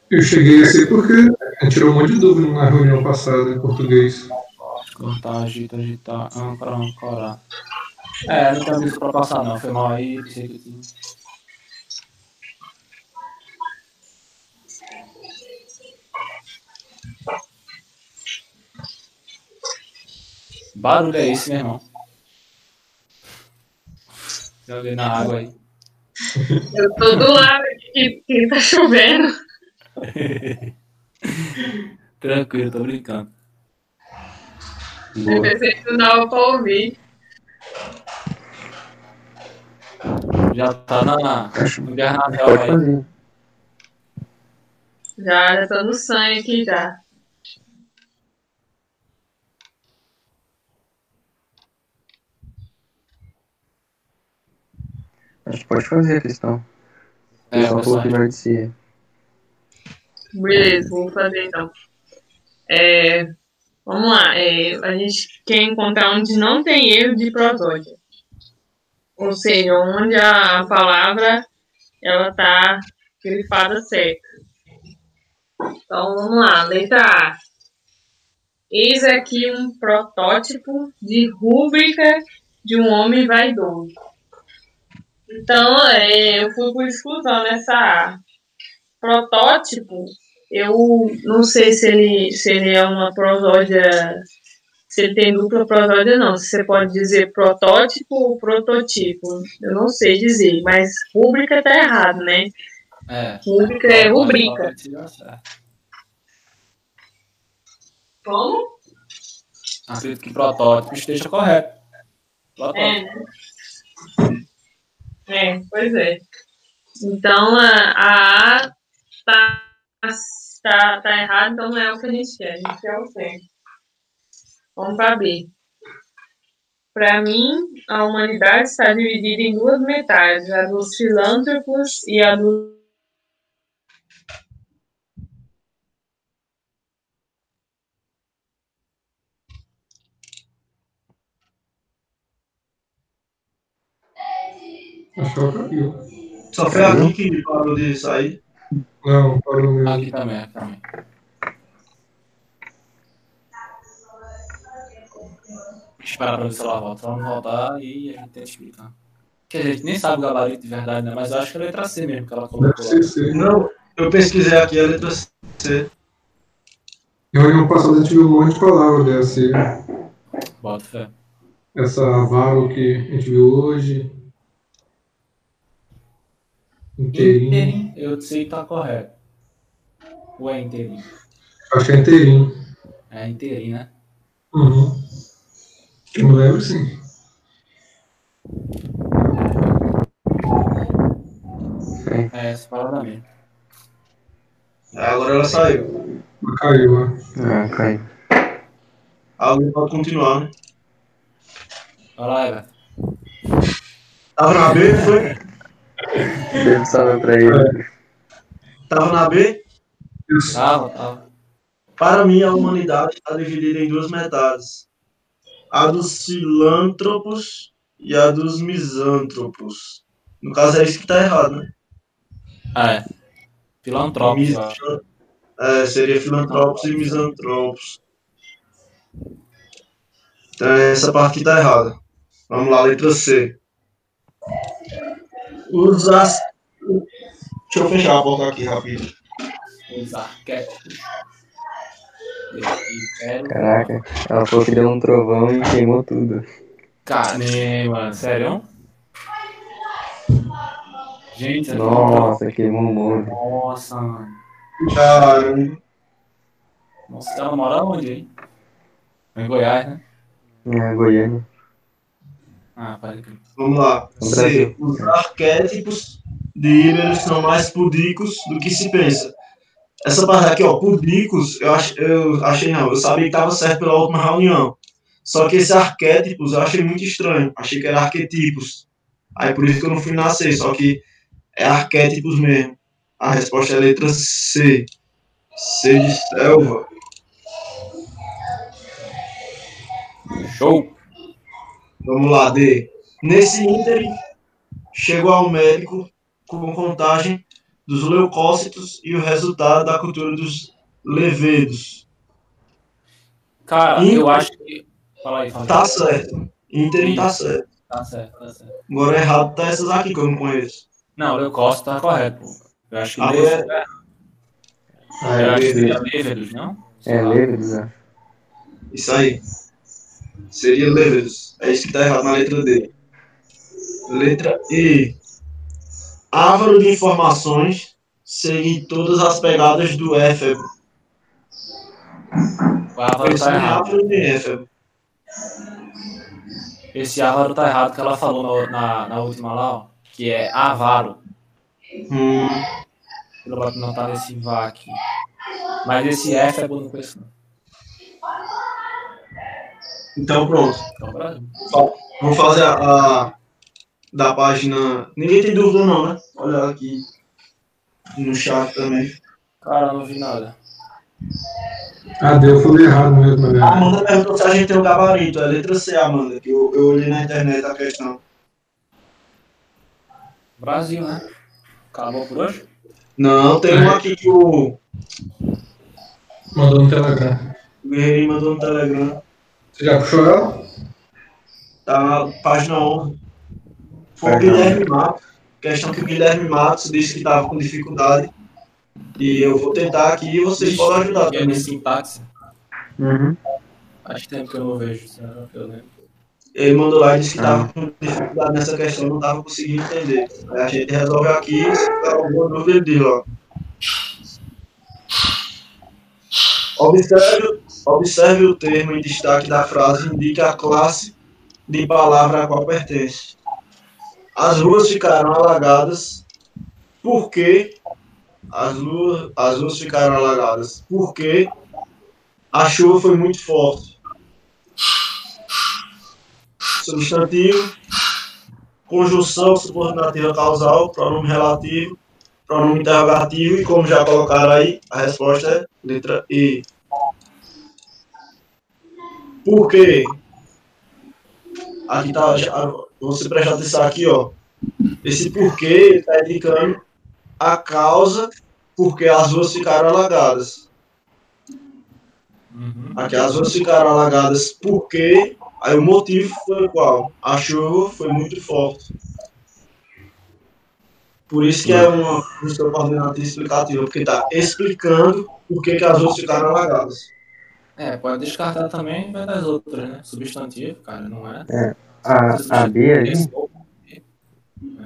Eu cheguei a ser porque a gente tirou um monte de dúvida na reunião passada em português. Cortar, agitar, agitar, âncora, ancorar. É, não tem isso pra passar não, foi mal aí, pensei que tinha. Barulho é esse, meu irmão? Joguei na água aí. Eu tô do lado aqui que, que tá chovendo. Tranquilo, tô brincando. Eu pensei não pra ouvir. Já tá na, no Guerra na Pode Selva aí. Já, já tô no sangue aqui já. Acho que pode fazer a questão. É, Eu só vou de si. Beleza, vou fazer então. É, vamos lá. é, a gente quer encontrar onde não tem erro de prosódia. Ou seja, onde a palavra ela tá grifada certa. Então vamos lá, letra A. Eis aqui um protótipo de rúbrica de um homem vaidoso. Então, é, eu fui por exclusão nessa A protótipo, eu não sei se ele, se ele é uma prosódia, se ele tem dupla prosódia, não. Se você pode dizer protótipo ou prototipo. Eu não sei dizer, mas rúbrica tá errado, né? É. Rúbrica é rubrica. Como? Acredito que protótipo esteja correto. Protótipo. É? É, pois é. Então, a, a A tá, tá, tá errado, então não é o que a gente quer. A gente quer o certo. Vamos para B. Para mim, a humanidade está dividida em duas metades, a dos filântropos e a dos Acho que ela caiu. Só foi aqui que parou de sair. Não, parou mesmo. Aqui também, aqui também. esperar pra ver se ela volta. Se ela não voltar, aí a gente tenta explicar. Que a gente nem sabe o gabarito de verdade, né? Mas eu acho que é letra C mesmo que ela colocou. Deve ser. Não, eu pesquisei aqui a letra C. Em reunião passada a gente viu um monte de palavras dessa. Bota fé. Essa varo que a gente viu hoje. Inteirinho. Inteirinho, eu sei que tá correto. Ou é inteirinho? Acho que é inteirinho. É inteirinho, né? Uhum. Eu me lembro sim. É essa palavra mesmo. Agora ela saiu. Caiu, ó. Ah, caiu. Alguém pode continuar, né? Vai lá, Everton. Tava na B, foi? Deve salve pra ele. Tava na B? Tava, tava. Para mim, a humanidade está dividida em duas metades. A dos filântropos e a dos misântropos. No caso, é isso que está errado, né? Ah, é. Acho. É, seria filantropos e misantropos. Então, essa parte aqui está errada. Vamos lá, letra C. Os as... Deixa eu fechar a porta aqui rapidinho. Os arquétipos. Caraca, ela falou que deu um trovão e queimou tudo. Caramba, mano. Sério? Gente, Nossa, queimou um monte. Nossa, mano. Caramba. Nossa, ela mora onde, hein? Em Goiás, né? É, Goiânia. Ah, pode crer. Vamos lá. C. Os arquétipos de Iberos são mais pudicos do que se pensa. Essa parte aqui, ó, pudicos, eu, ach, eu achei não, eu sabia que estava certo pela última reunião. Só que esse arquétipos eu achei muito estranho. Achei que era arquetipos. Aí por isso que eu não fui na C, só que é arquétipos mesmo. A resposta é a letra C. C de selva. Show! Vamos lá, D. Nesse ínterim, chegou ao médico com contagem dos leucócitos e o resultado da cultura dos levedos. Cara, eu acho que. Fala aí, fala aí. Tá certo. Ínterim tá certo. Tá certo, tá certo. Agora errado tá essas aqui que eu não conheço. Não, o Leucócito tá correto. Eu acho que Ah, Leve- é? Ah, eu é, acho que seria Levedos. Levedos, não? É, Levedos, ó. Isso aí. Seria levedos. É isso que tá errado na letra D. Letra E. Árvore de informações segue todas as pegadas do éfebo. O Álvaro Esse tá não errado. árvore de éfebo. Esse Álvaro tá errado que ela falou no- na, na última lá, ó. Que é avaro. Hum. Pelo que não tá nesse vá aqui. Mas esse F é bom no conheço, não. Então pronto. Então. Vamos fazer a, a- da página. Ninguém tem dúvida não, né? Olha aqui no chat também. Cara, não vi nada. Ah, deu, eu falei errado mesmo, né? A Amanda perguntou se a gente tem um gabarito. É letra C, Amanda, que eu, eu olhei na internet a questão. Brasil, né? Acabou por hoje? Não, tem um aqui que o Mandou no Telegram. o Guerreirinho mandou no Telegram. Você já puxou ela? Tá na página 11. Foi o Guilherme Matos. Questão que o Guilherme Matos disse que estava com dificuldade. E eu vou tentar aqui e vocês podem ajudar Que é também. de sintaxe. Uhum. Faz tempo que eu não vejo, que eu lembro? Ele mandou lá e disse que estava com dificuldade nessa questão, não estava conseguindo entender. Aí a gente resolve aqui, se tiver alguma dúvida, ele diz lá. Observe, observe o termo em destaque da frase, indica a classe de palavra a qual pertence. As ruas ficaram alagadas porque as ruas, as ruas ficaram alagadas porque a chuva foi muito forte. Substantivo, conjunção subordinativa causal, pronome relativo, pronome interrogativo e como já colocaram aí, a resposta é letra E. Por quê? Aqui tá, você prestar atenção aqui, ó. Esse porquê está indicando a causa porque as ruas ficaram alagadas. Uhum. Aqui as ruas ficaram alagadas porque, Aí o motivo foi qual? A chuva foi muito forte. Por isso que é uma música coordenativa explicativa, porque tá explicando por que, as outras ficaram alagadas. É, pode descartar também das outras, né? Substantivo, cara, não é? É, a, a B ali,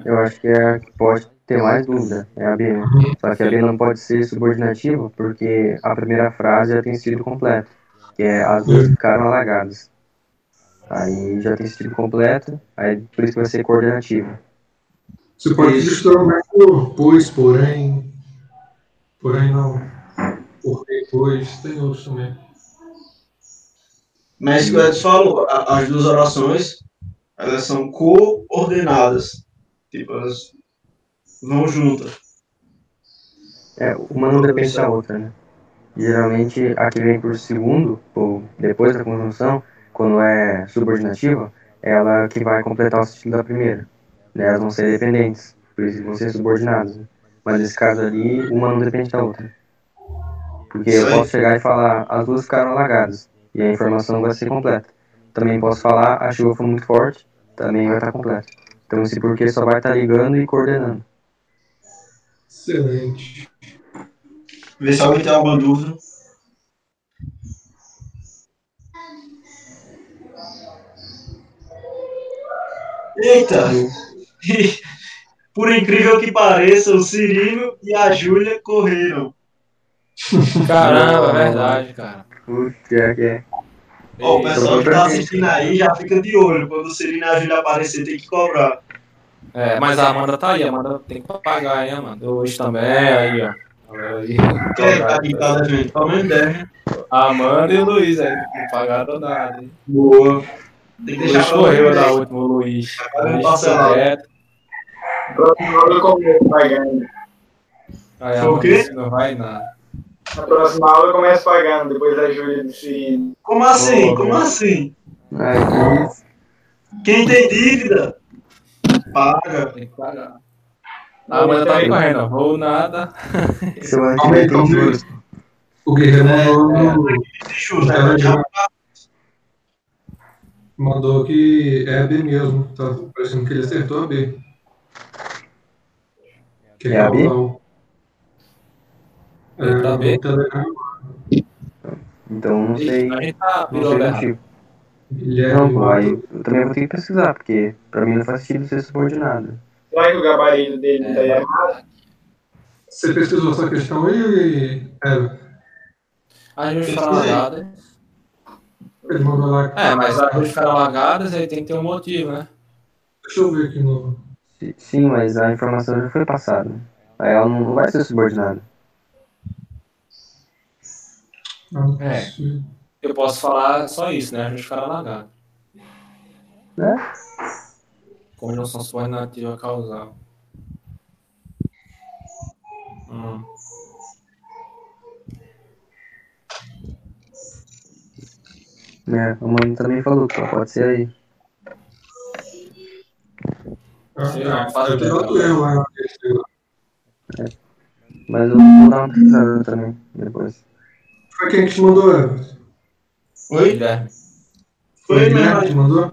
eu acho que é a que pode ter mais dúvida, é a B, né? Só que a B não pode ser subordinativa porque a primeira frase já tem sentido completo, que é as duas ficaram alagadas. Aí já tem sentido completo, aí por isso que vai ser coordenativo. Você pode misturar mais por pois, porém. Porém não. Porque, pois, tem outros também. Mas o Edson falou, a- as duas orações, elas são coordenadas. Tipo, elas vão juntas. É, uma não depende da outra, né? Geralmente a que vem por segundo, ou depois da conjunção, quando é subordinativa, é ela que vai completar o sentido da primeira. Né? Elas vão ser dependentes, por isso vão ser subordinadas. Né? Mas nesse caso ali, uma não depende da outra. Porque eu posso chegar e falar, as duas ficaram alagadas, e a informação vai ser completa. Também posso falar, a chuva foi muito forte, também vai estar completa. Então esse porquê só vai estar ligando e coordenando. Excelente. Ver se alguém tem alguma dúvida. Eita! Por incrível que pareça, o Cirilo e a Júlia correram. Caramba, é verdade, cara. Putz, é que é. Ó, o pessoal que tá assistindo aí já fica de olho. Quando o Cirilo e a Júlia aparecer, tem que cobrar. É, mas a Amanda tá aí, a Amanda tem que pagar, hein, Amanda? Luiz também, aí, ó. Aí, Quem é que tá aqui em casa, gente? Pelo menos 10, né? A Amanda e o Luiz aí, não pagaram nada, hein? Boa. Tem que deixar correu da última, o Luiz. Luiz parcelado. direto. Próximo aula eu pagando. Aí a Foi o Amanda quê? não vai nada. Na próxima aula eu começo pagando, depois da Júlia do Cirino. Como assim? Boa, Como assim? Que isso. Quem tem dívida, paga. Tem que pagar. A Amanda tá aí correndo. Vou nada. Eu tiver tem juros. O Guerreiro mandou, É, no- Justo, Ela né? mandou que é a B mesmo. Tá parecendo que ele acertou a B. Que É a B? É, Letra B? no Telegram, Então não sei. A gente tá Não virou. Guilherme Não, mandou- eu também vou ter que pesquisar, porque pra mim não faz sentido ser subordinado. Será que o gabarito dele não tá errado? Você pesquisou essa questão aí? É, As duas ficaram largadas. ele mandou lá. É, mas as duas ficaram largadas, aí tem que ter um motivo, né? Deixa eu ver aqui no. Si- Sim, mas a informação já foi passada. Aí ela não vai ser subordinada. É. Eu posso falar só isso, né? Duas ficaram largadas. Né? Conjunção subordinativa causal. Hum. É, o mano também falou que pode ser aí. Sei lá, é, faz outro erro lá. Mas eu vou dar uma pesquisada também, depois. Foi quem que te mandou, Everton? Oi? Guilherme. Foi o Guilherme que mesmo. te mandou?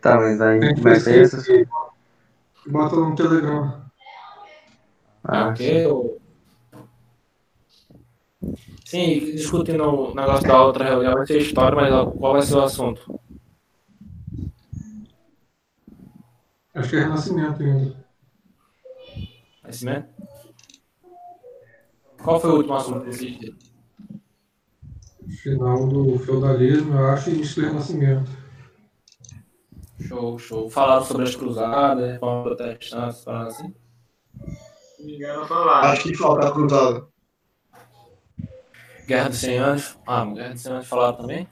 Tá, mas aí que ser ver essas. se bota no Telegram. É Ah, o quê? O- Sim, discutindo o negócio da outra reunião, vai ser história, mas qual vai ser o assunto? Acho que é Renascimento ainda. Conhecimento? Qual foi o último assunto desse dia? Final do feudalismo, eu acho, e início do Renascimento. Show, show. Falaram sobre as cruzadas, reforma protestante, falaram assim. Se não me engano, falar. Acho que falta a cruzada. Guerra dos 100 anos. Ah, Guerra dos 100 anos falaram também?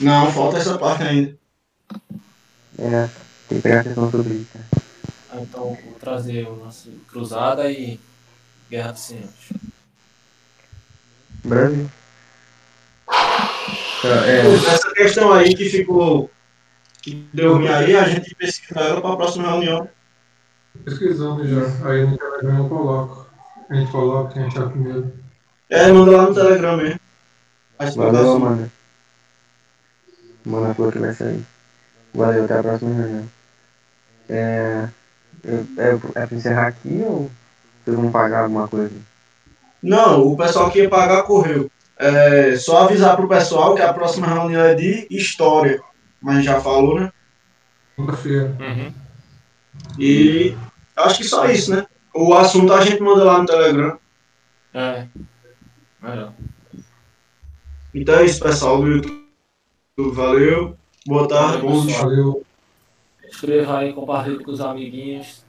Não, falta essa parte ainda. é, tem que pegar atenção sobre isso. Ah, então vou trazer o nosso Cruzada e Guerra dos 100 anos. Brasil. Tá, é, Essa questão aí que ficou. que deu ruim aí, a gente pesquisa ela para a próxima reunião. Pesquisando já. Aí no Telegram eu coloco. A gente coloca quem achar primeiro. É, manda lá no Telegram mesmo. a Valeu, explicação. Amanda. Amanda falou que vai sair. Valeu, até a próxima reunião. É, eu- é, é pra encerrar aqui ou vocês vão pagar alguma coisa? Não, o pessoal que ia pagar correu. É, só avisar pro pessoal que a próxima reunião é de história. Mas já falou, né? Segunda-feira. Uhum. E acho que só isso, né? O assunto a gente manda lá no Telegram. É. Melhor. Então é isso, pessoal do YouTube. Valeu. Boa tarde, Valeu, bom dia. Valeu. Inscreva aí, compartilhe com os amiguinhos.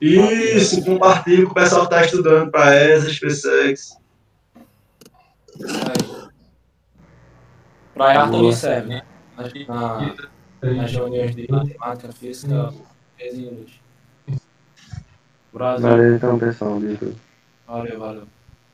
Isso, compartilha com o pessoal que está estudando para ESA, SpaceX. Aí. Pra Arthur Boa. serve, né? Nas, na- nas reuniões de matemática, física, português e inglês. Brasil. Valeu então, pessoal. Valeu, valeu.